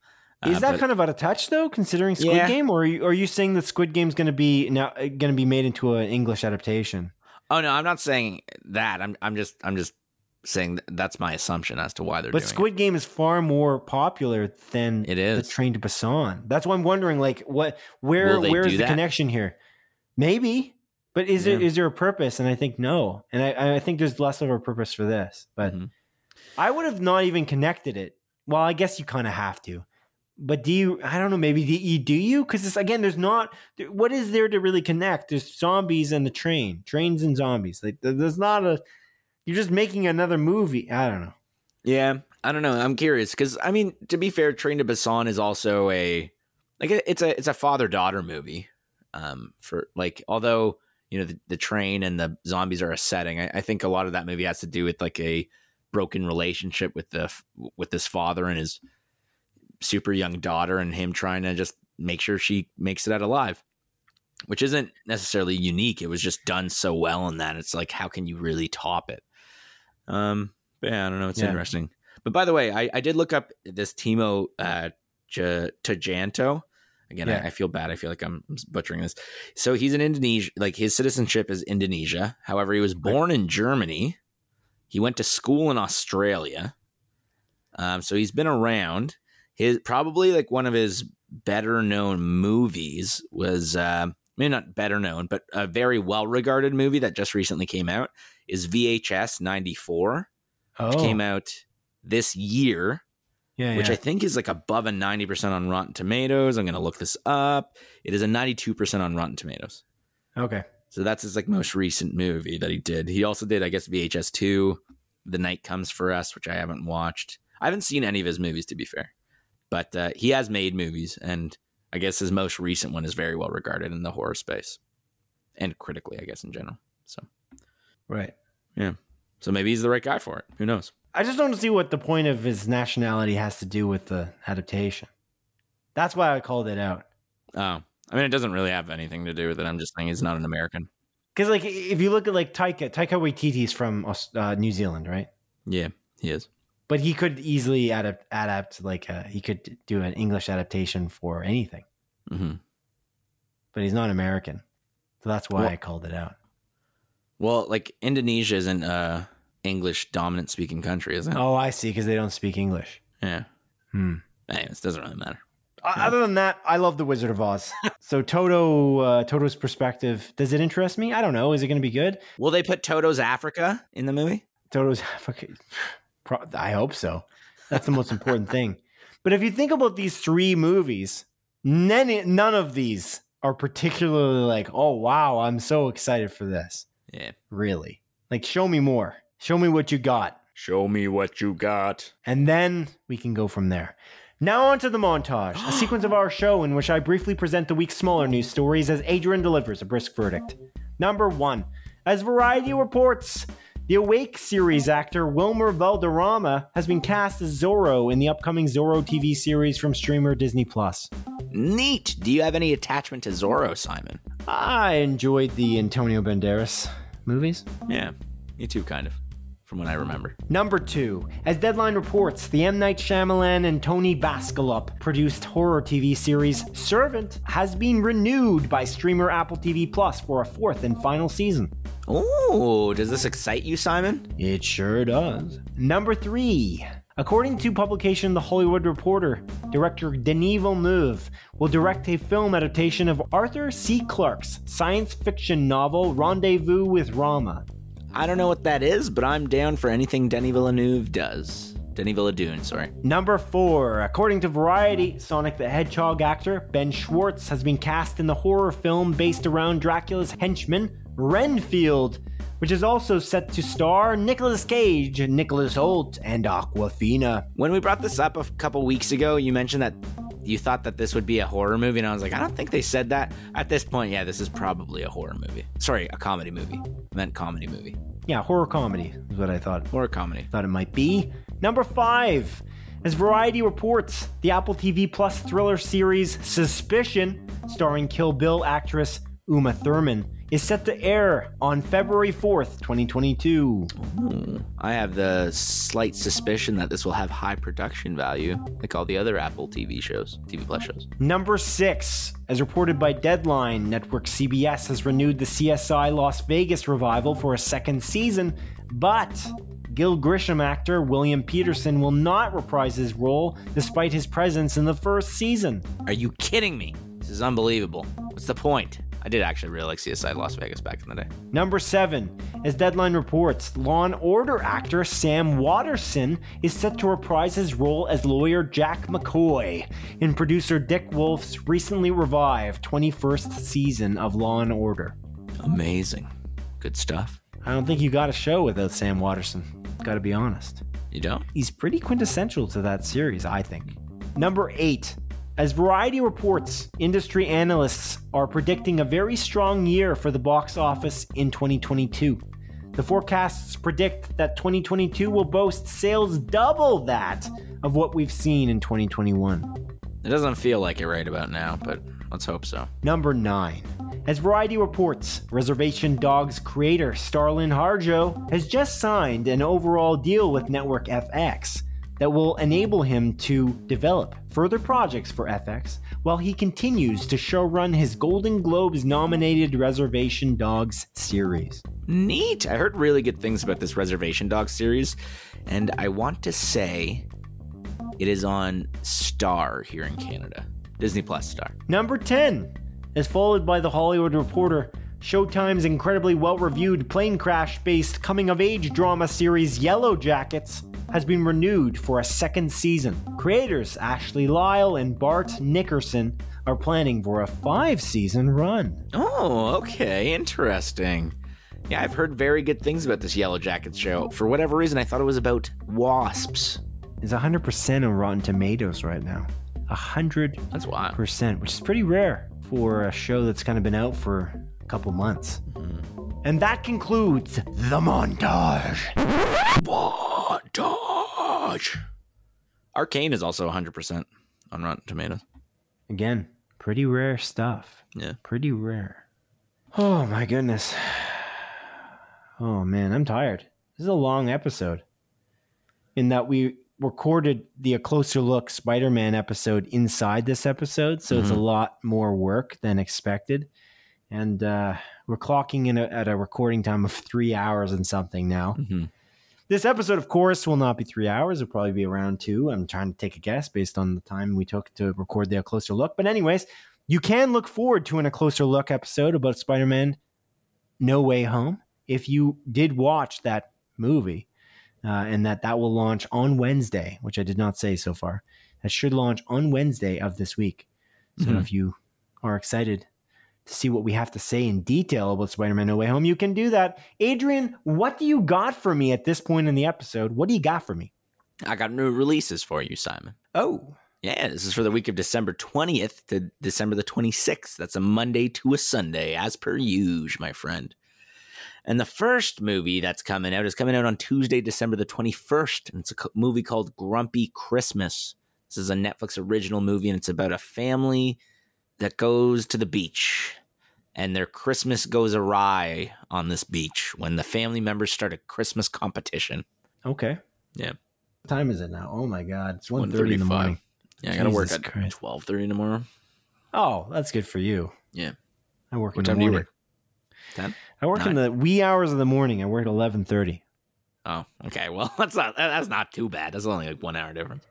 S1: Is
S2: Uh,
S1: that
S2: but-
S1: kind of out of touch though, considering Squid
S2: Yeah.
S1: Game, or are you, are you saying that Squid Game's going to be now going to be made into an English adaptation?
S2: Oh no, I'm not saying that. I'm I'm just I'm just saying that that's my assumption as to why they're
S1: But Squid Game is far more popular than
S2: it is
S1: the
S2: is.
S1: Train to Busan. That's why I'm wondering, like, what, where, where is the
S2: that?
S1: connection here? Maybe, but is there
S2: Yeah.
S1: is there a purpose? And I think no, and I, I think there's less of a purpose for this. But
S2: Mhm.
S1: I would have not even connected it. Well, I guess you kind of have to. But do you? I don't know. Maybe do you? Do you? Because again, there's not. What is there to really connect? There's zombies and the train, trains and zombies. Like there's not a. You're just making another movie. I don't know.
S2: Yeah, I don't know. I'm curious because I mean, to be fair, Train to Busan is also a like it's a it's a father daughter movie. Um, for like although you know the, the train and the zombies are a setting, I, I think a lot of that movie has to do with like a broken relationship with the with this father and his super young daughter, and him trying to just make sure she makes it out alive. Which isn't necessarily unique. It was just done so well in that it's like, how can you really top it? Um, but yeah, I don't know. It's
S1: Yeah.
S2: interesting. But by the way, I, I did look up this Timo uh, J- Tjahjanto. Again,
S1: Yeah.
S2: I, I feel bad. I feel like I'm butchering this. So he's an Indonesia. Like his citizenship is Indonesia. However, he was born in Germany. He went to school in Australia. Um, so he's been around. His probably like one of his better known movies was uh, maybe not better known, but a very well regarded movie that just recently came out is VHS '94
S1: Oh,
S2: which came out this year,
S1: yeah,
S2: which
S1: yeah.
S2: I think is like above a 90% on Rotten Tomatoes. I'm going to look this up. It is a 92% on Rotten Tomatoes.
S1: okay.
S2: So that's his like most recent movie that he did. He also did, I guess, VHS 2, The Night Comes for Us, which I haven't watched. I haven't seen any of his movies, to be fair. But uh, he has made movies, and I guess his most recent one is very well regarded in the horror space and critically, I guess, in general. So,
S1: Right. Yeah.
S2: So maybe he's the right guy for it. Who knows?
S1: I just don't see what the point of his nationality has to do with the adaptation. That's why I called it out.
S2: Oh, I mean, it doesn't really have anything to do with it. I'm just saying he's not an American.
S1: Because like if you look at like Taika, Taika is from uh, New Zealand, right?
S2: Yeah, he is.
S1: But he could easily adapt, adapt like uh, he could do an English adaptation for anything.
S2: hmm
S1: But he's not American, so that's why
S2: Well-
S1: I called it out.
S2: Well, like Indonesia isn't a English dominant speaking country, isn't it?
S1: Oh, I see, because they don't speak English.
S2: Yeah.
S1: Hmm.
S2: Anyways, doesn't really matter.
S1: Uh, Other than that, I love the Wizard of Oz. so Toto, uh, Toto's perspective, does it interest me? I don't know. Is it going to be good?
S2: Will they put Toto's Africa in the movie?
S1: Toto's, Africa. I hope so. That's the most important thing. But if you think about these three movies, none, none of these are particularly like, oh wow, I'm so excited for this.
S2: Yeah.
S1: Really, like, show me more. Show me what you got.
S2: Show me what you got.
S1: And then we can go from there. Now on to the montage, a sequence of our show in which I briefly present the week's smaller news stories as Adrian delivers a brisk verdict. Number one, as Variety reports, the Awake series actor Wilmer Valderrama has been cast as Zorro in the upcoming Zorro TV series from streamer Disney Plus.
S2: Neat. Do you have any attachment to Zorro, Simon?
S1: I enjoyed the Antonio Banderas movies.
S2: Yeah. Me too, kind of. From what I remember.
S1: Number two, as Deadline reports, the M. Night Shyamalan and Tony Basgallop produced horror TV series Servant has been renewed by streamer Apple TV Plus for a fourth and final season.
S2: Oh, does this excite you, Simon?
S1: It sure does. Number three. According to publication The Hollywood Reporter, director Denis Villeneuve will direct a film adaptation of Arthur C. Clarke's science fiction novel Rendezvous with Rama.
S2: I don't know what that is, but I'm down for anything Denny Villeneuve does. Denny Villeneuve, sorry.
S1: Number four. According to Variety, Sonic the Hedgehog actor Ben Schwartz has been cast in the horror film based around Dracula's henchman, Renfield, which is also set to star Nicolas Cage, Nicholas Hoult, and Awkwafina.
S2: When we brought this up a couple weeks ago, you mentioned that you thought that this would be a horror movie, and I was like, I don't think they said that. At this point, yeah, this is probably a horror movie. Sorry, a comedy movie. I meant comedy movie.
S1: Yeah, horror comedy is what I thought.
S2: Horror comedy.
S1: Thought it might be. Number five. As Variety reports, the Apple TV Plus thriller series Suspicion, starring Kill Bill actress Uma Thurman, is set to air on February 4th, 2022.
S2: Ooh. Hmm. I have the slight suspicion that this will have high production value, like all the other Apple TV shows, TV Plus shows.
S1: Number six, as reported by Deadline, network CBS has renewed the CSI Las Vegas revival for a second season, but Gil Grissom actor William Petersen will not reprise his role despite his presence in the first season.
S2: Are you kidding me? This is unbelievable. What's the point? I did actually really like CSI Las Vegas back in the day.
S1: Number seven, as Deadline reports, Law and Order actor Sam Waterston is set to reprise his role as lawyer Jack McCoy in producer Dick Wolf's recently revived 21st season of Law and Order.
S2: Amazing. Good stuff.
S1: I don't think you got a show without Sam Waterston. Gotta be honest.
S2: You don't?
S1: He's pretty quintessential to that series, I think. Number eight. As Variety reports, industry analysts are predicting a very strong year for the box office in 2022. The forecasts predict that 2022 will boast sales double that of what we've seen in 2021.
S2: It doesn't feel like it right about now, but let's hope so.
S1: Number 9. As Variety reports, Reservation Dogs creator Sterlin Harjo has just signed an overall deal with Network FX that will enable him to develop further projects for FX while he continues to showrun his Golden Globes nominated Reservation Dogs series.
S2: Neat. I heard really good things about this Reservation Dogs series, and I want to say it is on Star here in Canada. Disney Plus Star.
S1: Number 10, as followed by The Hollywood Reporter, Showtime's incredibly well reviewed plane crash based coming of age drama series Yellow Jackets has been renewed for a second season. Creators Ashley Lyle and Bart Nickerson are planning for a five season run.
S2: Oh, okay. Interesting. Yeah, I've heard very good things about this Yellow Jackets show. For whatever reason, I thought it was about wasps.
S1: It's 100% on Rotten Tomatoes right now. 100%,
S2: That's wild.
S1: which is pretty rare for a show that's kind of been out for a couple months. Mm-hmm. And that concludes the montage.
S2: Montage. Arcane is also 100% on Rotten Tomatoes.
S1: Again, pretty rare stuff.
S2: Yeah.
S1: Pretty rare. Oh my goodness. Oh man, I'm tired. This is a long episode. In that we recorded the A Closer Look Spider Man episode inside this episode, so it's a lot more work than expected. and uh, we're clocking in a, at a recording time of three hours and something now.
S2: Mm-hmm.
S1: This episode, of course, will not be three hours. It'll probably be around two. I'm trying to take a guess based on the time we took to record the closer look. But, anyways, you can look forward to in a closer look episode about Spider Man No Way Home. If you did watch that movie, uh, and that that will launch on Wednesday, which I did not say so far. That should launch on Wednesday of this week. So
S2: Mhm.
S1: if you are excited to see what we have to say in detail about Spider-Man No Way Home, you can do that. Adrian, what do you got for me at this point in the episode? What do you got for me?
S2: I got new releases for you, Simon.
S1: Oh,
S2: Yeah, this is for the week of December 20th to December the 26th. That's a Monday to a Sunday, as per usual, my friend. And the first movie that's coming out is coming out on Tuesday, December the 21st. And it's a movie called Grumpy Christmas. This is a Netflix original movie, and it's about a family that goes to the beach. And their Christmas goes awry on this beach when the family members start a Christmas competition.
S1: okay.
S2: Yeah.
S1: What time is it now? Oh my God, it's 1.30 in the morning.
S2: Yeah, I gotta work
S1: Jesus
S2: at
S1: Christ.
S2: 12.30 tomorrow.
S1: Oh, that's good for you.
S2: Yeah.
S1: I work
S2: What
S1: in
S2: time
S1: the
S2: do you work? 10?
S1: I work in the wee hours of the morning. I work at 11.30.
S2: Oh, okay. Well, that's not that's not too bad. That's only like one hour difference.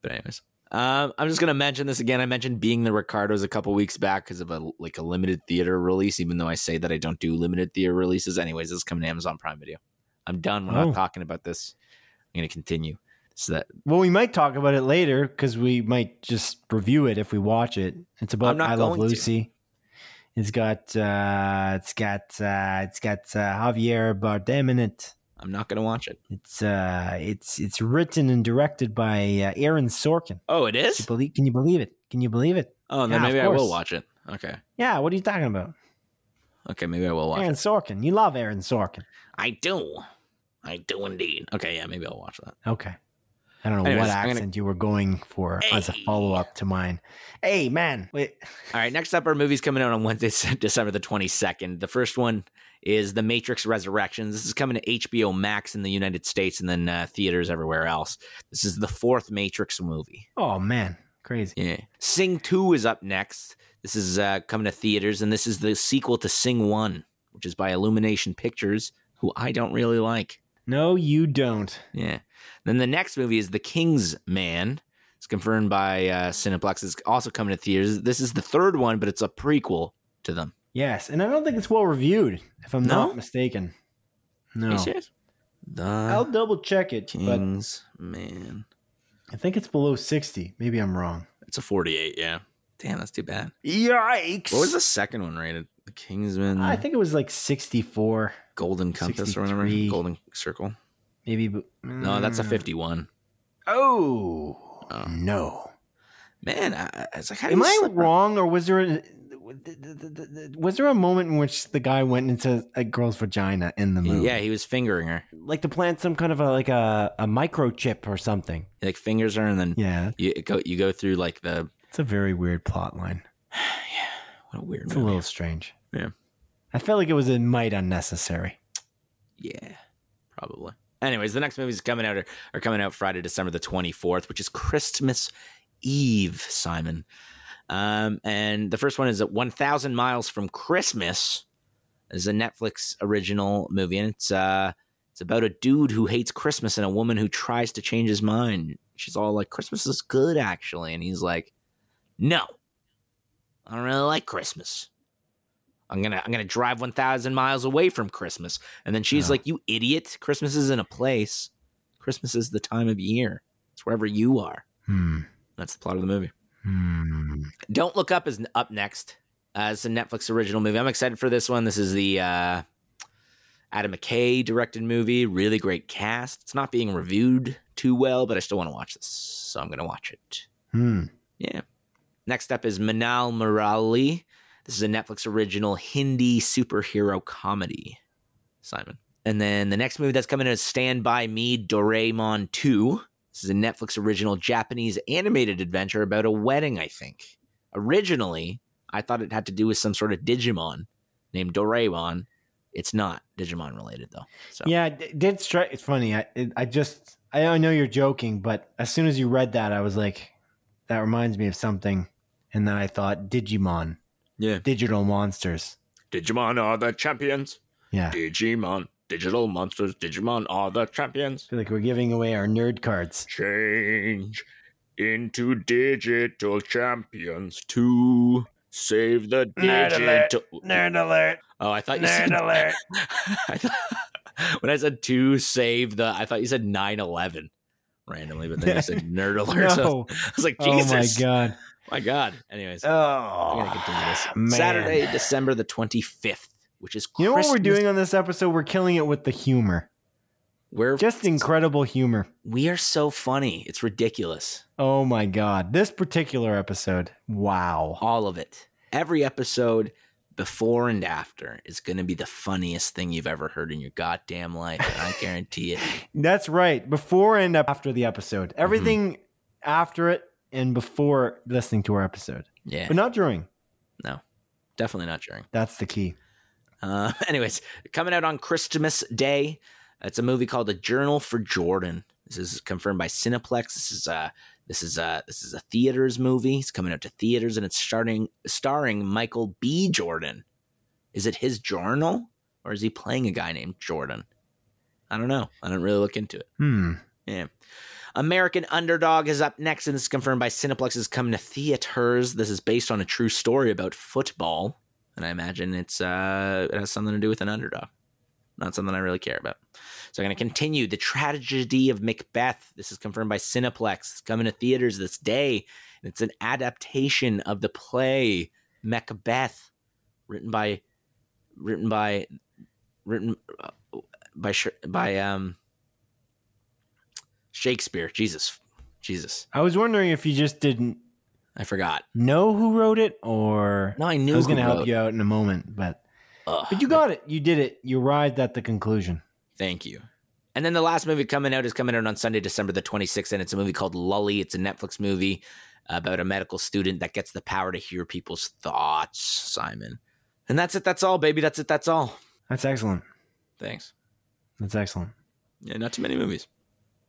S2: But anyways, um, I'm just gonna mention this again. I mentioned being the Ricardos a couple weeks back because of a like a limited theater release. Even though I say that I don't do limited theater releases, anyways, this is coming to Amazon Prime Video. I'm done. We're
S1: Oh.
S2: not talking about this. I'm gonna continue. So that
S1: Well, we might talk about it later because we might just review it if we watch it. It's about I Love
S2: going to.
S1: Lucy. It's got uh, it's got uh, it's got uh, Javier Bardem in it.
S2: I'm not gonna watch it.
S1: It's uh, it's it's written and directed by uh, Aaron Sorkin.
S2: Oh, it is.
S1: Can you, believe, can you believe it? Can you believe it?
S2: Oh, then
S1: Yeah,
S2: maybe I will watch it. Okay.
S1: Yeah. What are you talking about?
S2: Okay, maybe I will watch
S1: Aaron
S2: it.
S1: Sorkin. You love Aaron Sorkin.
S2: I do. I do indeed. Okay, yeah, maybe I'll watch that.
S1: Okay. I don't know
S2: Anyways,
S1: what
S2: I'm gonna-
S1: accent you were going for as a follow up to mine. Hey, man. Wait.
S2: All right, next up, our movie's coming out on Wednesday, December the 22nd. The first one is The Matrix Resurrections. This is coming to HBO Max in the United States and then uh, theaters everywhere else. This is the fourth Matrix movie.
S1: Oh, man. Crazy.
S2: Yeah. Sing 2 is up next. This is uh, coming to theaters, and this is the sequel to Sing 1, which is by Illumination Pictures, who I don't really like.
S1: No, you don't.
S2: Yeah. Then the next movie is The King's Man. It's confirmed by uh, Cineplex. It's also coming to theaters. This is the third one, but it's a prequel to them.
S1: Yes, and I don't think it's well reviewed, if I'm
S2: No?
S1: not mistaken. No,
S2: You serious? The
S1: I'll double check it, but
S2: King's Man.
S1: I think it's below sixty. Maybe I'm wrong.
S2: It's a 48, yeah. Damn, that's too bad.
S1: Yikes!
S2: What was the second one rated? The Kingsman
S1: I think it was like sixty-four,
S2: Golden Compass or whatever?
S1: 63.
S2: Golden Circle.
S1: maybe. but-
S2: No, that's a
S1: Mm.
S2: 51.
S1: Oh,
S2: Oh.
S1: no!
S2: Man, I, I- it's like, how do
S1: Am
S2: you
S1: I
S2: slip-
S1: wrong, or was there a, was there a moment in which the guy went into a girl's vagina in the movie?
S2: Yeah, he was fingering her.
S1: like to plant some kind of a like a, a microchip or something.
S2: Like fingers her, and then
S1: Yeah,
S2: you go you go through like the
S1: it's a very weird plot line.
S2: Yeah, what a weird
S1: It's a little strange.
S2: Yeah.
S1: I felt like it was a mite unnecessary.
S2: Yeah, probably. Anyways, the next movies coming out are, are coming out Friday, December the 24th, which is Christmas Eve, Simon. Um, and the first one is at 1,000 Miles from Christmas. is a Netflix original movie, and it's uh, it's about a dude who hates Christmas and a woman who tries to change his mind. She's all like, "Christmas is good, actually," and he's like, "No, I don't really like Christmas. I'm gonna I'm gonna drive 1,000 miles away from Christmas." And then she's
S1: Yeah.
S2: like, "You idiot! Christmas isn't a place. Christmas is the time of year. It's wherever you are."
S1: Hmm.
S2: That's the plot of the movie.
S1: Hmm.
S2: Don't Look Up is up next. Uh, it's a Netflix original movie. I'm excited for this one. This is the uh, Adam McKay directed movie. Really great cast. It's not being reviewed too well, but I still want to watch this, so I'm going to watch it.
S1: Hmm.
S2: Yeah. Next up is Minnal Murali. This is a Netflix original Hindi superhero comedy. Simon. And then the next movie that's coming is Stand By Me Doraemon 2. This is a Netflix original Japanese animated adventure about a wedding, I think. Originally, I thought it had to do with some sort of Digimon named Doraemon. It's not Digimon related though. So
S1: Yeah, it did strike. It's funny. I it, I just I I know you're joking, but as soon as you read that, I was like, that reminds me of something, and then I thought Digimon.
S2: Yeah.
S1: digital monsters.
S2: Digimon are the champions.
S1: Yeah.
S2: Digimon, digital monsters. Digimon are the champions.
S1: I feel like we're giving away our nerd cards.
S2: Change into digital champions to save the
S1: Nerd alert.
S2: digital.
S1: Nerd alert!
S2: Oh, I thought you said.
S1: Nerd Alert!
S2: I thought, when I said to save the, I thought you said 9 11 randomly, but then you said nerd alert. So
S1: No.
S2: I was like, Jesus!
S1: Oh my god.
S2: my God. Anyways,
S1: Oh,
S2: I'm going to continue this.
S1: man.
S2: Saturday, December the 25th, which is
S1: You know what we're doing on this episode? We're killing it with the humor.
S2: We're
S1: Just incredible humor.
S2: we are so funny. It's ridiculous.
S1: Oh my god. This particular episode. Wow.
S2: All of it. Every episode, before and after, is going to be the funniest thing you've ever heard in your goddamn life. I guarantee it.
S1: That's right. Before and after the episode. Mm-hmm. Everything after it and before listening to our episode.
S2: Yeah,
S1: But not during. No.
S2: Definitely not during.
S1: That's the key.
S2: Uh, anyways, coming out on Christmas Day. It's a movie called A Journal for Jordan. This is confirmed by Cineplex. This is uh this is uh this is a theaters movie. It's coming out to theaters and it's starting starring Michael B. Jordan. Is it his journal or is he playing a guy named Jordan? I don't know. I didn't really look into it.
S1: Hmm.
S2: Yeah. American Underdog is up next, and this is confirmed by Cineplex. is coming to theaters. This is based on a true story about football, and I imagine it's uh, it has something to do with an underdog. Not something I really care about. So I'm going to continue. The Tragedy of Macbeth. This is confirmed by Cineplex. It's coming to theaters this day. It's an adaptation of the play Macbeth, written by, written by, written uh, by by um Shakespeare. Jesus, Jesus,
S1: I was wondering if you just didn't
S2: I forgot.
S1: know who wrote it or
S2: No, I knew.
S1: I was going to help you out in a moment, but
S2: Ugh.
S1: but you got it. You did it. You arrived at the conclusion.
S2: Thank you. And then the last movie coming out is coming out on Sunday, December the 26th, and it's a movie called Lulli. It's a Netflix movie about a medical student that gets the power to hear people's thoughts, Simon. And that's it. That's all, baby. That's it. That's all.
S1: That's excellent.
S2: Thanks.
S1: That's excellent.
S2: Yeah, not too many movies.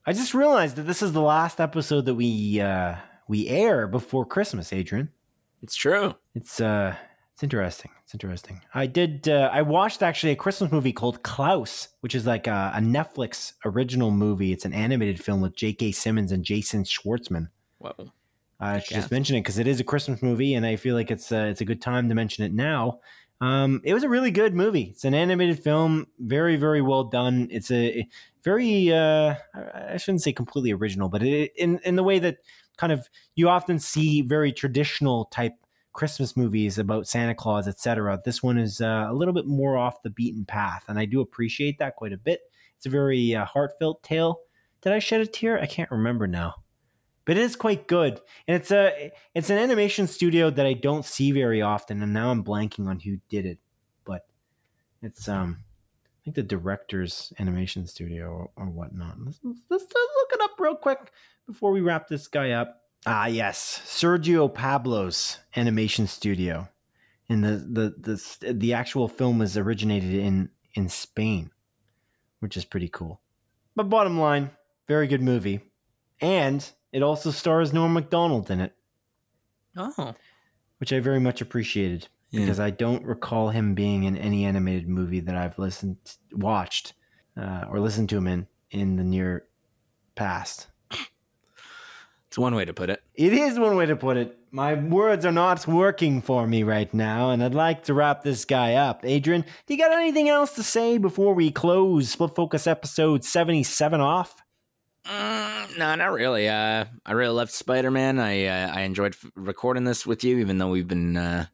S1: I just realized that this is the last episode that we uh we air before Christmas, Adrian.
S2: It's true.
S1: It's uh it's interesting. It's interesting. I did uh, I watched actually a Christmas movie called Klaus, which is like a, a Netflix original movie. It's an animated film with J.K. Simmons and Jason Schwartzman.
S2: Whoa.
S1: I should
S2: Yeah.
S1: just mention it because it is a Christmas movie, and I feel like it's uh, it's a good time to mention it now. Um, it was a really good movie. It's an animated film, very very well done. It's a very uh, I I shouldn't say completely original, but it, in in the way that kind of you often see very traditional type Christmas movies about Santa Claus, etc. This one is uh, a little bit more off the beaten path, and I do appreciate that quite a bit. It's a very uh, heartfelt tale. Did I shed a tear? I can't remember now but it is quite good and it's a it's an animation studio that i don't see very often and now i'm blanking on who did it but it's um think the director's animation studio or, or whatnot. Let's, let's, let's look it up real quick before we wrap this guy up. Ah yes. Sergio Pablos' animation studio. And the the the, the actual film was originated in in spain which is pretty cool. But bottom line very good movie. And it also stars Norm Macdonald in it,
S2: Oh.
S1: which I very much appreciated
S2: Yeah.
S1: because I don't recall him being in any animated movie that I've listened, watched, uh, or listened to him in in the near past.
S2: It's one way to put it.
S1: It is one way to put it. My words are not working for me right now, and I'd like to wrap this guy up. Adrian, do you got anything else to say before we close Split Focus episode 77 off?
S2: Mm, no, not really. Uh, I really loved Spider Man. I uh, I enjoyed f- recording this with you, even though we've been uh,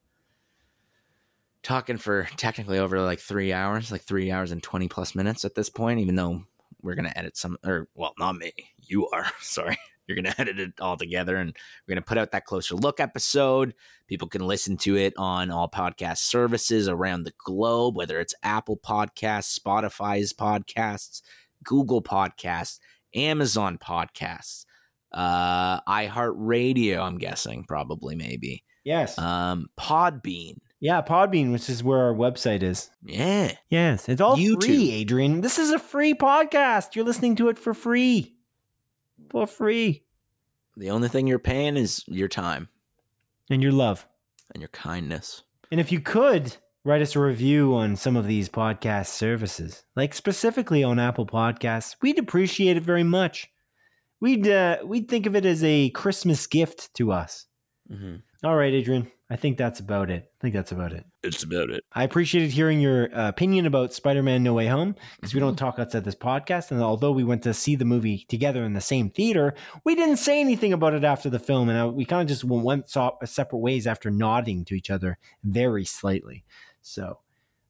S2: talking for technically over like three hours, like three hours and twenty plus minutes at this point. Even though we're gonna edit some, or well, not me, you are. Sorry, you're gonna edit it all together, and we're gonna put out that closer look episode. People can listen to it on all podcast services around the globe, whether it's Apple Podcasts, Spotify's podcasts, Google Podcasts. Amazon podcasts, uh, iHeartRadio, I'm guessing, probably, maybe.
S1: Yes.
S2: Um, Podbean.
S1: Yeah, Podbean, which is where our website is.
S2: Yeah.
S1: Yes, it's all
S2: YouTube.
S1: free, Adrian. This is a free podcast. You're listening to it for free. For free.
S2: The only thing you're paying is your time
S1: And your love.
S2: and your kindness.
S1: And if you could write us a review on some of these podcast services, like specifically on Apple Podcasts, we'd appreciate it very much. We'd uh, we'd think of it as a Christmas gift to us.
S2: Mm-hmm.
S1: All right, Adrian. I think that's about it. I think that's about it.
S2: It's about it.
S1: I appreciated hearing your uh, opinion about Spider-Man: No Way Home because we don't talk outside this podcast. And although we went to see the movie together in the same theater, we didn't say anything about it after the film, and I, we kind of just went saw separate ways after nodding to each other very slightly. So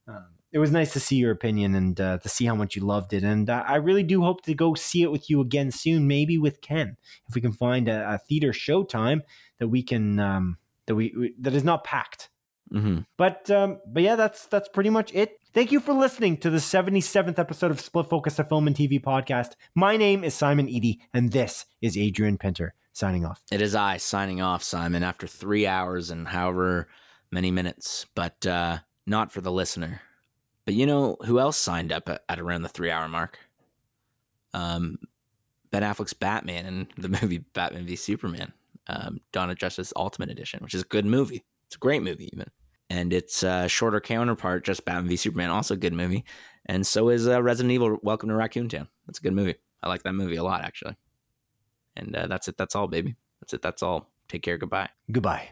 S1: um, it was nice to see your opinion and uh, to see how much you loved it. And uh, I really do hope to go see it with you again soon, maybe with Ken, if we can find a, a theater showtime that we can um, that we, we that is not packed.
S2: Mm-hmm.
S1: But um, but yeah, that's that's pretty much it. Thank you for listening to the 77th episode of Split Focus, a film and TV podcast. My name is Simon Eady, and this is Adrian Pinter signing off.
S2: It is I signing off, Simon, after three hours and however many minutes, but uh, not for the listener. But you know who else signed up at, at around the three hour mark? Um, Ben Affleck's Batman and the movie Batman v Superman, um, Dawn of Justice Ultimate Edition, which is a good movie. It's a great movie, even. And its uh, shorter counterpart, just Batman v Superman, also a good movie. And so is uh, Resident Evil Welcome to Raccoon Town. That's a good movie. I like that movie a lot, actually. And uh, that's it. That's all, baby. That's it. That's all. Take care. Goodbye.
S1: Goodbye.